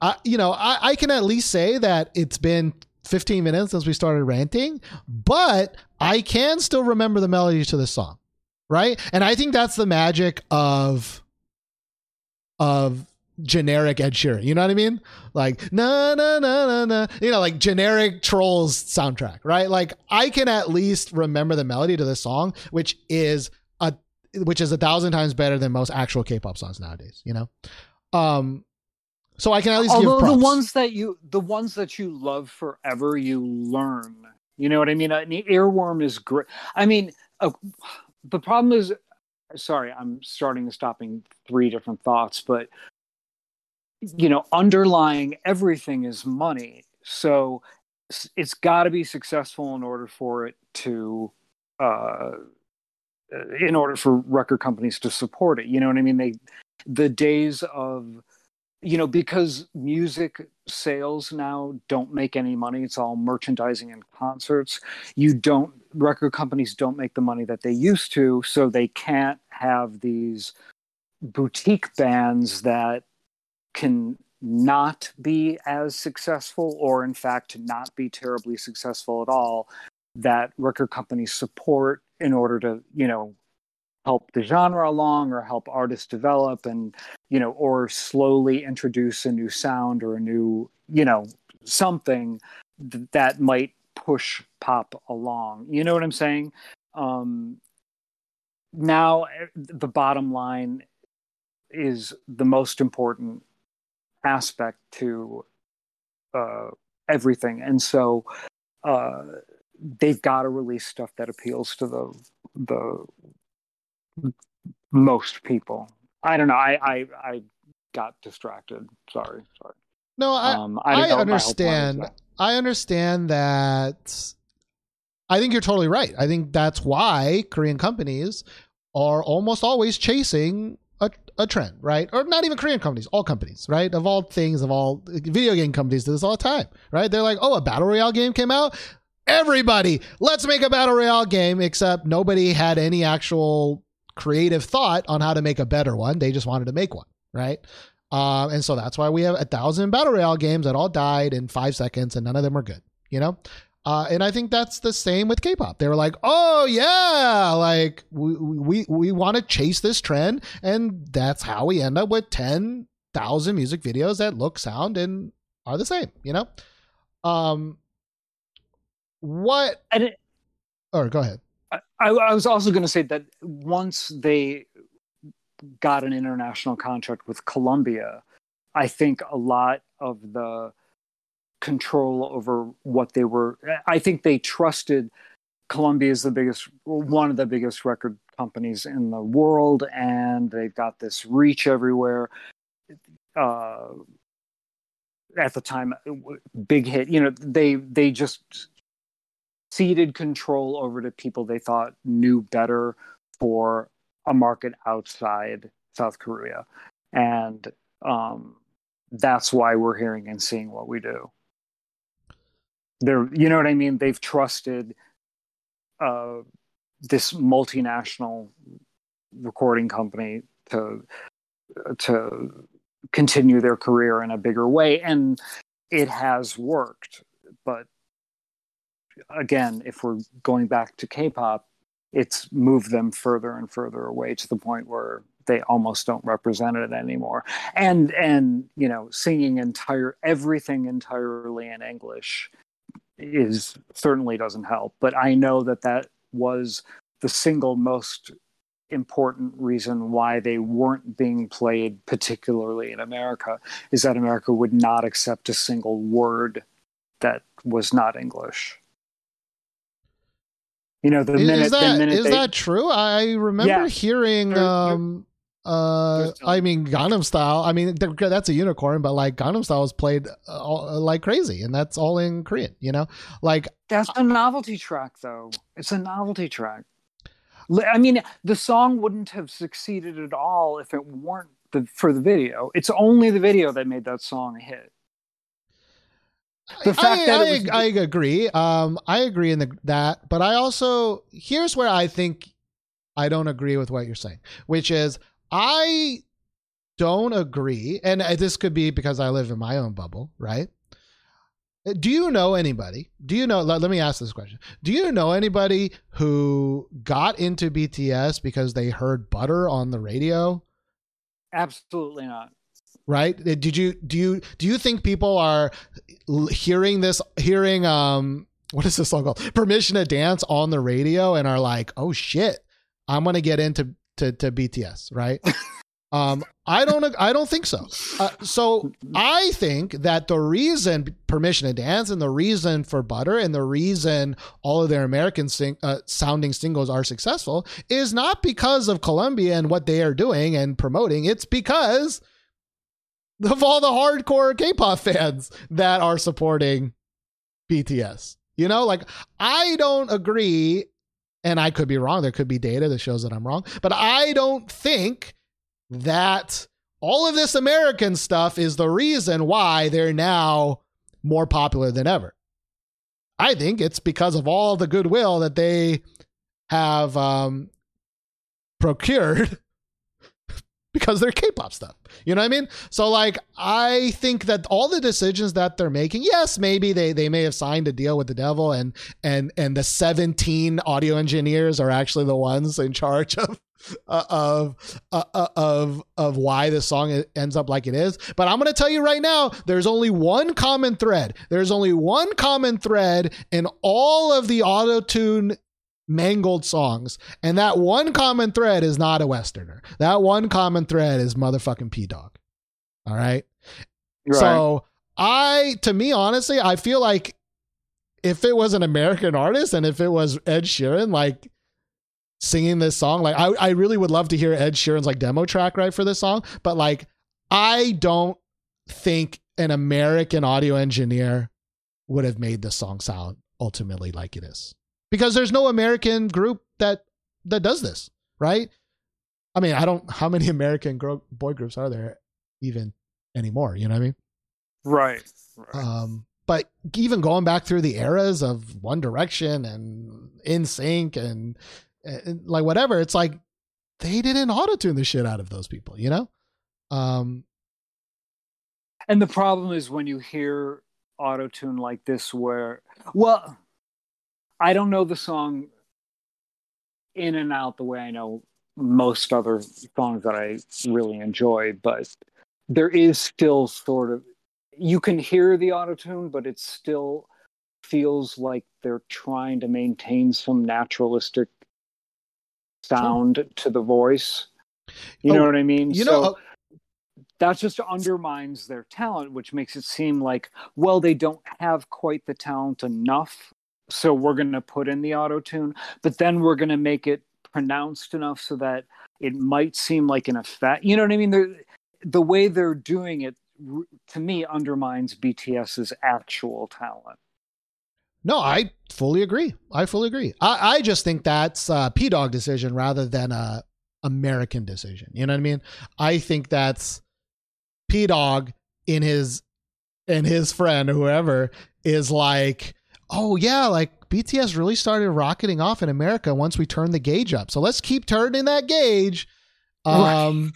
I, you know, I, I can at least say that it's been 15 minutes since we started ranting, but I can still remember the melody to the song, right? And I think that's the magic of of generic Ed Sheeran. You know what I mean? Like na na na na na. You know, like generic Trolls soundtrack, right? Like I can at least remember the melody to the song, which is a which is a thousand times better than most actual K-pop songs nowadays. You know, um, so I can at least Although give props. the ones that you the ones that you love forever, you learn. You know what I mean? An earworm is great. I mean, uh, the problem is, sorry, I'm starting to stopping three different thoughts, but you know, underlying everything is money. So it's got to be successful in order for it to, uh, in order for record companies to support it. You know what I mean? They, the days of, you know, because music sales now don't make any money. It's all merchandising and concerts. You don't, record companies don't make the money that they used to, so they can't have these boutique bands that can not be as successful or in fact not be terribly successful at all that record companies support in order to you know help the genre along or help artists develop and you know or slowly introduce a new sound or a new you know something th- that might push pop along. You know what i'm saying? Um now eh, the bottom line is the most important aspect to uh, everything, and so uh, they've got to release stuff that appeals to the the most people. I don't know. I I, I got distracted. Sorry, sorry. no, I, Um, I, don't know what my whole point was understand. I understand that. I think you're totally right. I think that's why Korean companies are almost always chasing a, a trend, right? Or not even Korean companies, all companies, right? Of all things, of all video game companies do this all the time, right? They're like, oh, a battle royale game came out. Everybody, let's make a battle royale game, except nobody had any actual creative thought on how to make a better one. They just wanted to make one, right? Um, and so that's why we have a thousand battle royale games that all died in five seconds and none of them are good, you know? Uh, and I think that's the same with K-pop. They were like, "Oh yeah, like we we we want to chase this trend, and that's how we end up with ten thousand music videos that look, sound, and are the same." You know, um, what? And it, Or go ahead. I, I was also going to say that once they got an international contract with Columbia, I think a lot of the control over what they were, I think they trusted Columbia is the biggest, one of the biggest record companies in the world, and they've got this reach everywhere. Uh, at the time, big hit. You know, they they just ceded control over to people they thought knew better for a market outside South Korea. And um, that's why we're hearing and seeing what we do. They're, you know what I mean? They've trusted uh, this multinational recording company to to continue their career in a bigger way, and it has worked. But again, if we're going back to K-pop, it's moved them further and further away to the point where they almost don't represent it anymore. And and you know, singing entire everything entirely in English is certainly doesn't help. But I know that that was the single most important reason why they weren't being played particularly in America is that America would not accept a single word that was not English. You know, the Is- minute is that the minute is they, that true? I remember Yeah. hearing They're- they're- um uh they're still- I mean Gangnam Style. I mean that's a unicorn, but like Gangnam Style is played uh, all, like crazy, and that's all in Korean. You know, like That's a novelty track, though. It's a novelty track. I mean, the song wouldn't have succeeded at all if it weren't the, for the video. It's only the video that made that song a hit. The fact I, that I, was- I agree. Um, I agree in the, that, but I also here's where I think I don't agree with what you're saying, which is I don't agree, and uh, this could be because I live in my own bubble, right? Do you know anybody? Do you know? Let, let me ask this question. Do you know anybody who got into BTS because they heard Butter on the radio? Absolutely not. Right? Uh, did you do you do you think people are hearing this hearing um what is this song called? Permission to dance on the radio and are like oh shit. I'm gonna get into to, to bts right? Um i don't i don't think so. Uh, so i think that the reason permission to dance and the reason for butter and the reason all of their american sing, uh, sounding singles are successful is not because of columbia and what they are doing and promoting. It's because of all the hardcore K-pop fans that are supporting BTS. You know, like I don't agree, and I could be wrong. There could be data that shows that I'm wrong, but I don't think that all of this American stuff is the reason why they're now more popular than ever. I think it's because of all the goodwill that they have um, procured because they're K-pop stuff. You know what I mean? So like I think that all the decisions that they're making, yes, maybe they they may have signed a deal with the devil and and and the 17 audio engineers are actually the ones in charge of uh, of uh, uh, of of why the song ends up like it is. But I'm going to tell you right now, there's only one common thread. There's only one common thread in all of the auto tune mangled songs, and that one common thread is not a westerner. That one common thread is motherfucking Pdogg. All right. Right. So I, to me, honestly, I feel like if it was an American artist and if it was Ed Sheeran, like singing this song, like I, I really would love to hear Ed Sheeran's like demo track right for this song. But like, I don't think an American audio engineer would have made this song sound ultimately like it is because there's no American group that that does this, right? I mean, I don't. How many American gro- boy groups are there even anymore? You know what I mean? right. right. Um, but even going back through the eras of One Direction and NSYNC and, and like whatever, it's like they didn't auto tune the shit out of those people, you know? Um, And the problem is when you hear auto tune like this, where, well, I don't know the song in and out the way I know most other songs that I really enjoy, but there is still sort of, you can hear the auto tune, but it still feels like they're trying to maintain some naturalistic sound to the voice. You oh, know Oh, what I mean? you So- know, uh, that just undermines their talent, which makes it seem like, well, they don't have quite the talent enough. So we're going to put in the auto tune, but then we're going to make it pronounced enough so that it might seem like an effect. You know what I mean? They're, the way they're doing it, to me, undermines BTS's actual talent. No, I fully agree. I fully agree. I, I just think that's a Pdogg decision rather than a American decision. You know what I mean? I think that's Pdogg in his and his friend or whoever is like, oh yeah, like BTS really started rocketing off in America once we turned the gauge up. So let's keep turning that gauge. Um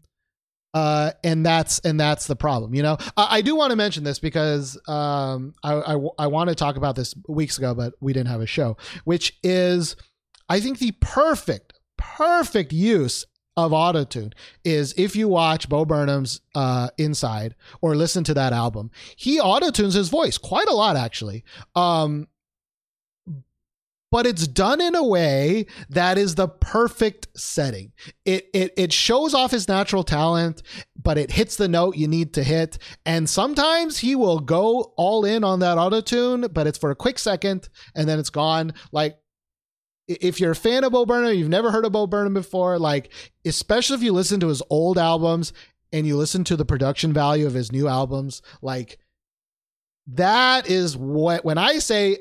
uh, and that's and that's the problem. You know, I, I do want to mention this because um, I I, I want to talk about this weeks ago, but we didn't have a show, which is I think the perfect perfect use of autotune is if you watch Bo Burnham's uh, Inside or listen to that album, he autotunes his voice quite a lot actually. Um, but it's done in a way that is the perfect setting. It, it it shows off his natural talent, but it hits the note you need to hit. And sometimes he will go all in on that autotune, but it's for a quick second and then it's gone. Like if you're a fan of Bo Burnham, you've never heard of Bo Burnham before, like especially if you listen to his old albums and you listen to the production value of his new albums, like that is what when I say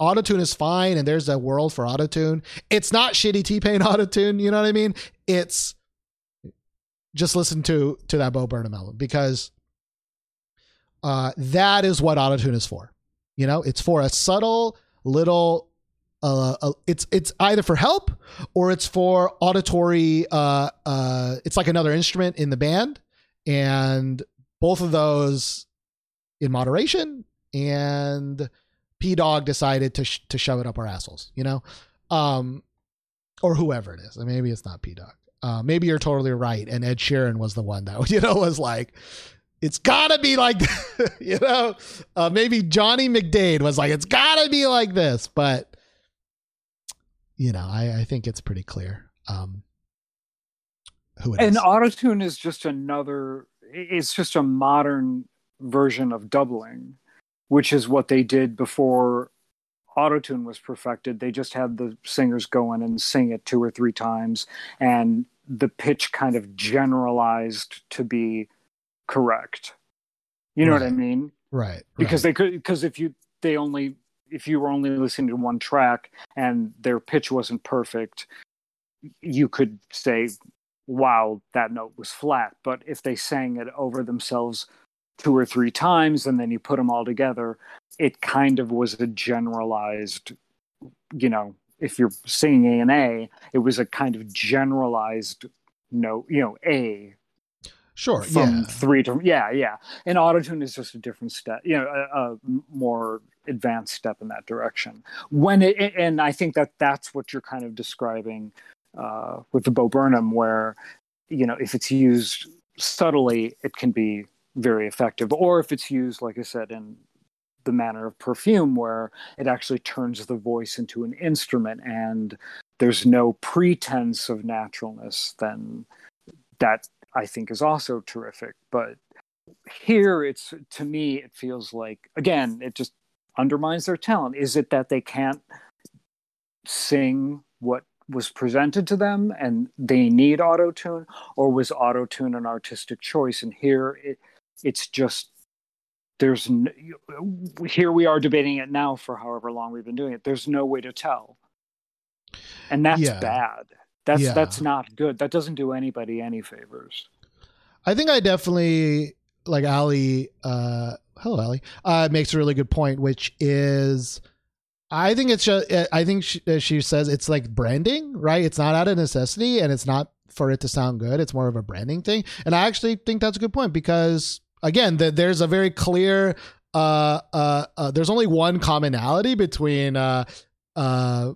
autotune is fine and there's a world for autotune, it's not shitty T-Pain autotune, you know what I mean? It's just listen to to that Bo Burnham album because uh that is what autotune is for. You know, it's for a subtle little uh, uh it's it's either for help or it's for auditory uh uh it's like another instrument in the band and both of those in moderation and Pdogg decided to sh- to shove it up our assholes, you know, um, or whoever it is. Maybe it's not Pdogg. Uh, maybe you're totally right, and Ed Sheeran was the one that you know was like, it's gotta be like, you know, uh, maybe Johnny McDaid was like, it's gotta be like this, but you know, I I think it's pretty clear um, who it is. and autotune is just another it's just a modern version of doubling which is what they did before autotune was perfected. They just had the singers go in and sing it two or three times and the pitch kind of generalized to be correct. You know what i mean? Right, because right. they could because if you they only if you were only listening to one track and their pitch wasn't perfect you could say wow that note was flat. But if they sang it over themselves two or three times and then you put them all together it kind of was a generalized you know if you're singing a and a it was a kind of generalized note you know a sure, from yeah, three to yeah yeah. And autotune is just a different step you know a, a more advanced step in that direction. When it and i think that that's what you're kind of describing uh, with the bo burnham where you know if it's used subtly it can be very effective or if it's used like i said in the manner of perfume where it actually turns the voice into an instrument and there's no pretense of naturalness then that I think is also terrific. But here it's to me it feels like again it just undermines their talent. Is it that they can't sing what was presented to them and they need auto tune, or was auto tune an artistic choice? And here it it's just there's n- here we are debating it now for however long we've been doing it. There's no way to tell, and that's Yeah. bad. That's Yeah. that's not good. That doesn't do anybody any favors. I think I definitely like Ali. Uh, hello, Ali. Uh, makes a really good point, which is, I think it's just. I think she, uh, she says it's like branding, right? It's not out of necessity, and it's not for it to sound good. It's more of a branding thing, and I actually think that's a good point because again, the, there's a very clear. Uh, uh, uh, there's only one commonality between uh, uh,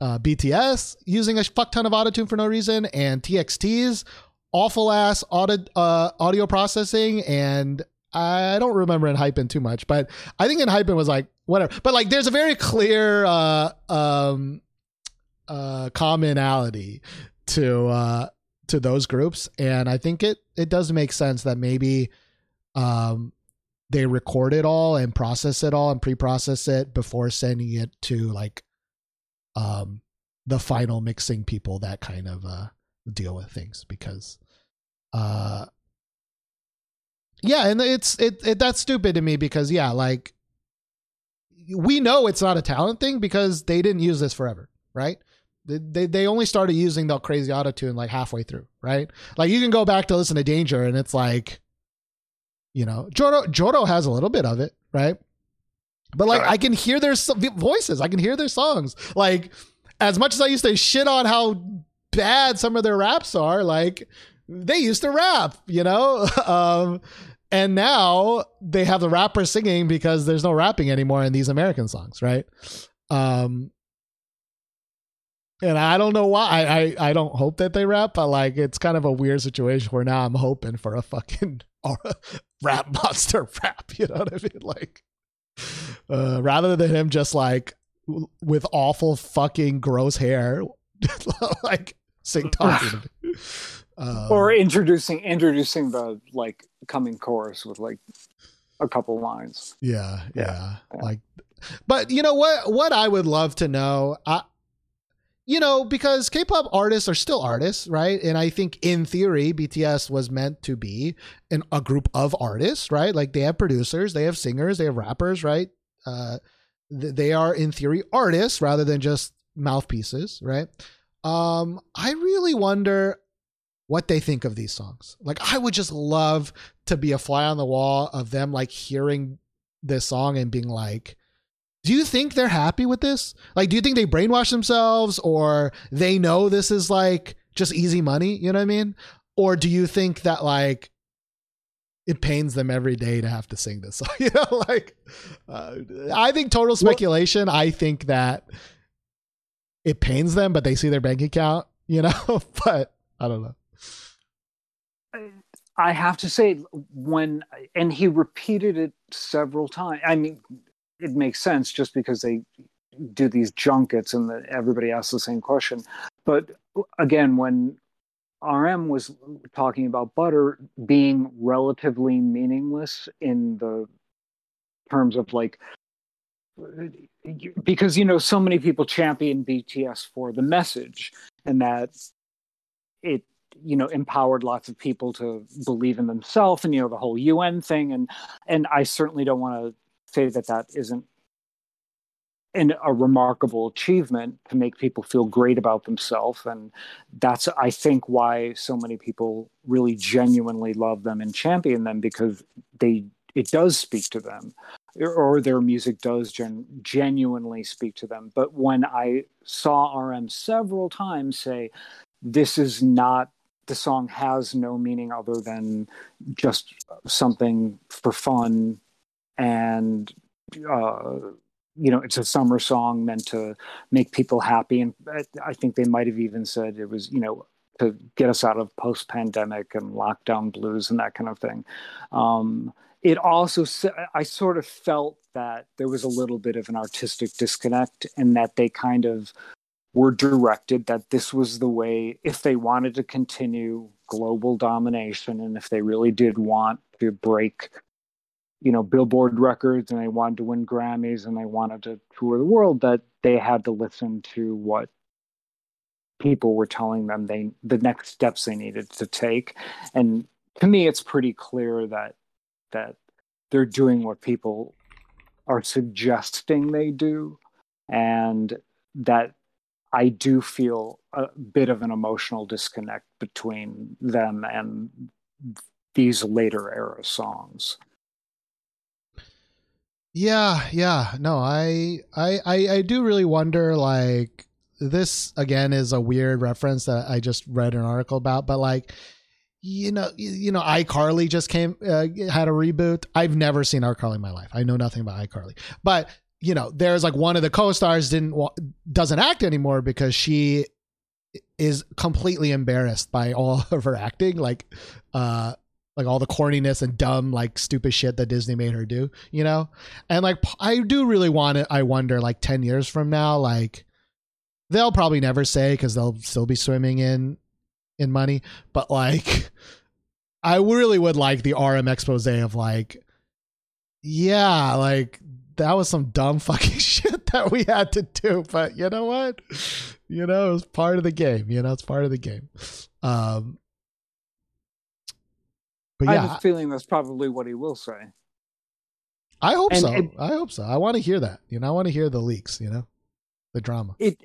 uh, BTS using a fuck ton of autotune for no reason and TXT's awful ass audio, uh, audio processing and I don't remember ENHYPEN too much, but I think ENHYPEN was like whatever. But like there's a very clear uh um uh commonality to uh to those groups and I think it it does make sense that maybe um they record it all and process it all and pre-process it before sending it to like um the final mixing people that kind of uh deal with things because uh yeah and it's it, it that's stupid to me because yeah like we know it's not a talent thing because they didn't use this forever right? They, they, they only started using the crazy auto tune like halfway through right? Like you can go back to listen to danger and it's like you know jodo jodo has a little bit of it right but like Correct. i can hear their voices i can hear their songs like as much as i used to shit on how bad some of their raps are like they used to rap, you know? Um, and now they have the rapper singing because there's no rapping anymore in these American songs, right? Um, and I don't know why. I, I I don't hope that they rap, but like it's kind of a weird situation where now I'm hoping for a fucking rap monster rap. You know what I mean? Like, uh, rather than him just like w- with awful fucking gross hair, like sing talking. Um, or introducing introducing the like coming chorus with like a couple lines. Yeah, yeah, Yeah, yeah. Like, but you know what? What I would love to know, I, you know, because K-pop artists are still artists, right? And I think in theory, BTS was meant to be an, a group of artists, right? Like they have producers, they have singers, they have rappers, right? Uh, th- they are in theory artists rather than just mouthpieces, right? Um, I really wonder what they think of these songs. Like, I would just love to be a fly on the wall of them like hearing this song and being like, do you think they're happy with this? Like, do you think they brainwash themselves or they know this is like just easy money? You know what I mean? Or do you think that like it pains them every day to have to sing this song? You know, like, uh, I think total speculation. I think that it pains them, but they see their bank account, you know, but I don't know. I have to say, when and he repeated it several times. I mean, it makes sense just because they do these junkets and the, everybody asks the same question. But again, when RM was talking about butter being relatively meaningless in the terms of like because you know so many people champion BTS for the message and that it you know empowered lots of people to believe in themselves and you know the whole UN thing and and I certainly don't want to say that that isn't an, a remarkable achievement to make people feel great about themselves. And that's I think why so many people really genuinely love them and champion them because they it does speak to them or their music does gen- genuinely speak to them. But when I saw RM several times say this is not the song has no meaning other than just something for fun and uh, you know it's a summer song meant to make people happy. And I- think they might have even said it was you know to get us out of post-pandemic and lockdown blues and that kind of thing. Um, it also i sort of felt that there was a little bit of an artistic disconnect and that they kind of were directed that this was the way if they wanted to continue global domination and if they really did want to break you know billboard records and they wanted to win grammys and they wanted to tour the world that they had to listen to what people were telling them they the next steps they needed to take and to me it's pretty clear that that they're doing what people are suggesting they do and that I do feel a bit of an emotional disconnect between them and these later era songs. Yeah, yeah. No, I, I, I, do really wonder. Like, this again is a weird reference that I just read an article about, but like, you know, you, know, iCarly just came uh, had a reboot. I've never seen iCarly in my life. I know nothing about iCarly, but you know, there's like one of the co-stars didn't doesn't act anymore because she is completely embarrassed by all of her acting, like, uh, like all the corniness and dumb like stupid shit that Disney made her do, you know? And like i do really want it I wonder like 10 years from now like they'll probably never say cuz they'll still be swimming in in money, but like I really would like the RM expose of like yeah, like that was some dumb fucking shit that we had to do, but you know what? You know, it was part of the game, you know, it's part of the game. Um but I yeah, have a feeling that's probably what he will say. I hope And so. it- I hope so. I want to hear that. You know, I want to hear the leaks. You know, the drama. It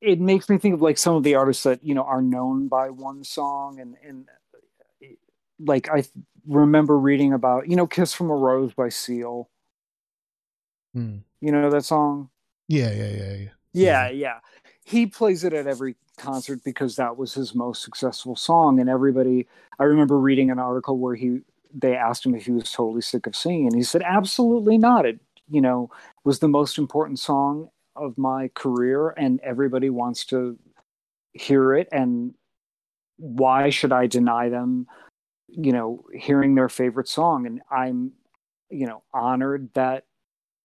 it makes me think of like some of the artists that you know are known by one song, and and like I remember reading about you know "Kiss from a Rose" by Seal. Hmm. You know that song. Yeah, yeah, yeah, yeah. Yeah, yeah. He plays it at every concert because that was his most successful song. And everybody, I remember reading an article where he, they asked him if he was totally sick of singing. And he said, absolutely not. It, you know, was the most important song of my career and everybody wants to hear it. And why should I deny them, you know, hearing their favorite song? And I'm, you know, honored that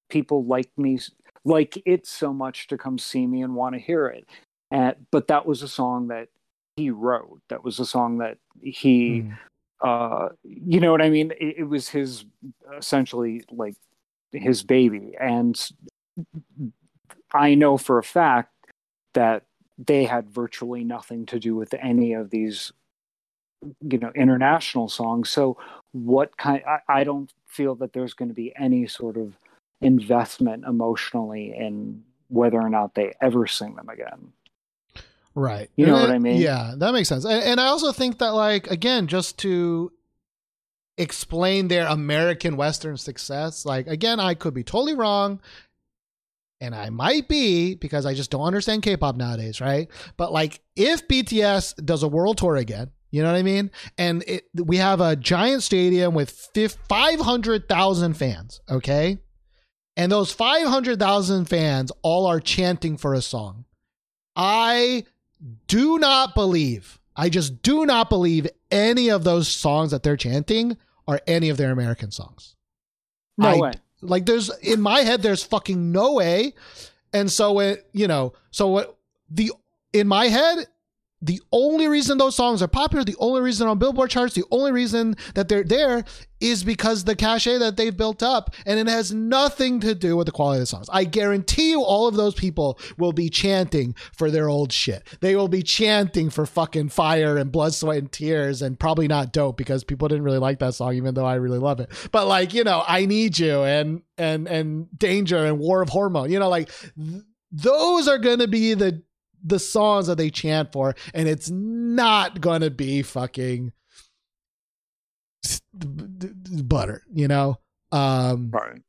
people like me like it so much to come see me and want to hear it. And but that was a song that he wrote. That was a song that he Mm. uh you know what I mean? It, it was his essentially like his baby. And I know for a fact that they had virtually nothing to do with any of these you know international songs so what kind I, I don't feel that there's going to be any sort of investment emotionally in whether or not they ever sing them again Right. You know And what I mean? Yeah, that makes sense. And, and I also think that, like, again, just to explain their American Western success, like, again, I could be totally wrong. And I might be because I just don't understand K pop nowadays, right? But, like, if BTS does a world tour again, you know what I mean? And it, we have a giant stadium with fif- 500,000 fans, okay? And those 500,000 fans all are chanting for a song. I do not believe, I just do not believe any of those songs that they're chanting are any of their American songs. no I- way Like there's in my head, there's fucking no way. And so it, you know, so what the in my head, the only reason those songs are popular, the only reason on Billboard charts, the only reason that they're there is because the cachet that they've built up, and it has nothing to do with the quality of the songs. I guarantee you, all of those people will be chanting for their old shit. They will be chanting for fucking fire and blood, sweat, and tears, and probably not dope because people didn't really like that song, even though I really love it. But like, you know, I need you and and and danger and war of hormone. You know, like th- those are gonna be the the songs that they chant for, and it's not gonna be fucking butter, you know. Um, right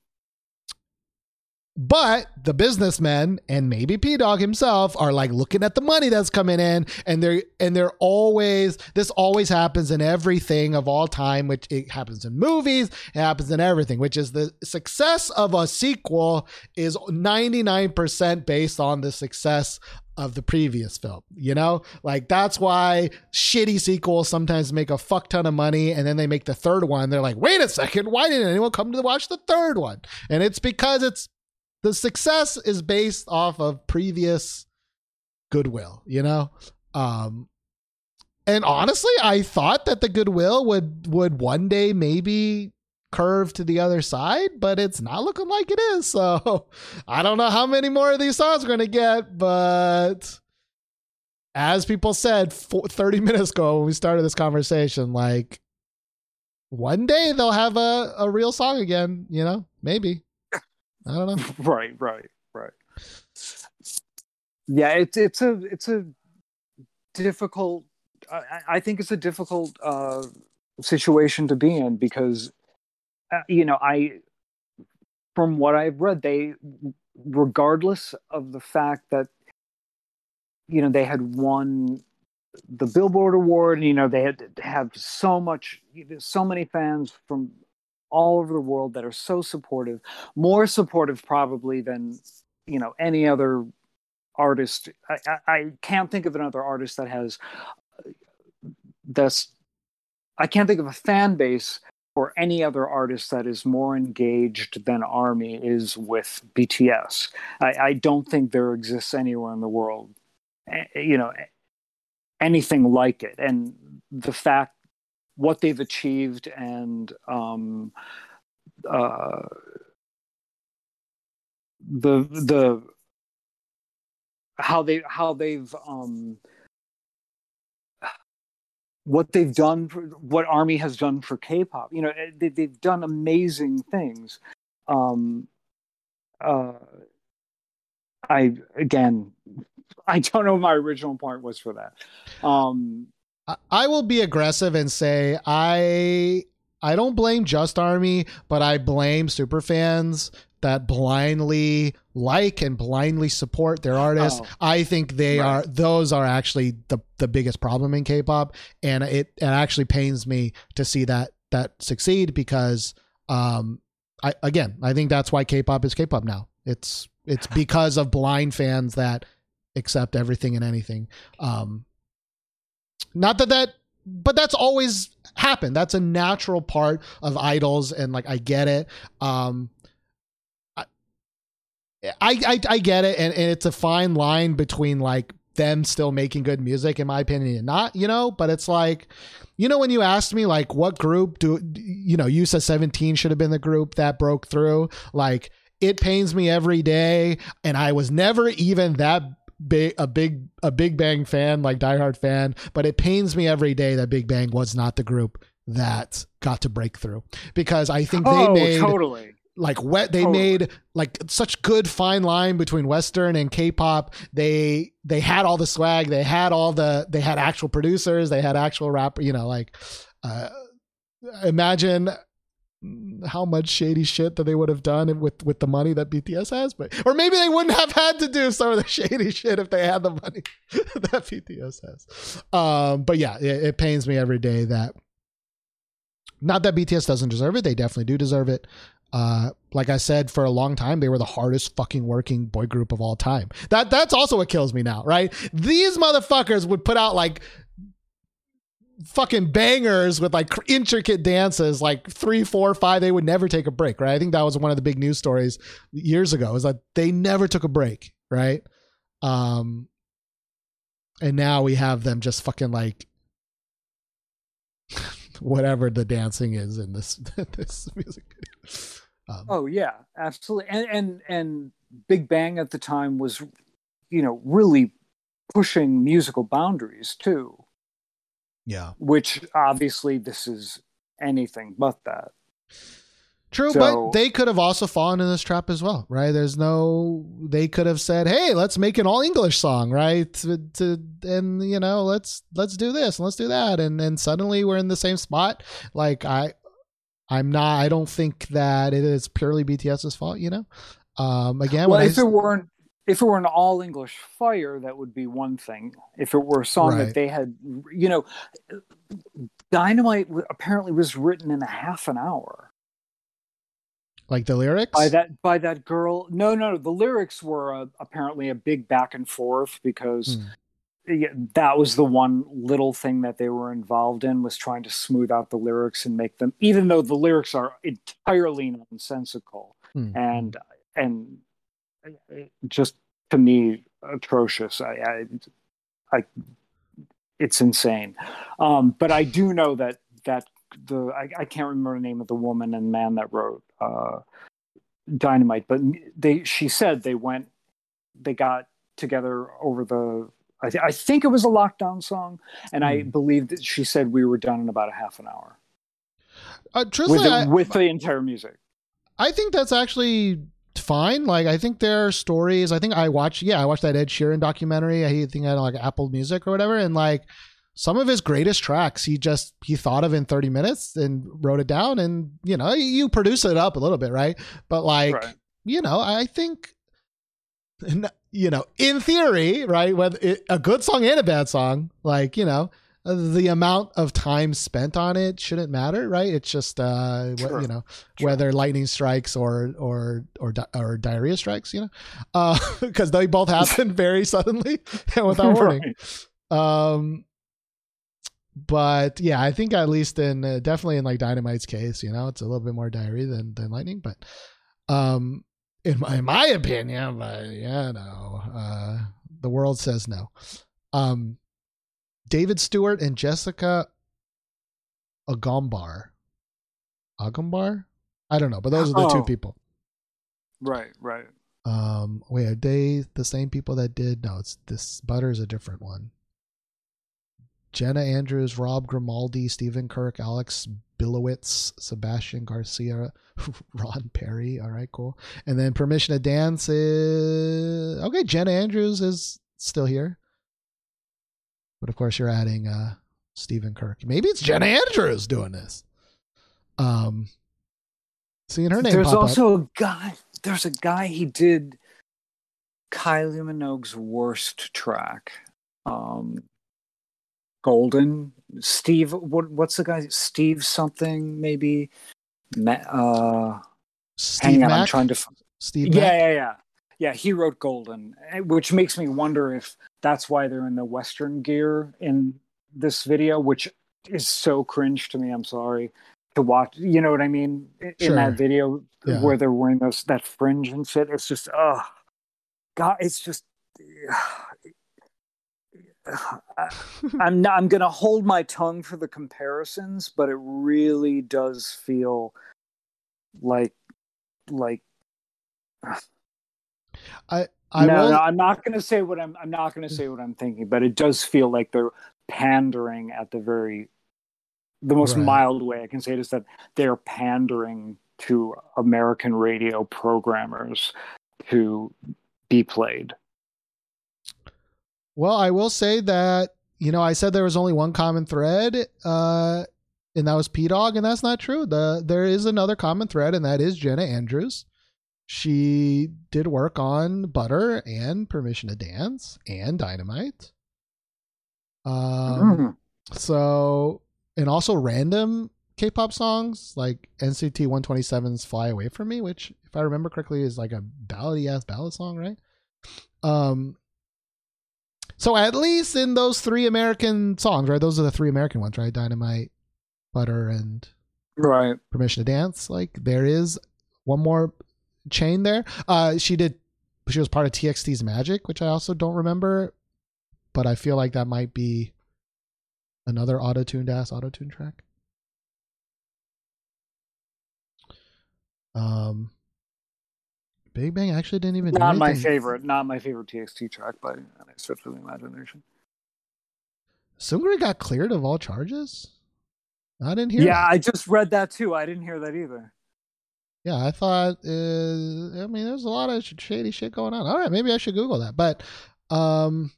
but the businessmen and maybe Pdogg himself are like looking at the money that's coming in, and they're and they're always this always happens in everything of all time, which it happens in movies, it happens in everything, which is the success of a sequel is ninety nine percent based on the success of the previous film. You know, like that's why shitty sequels sometimes make a fuck ton of money, and then they make the third one. They're like, wait a second, why didn't anyone come to watch the third one? And it's because it's the success is based off of previous goodwill, you know? Um and honestly, I thought that the goodwill would would one day maybe curve to the other side, but it's not looking like it is. So I don't know how many more of these songs we're going to get, but as people said 30 minutes ago when we started this conversation, like one day they'll have a, a real song again, you know? Maybe. I don't know. right right right yeah it's it's a it's a difficult i, I- think it's a difficult uh situation to be in because uh, you know i from what i've read they regardless of the fact that you know they had won the billboard award and you know they had have so much so many fans from all over the world that are so supportive more supportive probably than you know any other artist. I, I, I can't think of another artist that has uh, that's i can't think of a fan base for any other artist that is more engaged than army is with bts i, I don't think there exists anywhere in the world eh, you know anything like it. And the fact what they've achieved and um uh the the how they how they've um what they've done for, what army has done for k-pop you know eh, they, they've done amazing things. Um uh i again i don't know my original point was for that. Um I- will be aggressive and say I I don't blame just Army, but I blame superfans that blindly like and blindly support their artists. Oh. I think they Right. are those are actually the the biggest problem in K-pop, and it it actually pains me to see that that succeed because um I again I think that's why K-pop is K-pop now. It's it's because of blind fans that accept everything and anything. Um not that that but that's always happened. That's a natural part of idols and like I get it. Um I, I get it and, and it's a fine line between like them still making good music in my opinion and not, you know, but it's like you know when you asked me like what group do you know, you said 17 should have been the group that broke through, like it pains me every day and I was never even that big a big a Big Bang fan, like diehard fan, but it pains me every day that Big Bang was not the group that got to break through because I think they oh, made totally. Like wet they Totally. made like such good fine line between western and k-pop. They they had all the swag. They had all the they had actual producers. They had actual rapper you know like uh imagine how much shady shit that they would have done with with the money that BTS has but or maybe they wouldn't have had to do some of the shady shit if they had the money that BTS has. Um but yeah it, it pains me every day that not that BTS doesn't deserve it. They definitely do deserve it uh, like I said, for a long time, they were the hardest fucking working boy group of all time. That that's also what kills me now, right? These motherfuckers would put out like fucking bangers with like intricate dances, like three, four, five. They would never take a break, right? I think that was one of the big news stories years ago. Is that they never took a break, right? Um, and now we have them just fucking like whatever the dancing is in this this music video. Um, Oh yeah, absolutely. And and and Big Bang at the time was, you know, really pushing musical boundaries too. yeah. Which obviously this is anything but that. True, So- but they could have also fallen in this trap as well, right? There's no, they could have said, "Hey, let's make an all English song, right?" To, to and you know, let's let's do this and let's do that, and then suddenly we're in the same spot. Like I, I'm not. I don't think that it is purely BTS's fault. You know, um, again, well, if it weren't if it were an all English fire, that would be one thing. If it were a song Right. that they had, you know, Dynamite apparently was written in a half an hour like the lyrics, by that by that girl. No, no, the lyrics were uh, apparently a big back and forth because. Hmm. Yeah, that was the one little thing that they were involved in was trying to smooth out the lyrics and make them even though the lyrics are entirely nonsensical. Hmm. and and just to me atrocious. I i, I it's insane. Um but i do know that that the I, I can't remember the name of the woman and man that wrote uh dynamite but they she said they went they got together over the I, th- I think it was a lockdown song and i Hmm. believe that she said we were done in about a half an hour uh, with, the, I- with the entire music I think that's actually fine. Like I think there are stories. I think I watched. Yeah, I watched that Ed Sheeran documentary. I think I like Apple Music or whatever, and like some of his greatest tracks, he just he thought of in thirty minutes and wrote it down, and you know you produce it up a little bit, right? But like Right. you know, I think. You know, in theory, right? Whether it, a good song and a bad song, like you know, the amount of time spent on it shouldn't matter, right? It's just uh, Sure. you know, Sure. whether lightning strikes or or or or diarrhea strikes, you know, because they both happen very suddenly and without warning. Right. Um, but yeah, I think at least in uh, definitely in like Dynamite's case, you know, it's a little bit more diarrhea than than lightning, but um, in my in my opinion, but yeah, no, uh, the world says no. Um, David Stewart and Jessica Agombar. Agombar? I don't know, but those are the two people. right right Um, wait, are they the same people that did? No, it's this Butter is a different one. Jenna Andrews, Rob Grimaldi, Stephen Kirk, Alex Bilowitz, Sebastian Garcia, Ron Perry. All right, cool. And then Permission to Dance is okay. Jenna Andrews is still here, but of course you're adding uh Stephen Kirk. Maybe it's Jenna Andrews doing this. Um, seeing her name there's pop up. also a guy there's a guy he did Kylie Minogue's worst track. Um Golden. Steve what what's the guy? Steve something maybe? Ma- uh Steve hang on, I'm trying to f- Steve yeah, Mac? yeah, yeah. Yeah, he wrote Golden, eh, which makes me wonder if that's why they're in the Western gear in this video, which is so cringe to me. I'm sorry to watch. You know what I mean? In Sure. that video Yeah. where they're wearing those that fringe and shit, it's just oh god, it's just. I'm not, I'm gonna hold my tongue for the comparisons, but it really does feel like like I I no, will no, I'm not going to say what I'm. I'm not going to say what I'm thinking, but it does feel like they're pandering at the very, the most Right. mild way I can say it is that they're pandering to American radio programmers to be played. Well, I will say that you know I said there was only one common thread, uh, and that was Pdogg, and that's not true. The there is another common thread, and that is Jenna Andrews. She did work on Butter and Permission to Dance and Dynamite. Um, Mm. so and also random K-pop songs like NCT 127's "Fly Away from Me," which, if I remember correctly, is like a ballady ass ballad song, right? Um. So at least in those three American songs, right? Those are the three American ones, right? Dynamite, Butter, and Right. Permission to Dance. Like there is one more chain there. Uh, she did. She was part of TXT's Magic, which I also don't remember, but I feel like that might be another auto-tuned ass auto-tune track. Um, Big Bang actually didn't even do Not my favorite. Not my favorite TXT track by stretch of the imagination. Seungri got cleared of all charges. I didn't hear. Yeah, that. I just read that too. I didn't hear that either. Yeah, I thought. Uh, I mean, there's a lot of shady shit going on. All right, maybe I should Google that. But, um,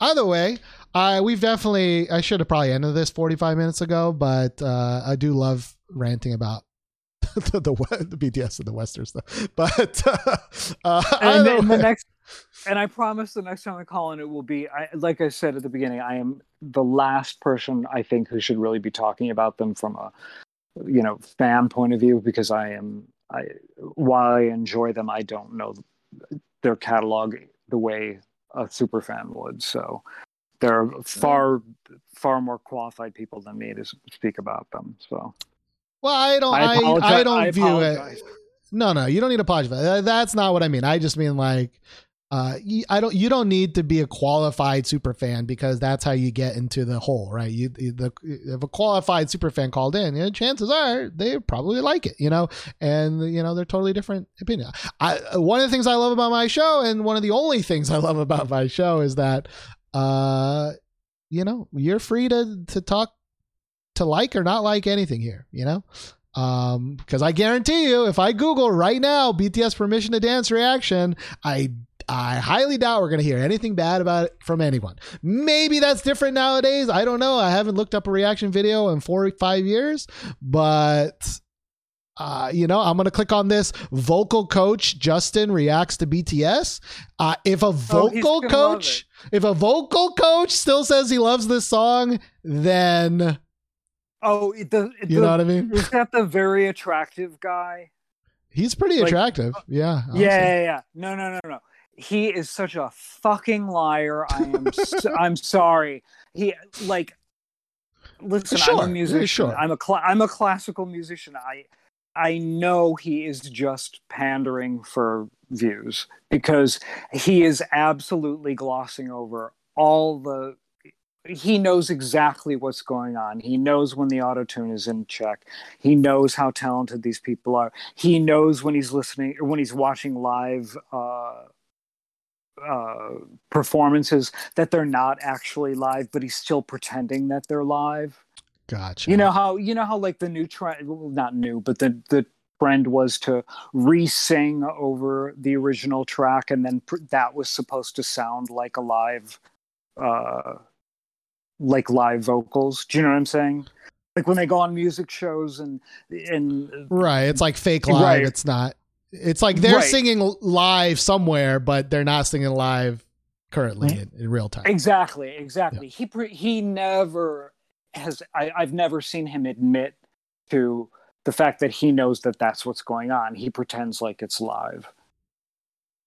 either way, I we've definitely. I should have probably ended this 45 minutes ago, but uh, I do love ranting about the the, the BTS and the Western stuff. But uh, uh, and then the next and i promise the next time i call in it will be I, like i said at the beginning i am the last person i think who should really be talking about them from a you know fan point of view because i am i while i enjoy them i don't know their catalog the way a super fan would. So there are far far more qualified people than me to speak about them so Well, I don't. I I, I, don't I view apologize. it. No, no, you don't need to apologize. That's not what I mean. I just mean like, uh, I don't. You don't need to be a qualified super fan because that's how you get into the hole, right? You, you- the if a qualified super fan called in, you know, chances are they probably like it, you know, and you know they're totally different opinion. I one of the things I love about my show, and one of the only things I love about my show is that, uh, you know, you're free to to talk to like or not like anything here, you know? Um, because I guarantee you, if I Google right now BTS permission to dance reaction, I I highly doubt we're gonna hear anything bad about it from anyone. Maybe that's different nowadays. I don't know. I haven't looked up a reaction video in four or five years, but uh, you know, I'm gonna click on this vocal coach Justin reacts to BTS. Uh, if a Oh, vocal gonna coach, if a vocal coach still says he loves this song, then oh you know what I mean. is that the very attractive guy He's pretty Like- attractive. Oh, yeah. Yeah, yeah, yeah. No, no, no, no. He is such a fucking liar. I am. so, I'm sorry. He like. Listen, I'm a musician. sure. I'm a cla- I'm a classical musician. I I know he is just pandering for views because he is absolutely glossing over all the he knows exactly what's going on. He knows when the auto tune is in check. He knows how talented these people are. He knows when he's listening or when he's watching live uh, uh, performances that they're not actually live, but he's still pretending that they're live. Gotcha. You know how you know how like the new trend, well, not new, but the the trend was to re-sing over the original track, and then pr- that was supposed to sound like a live, uh, like live vocals. Do you know what I'm saying? Like when they go on music shows and and Right. It's like fake live. Right. It's not. It's like they're Right. singing live somewhere, but they're not singing live currently in, in real time. Exactly, exactly. He pre- he never has. I, I've never seen him admit to the fact that he knows that that's what's going on. He pretends like it's live.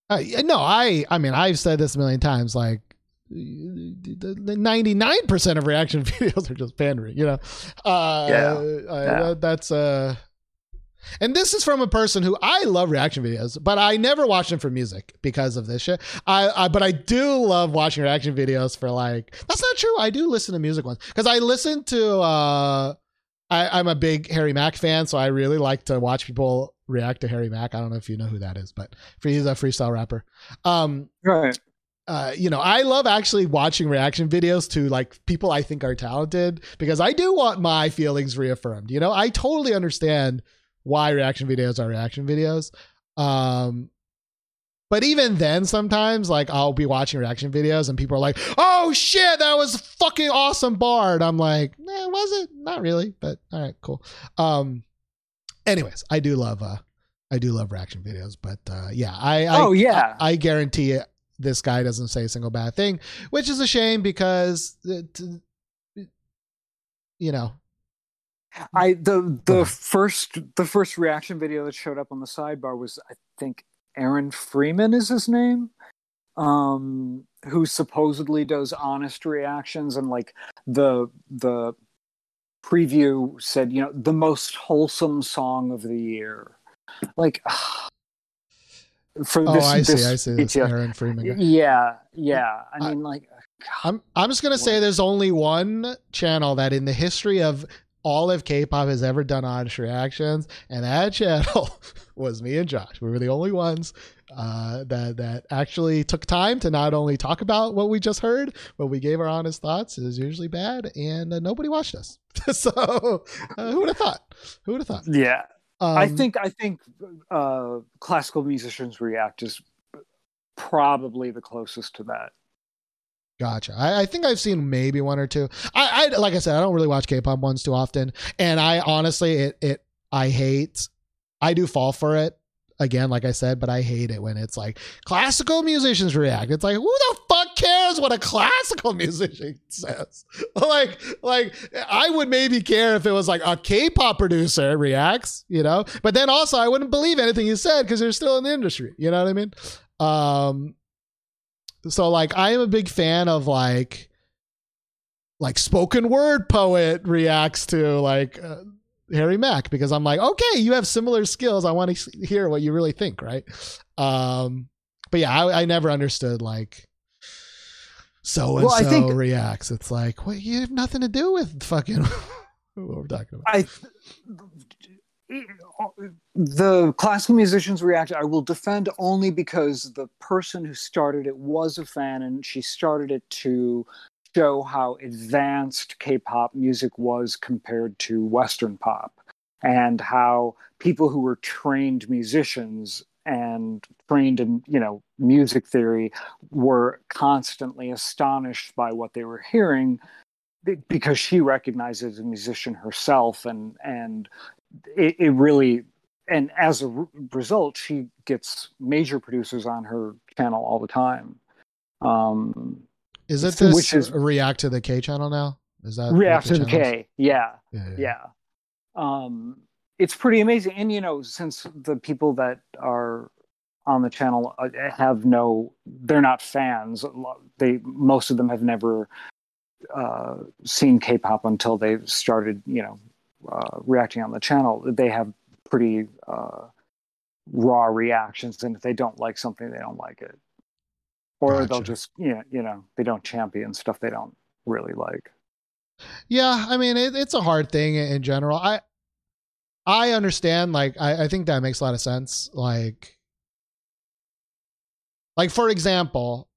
Uh, no, I I mean I've said this a million times. Like ninety nine percent of reaction videos are just pandering. You know, uh, Yeah. uh, Yeah. that's uh. And this is from a person who I love reaction videos, but I never watch them for music because of this shit. I, I but I do love watching reaction videos for like that's not true. I do listen to music ones because I listen to uh I, I'm a big Harry Mack fan, so I really like to watch people react to Harry Mack. I don't know if you know who that is, but he's a freestyle rapper. Um, Right. Uh, you know, I love actually watching reaction videos to like people I think are talented because I do want my feelings reaffirmed. You know, I totally understand why reaction videos are reaction videos. Um, but even then, sometimes like I'll be watching reaction videos and people are like, "Oh shit, that was fucking awesome bar," and I'm like, "Nah, was it? Not really." But all right, cool. Um, anyways, I do love uh, I do love reaction videos, but uh, yeah, I, I Oh, yeah. I, I guarantee it, this guy doesn't say a single bad thing, which is a shame because it, you know, I the the first the first reaction video that showed up on the sidebar was I think Aaron Freeman is his name, um, who supposedly does honest reactions and like the the preview said you know the most wholesome song of the year, like for oh, this I see, this I see this. Aaron Freeman. guy. Yeah, yeah. I I- mean, like, I'm I'm just gonna say there's only one channel that in the history of all of K-pop has ever done honest reactions, and that channel was me and Josh. We were the only ones uh, that that actually took time to not only talk about what we just heard, but we gave our honest thoughts. It was usually bad, and uh, nobody watched us. so uh, who would have thought? Who would have thought? yeah. Um, I think I think uh, classical musicians react is probably the closest to that. Gotcha. I, I think I've seen maybe one or two. I, I like I said, I don't really watch K-pop ones too often, and I honestly, it, it, I hate. I do fall for it again, like I said, but I hate it when it's like classical musicians react. It's like who the fuck cares what a classical musician says? like, like I would maybe care if it was like a K-pop producer reacts, you know. But then also, I wouldn't believe anything you said because they're still in the industry. You know what I mean? Um, so like I am a big fan of like like spoken word poet reacts to like uh, Harry Mack because I'm like, okay, you have similar skills. I want to hear what you really think, right? Um, but yeah, I, I never understood like so and so reacts. It's like, well, you have nothing to do with fucking what we're talking about. I the classical musicians reaction I will defend only because the person who started it was a fan and she started it to show how advanced K-pop music was compared to Western pop and how people who were trained musicians and trained in you know music theory were constantly astonished by what they were hearing because she as a musician herself and and it, it really and as a result she gets major producers on her channel all the time. Um Is it this which is- react to the K channel now? Is that react to the k yeah. Yeah, yeah. yeah. Um it's pretty amazing. And you know since the people that are on the channel uh, have no they're not fans. They most of them have never uh, seen k-pop until they started you know uh, reacting on the channel. They have pretty uh, raw reactions. And if they don't like something they don't like it or they'll Gotcha. just you know, you know they don't champion stuff they don't really like Yeah, I mean it, it's a hard thing in general. I I understand. Like I, I think that makes a lot of sense. Like like for example,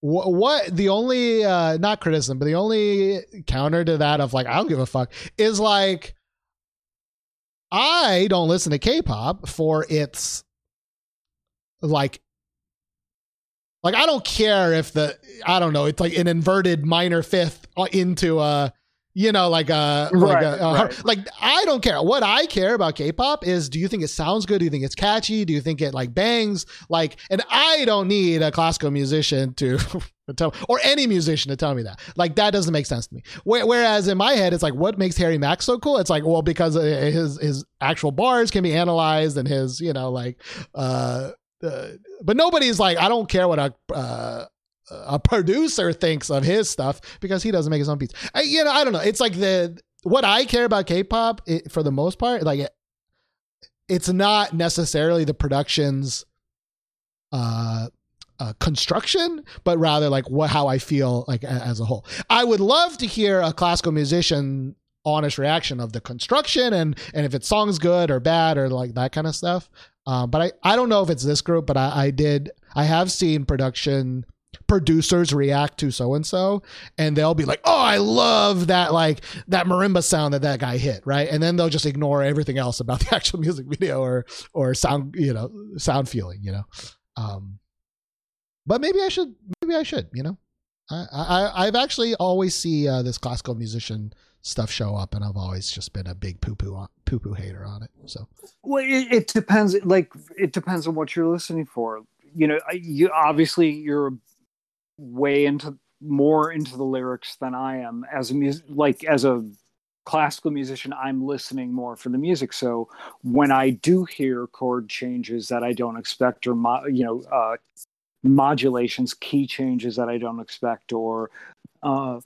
wh- what the only uh not criticism, but the only counter to that of like I don't give a fuck is like I don't listen to K-pop for its like like I don't care if the I don't know it's like an inverted minor fifth into a you know, like uh, like, a, a right. like I don't care. What I care about K-pop is, do you think it sounds good? Do you think it's catchy? Do you think it like bangs? Like, and I don't need a classical musician to. tell or any musician to tell me that like that doesn't make sense to me whereas in my head it's like what makes harry mack so cool it's like well because uh, his his actual bars can be analyzed and his you know like uh, but nobody's like i don't care what a uh a producer thinks of his stuff because he doesn't make his own beats. I, you know, I don't know. It's like the what I care about K-pop it, for the most part. Like, it, it's not necessarily the production's uh, uh, construction, but rather like what how I feel like as a whole. I would love to hear a classical musician honest reaction of the construction and and if its song's good or bad or like that kind of stuff. Um, but I I don't know if it's this group, but I, I did I have seen production producers react to so and so and they'll be like oh i love that like that marimba sound that that guy hit right? And then they'll just ignore everything else about the actual music video or or sound you know sound feeling you know? Um but maybe i should maybe i should you know? I i i've actually always see uh, this classical musician stuff show up and i've always just been a big poo poo poo poo hater on it so Well, it, it depends. Like, it depends on what you're listening for. You know, you obviously you're way into more into the lyrics than I am as a mus- like as a classical musician. I'm listening more for the music. So when I do hear chord changes that I don't expect, or mo- you know, uh, modulations, key changes that I don't expect, or uh,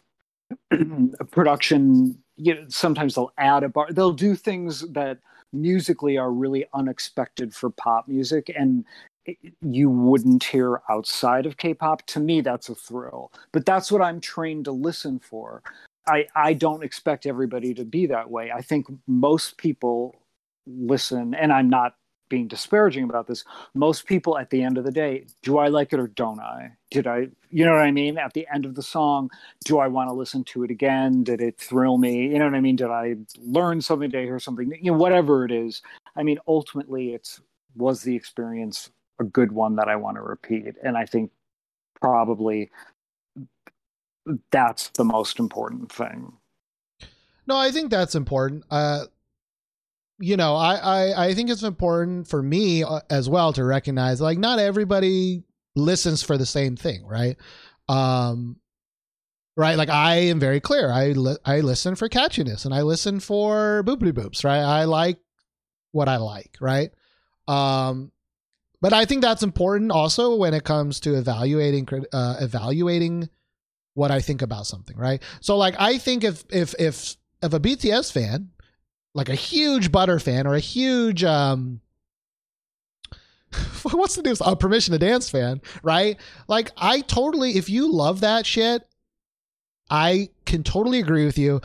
production. You know, sometimes they'll add a bar. They'll do things that musically are really unexpected for pop music and you wouldn't hear outside of K-pop. To me, that's a thrill. But that's what I'm trained to listen for. I, I don't expect everybody to be that way. I think most people listen, and I'm not being disparaging about this. Most people at the end of the day, do I like it or don't I? Did I, you know what I mean? At the end of the song, do I want to listen to it again? Did it thrill me? You know what I mean? Did I learn something? I hear something? You know, whatever it is. I mean, ultimately, it's was the experience a good one that I want to repeat? And I think probably that's the most important thing. No, I think that's important. Uh, you know, I, I I think it's important for me uh, as well to recognize like not everybody listens for the same thing, right? Um, right. Like I am very clear. I li- I listen for catchiness and I listen for boopity boops, right? I like what I like, right? Um, but I think that's important also when it comes to evaluating uh, evaluating what I think about something, right? So like I think if if if if a BTS fan, like a huge Butter fan or a huge um what's the news? A Permission to Dance fan, right? Like I totally if you love that shit, I can totally agree with you.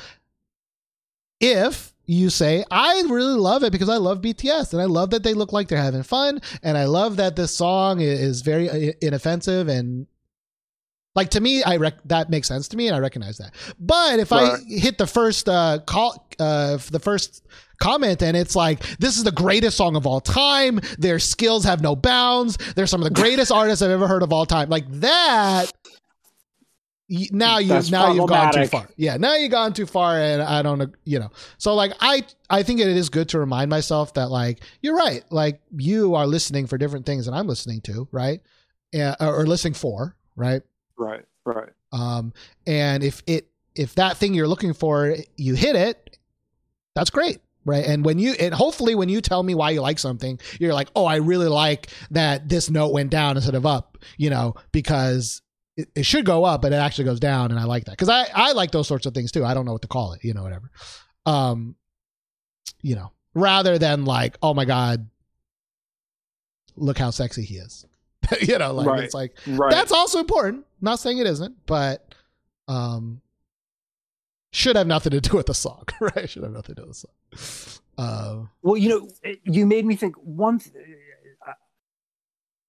If you say I really love it because I love BTS and I love that they look like they're having fun and I love that this song is very inoffensive and like to me, I rec- that makes sense to me, and I recognize that. But if I hit the first uh, call, uh, the first comment, and it's like this is the greatest song of all time. Their skills have no bounds. They're some of the greatest artists I've ever heard of all time. Like that. Now you That's now you've gone too far. Yeah, now you've gone too far, and I don't know. You know, so like I I think it is good to remind myself that like you're right. Like you are listening for different things than I'm listening to, right? Yeah, or listening for, right? Right, right. um and if it if that thing you're looking for you hit it that's great right? And when you and hopefully when you tell me why you like something you're like oh i really like that this note went down instead of up you know because it, it should go up but it actually goes down and i like that. Because i i like those sorts of things too. I don't know what to call it you know whatever. Um you know rather than like oh my god look how sexy he is you know like Right. it's like Right. that's also important. Not saying it isn't, but um, should have nothing to do with the song, right? Should have nothing to do with the song. Uh, Well, you know, you made me think one th- uh,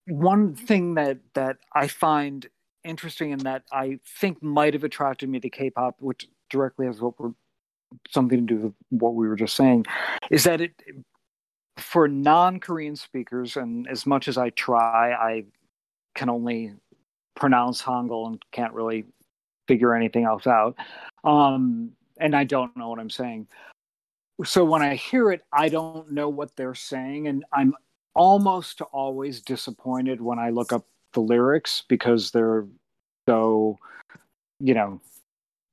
one thing that that I find interesting and that I think might have attracted me to K-pop, which directly has what we're something to do with what we were just saying, is that it for non-Korean speakers, and as much as I try, I can only pronounce Hangul and can't really figure anything else out. Um, and I don't know what I'm saying. So when I hear it, I don't know what they're saying, and I'm almost always disappointed when I look up the lyrics because they're so, you know,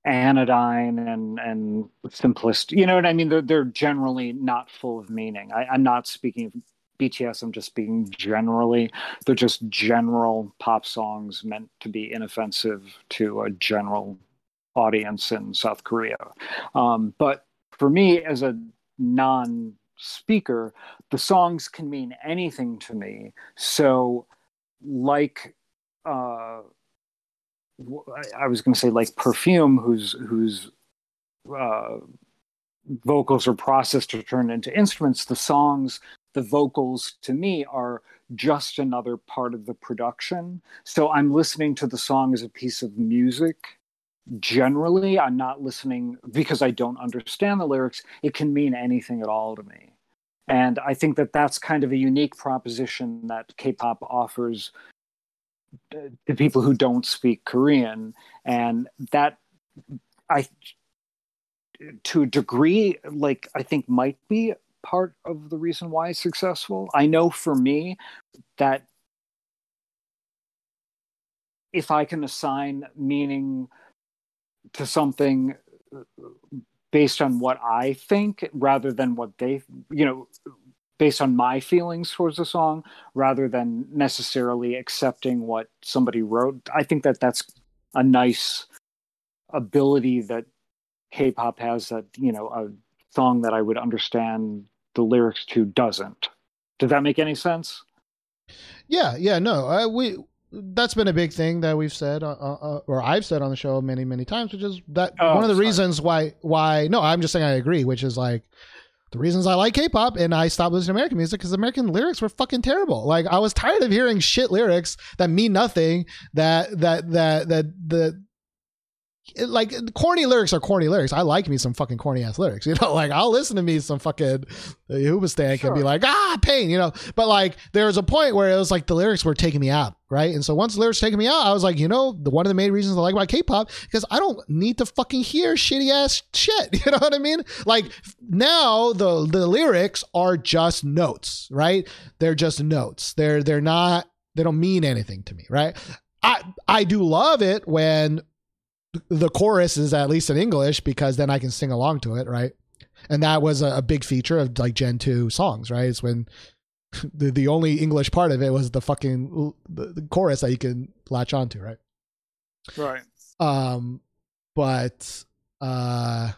anodyne and and simplest. You know what I mean? They're they're generally not full of meaning. I, I'm not speaking of BTS. I'm just speaking generally. They're just general pop songs meant to be inoffensive to a general audience in South Korea. Um, but for me, as a non speaker, the songs can mean anything to me. So, like, uh, I was going to say like perfume, whose whose uh, vocals are processed or turned into instruments. The songs, the vocals, to me are just another part of the production. So I'm listening to the song as a piece of music generally i'm not listening because i don't understand the lyrics it can mean anything at all to me and i think that that's kind of a unique proposition that k-pop offers uh, to people who don't speak korean. And that i to a degree like i think might be part of the reason why it's successful. I know for me that if i can assign meaning to something based on what I think rather than what they, you know, based on my feelings towards the song rather than necessarily accepting what somebody wrote. I think that that's a nice ability that K-pop has that, you know, a song that I would understand the lyrics to doesn't. Did that make any sense? Yeah, yeah, no, I, we that's been a big thing that we've said, uh, uh, or I've said on the show many, many times, which is that Oh, one of the sorry. reasons why, why, no, I'm just saying I agree, which is like the reasons I like K-pop and I stopped listening to American music because American lyrics were fucking terrible. Like I was tired of hearing shit lyrics that mean nothing. That that that that the like corny lyrics are corny lyrics. I like me some fucking corny ass lyrics. You know, like I'll listen to me some fucking uh, Hoobastank and be like, ah, pain. You know, but like there was a point where it was like the lyrics were taking me out, right? And so once the lyrics taking me out, I was like, you know, the one of the main reasons I like my K-pop because I don't need to fucking hear shitty ass shit. You know what I mean? Like now the the lyrics are just notes, right? They're just notes. They're they're not. They don't mean anything to me, right? I I do love it when the chorus is at least in English because then I can sing along to it, right? And that was a, a big feature of like Gen 2 songs, right? It's when the, the only English part of it was the fucking the, the chorus that you can latch onto, right? Right. Um, but uh,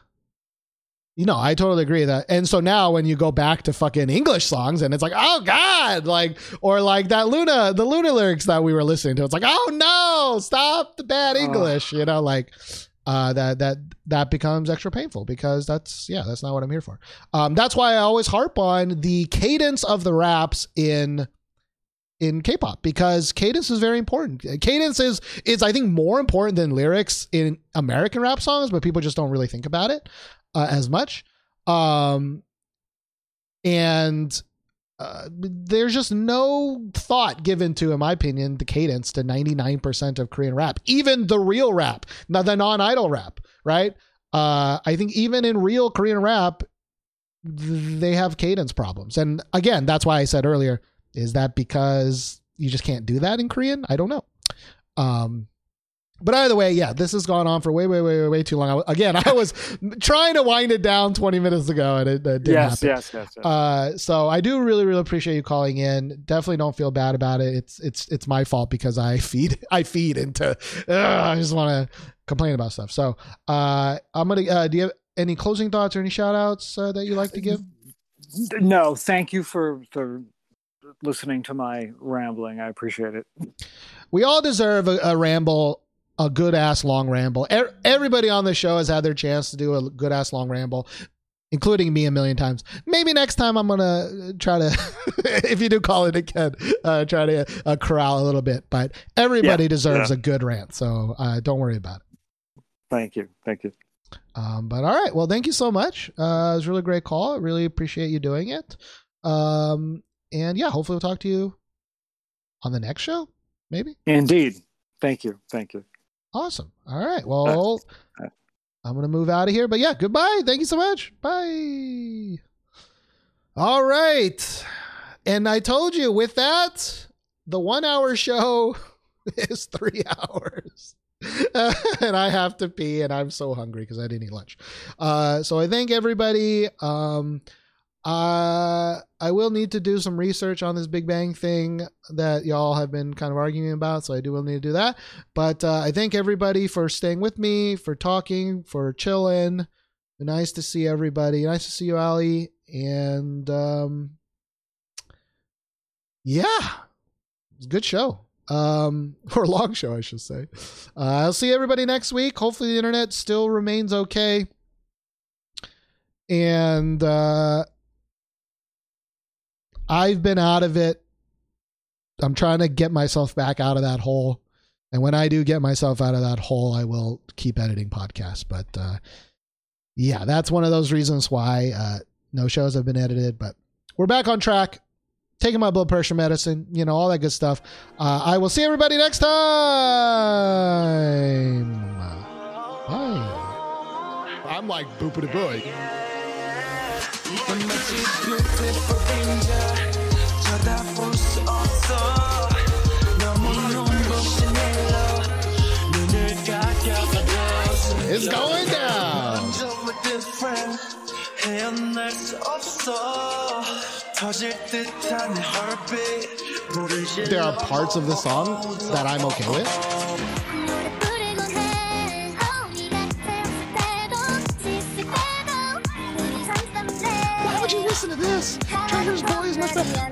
you know, I totally agree with that. And so now when you go back to fucking English songs and it's like, oh God, like, or like that LOONA, the LOONA lyrics that we were listening to, it's like, oh no, stop the bad. English, you know, like, uh, that, that, that becomes extra painful because that's, yeah, that's not what I'm here for. Um, that's why I always harp on the cadence of the raps in, in K-pop because cadence is very important. Cadence is is I think more important than lyrics in American rap songs, but people just don't really think about it uh, as much. Um, and uh, there's just no thought given to, in my opinion, the cadence to 99% of Korean rap, even the real rap, not the non-idol rap, right? Uh, I think even in real Korean rap, they have cadence problems. And again, that's why I said earlier, is that because you just can't do that in Korean? I don't know. Um, but either way, yeah, this has gone on for way, way, way, way, way too long. I, again, I was trying to wind it down 20 minutes ago and it, uh, didn't Yes, happen. yes, yes, yes. Uh, so I do really, really appreciate you calling in. Definitely don't feel bad about it. It's it's it's my fault because I feed I feed into. Ugh, I just want to complain about stuff. So uh, I'm gonna. Uh, do you have any closing thoughts or any shout outs uh, that you like to give? no, thank you for for listening to my rambling. I appreciate it. We all deserve a, a ramble, a good ass long ramble. E- everybody on the show has had their chance to do a good ass long ramble. Including me a million times. Maybe next time I'm gonna try to, if you do call it again, uh, try to uh, corral a little bit. But everybody Yeah, deserves yeah. a good rant, so uh, don't worry about it. Thank you. Thank you. Um, but all right, well, thank you so much. Uh, it was a really great call. I really appreciate you doing it. Um, and yeah, hopefully we'll talk to you on the next show. Maybe. Indeed. Thank you. Thank you. Awesome. All right. Well, I'm gonna move out of here. But yeah, goodbye. Thank you so much. Bye. All right. And I told you with that, the one hour show is three hours. and I have to pee, and I'm so hungry because I didn't eat lunch. Uh, so I thank everybody. Um, uh, I will need to do some research on this Big Bang thing that y'all have been kind of arguing about. So I do will need to do that. But uh, I thank everybody for staying with me, for talking, for chilling. Nice to see everybody. Nice to see you, Ali. And um, yeah, it was a good show. Um, or long show, I should say. Uh, I'll see everybody next week. Hopefully, the internet still remains okay. And uh, I've been out of it. I'm trying to get myself back out of that hole. And when I do get myself out of that hole, I will keep editing podcasts. But uh, yeah, that's one of those reasons why uh, no shows have been edited. But we're back on track. Taking my blood pressure medicine, you know, all that good stuff. Uh, I will see everybody next time. Bye. I'm like boopity boy. It's going down. With this friend 헤어날 수 없어 터질 듯한 내 heartbeat 물을 There are parts of the song that I'm okay with. 노래 부르곤 해 우리 같았을 때도 씻을 때도 우리 상담돼 Why would you listen to this? Trainer's Boy is much better.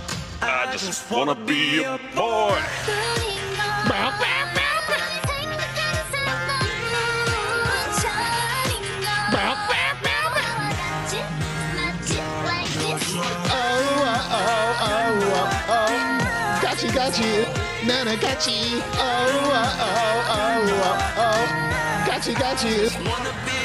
I just wanna be a boy. Oh, oh, oh, oh, oh. Got you, got you. Nana, got you. Oh, oh, oh, oh, oh. Got you,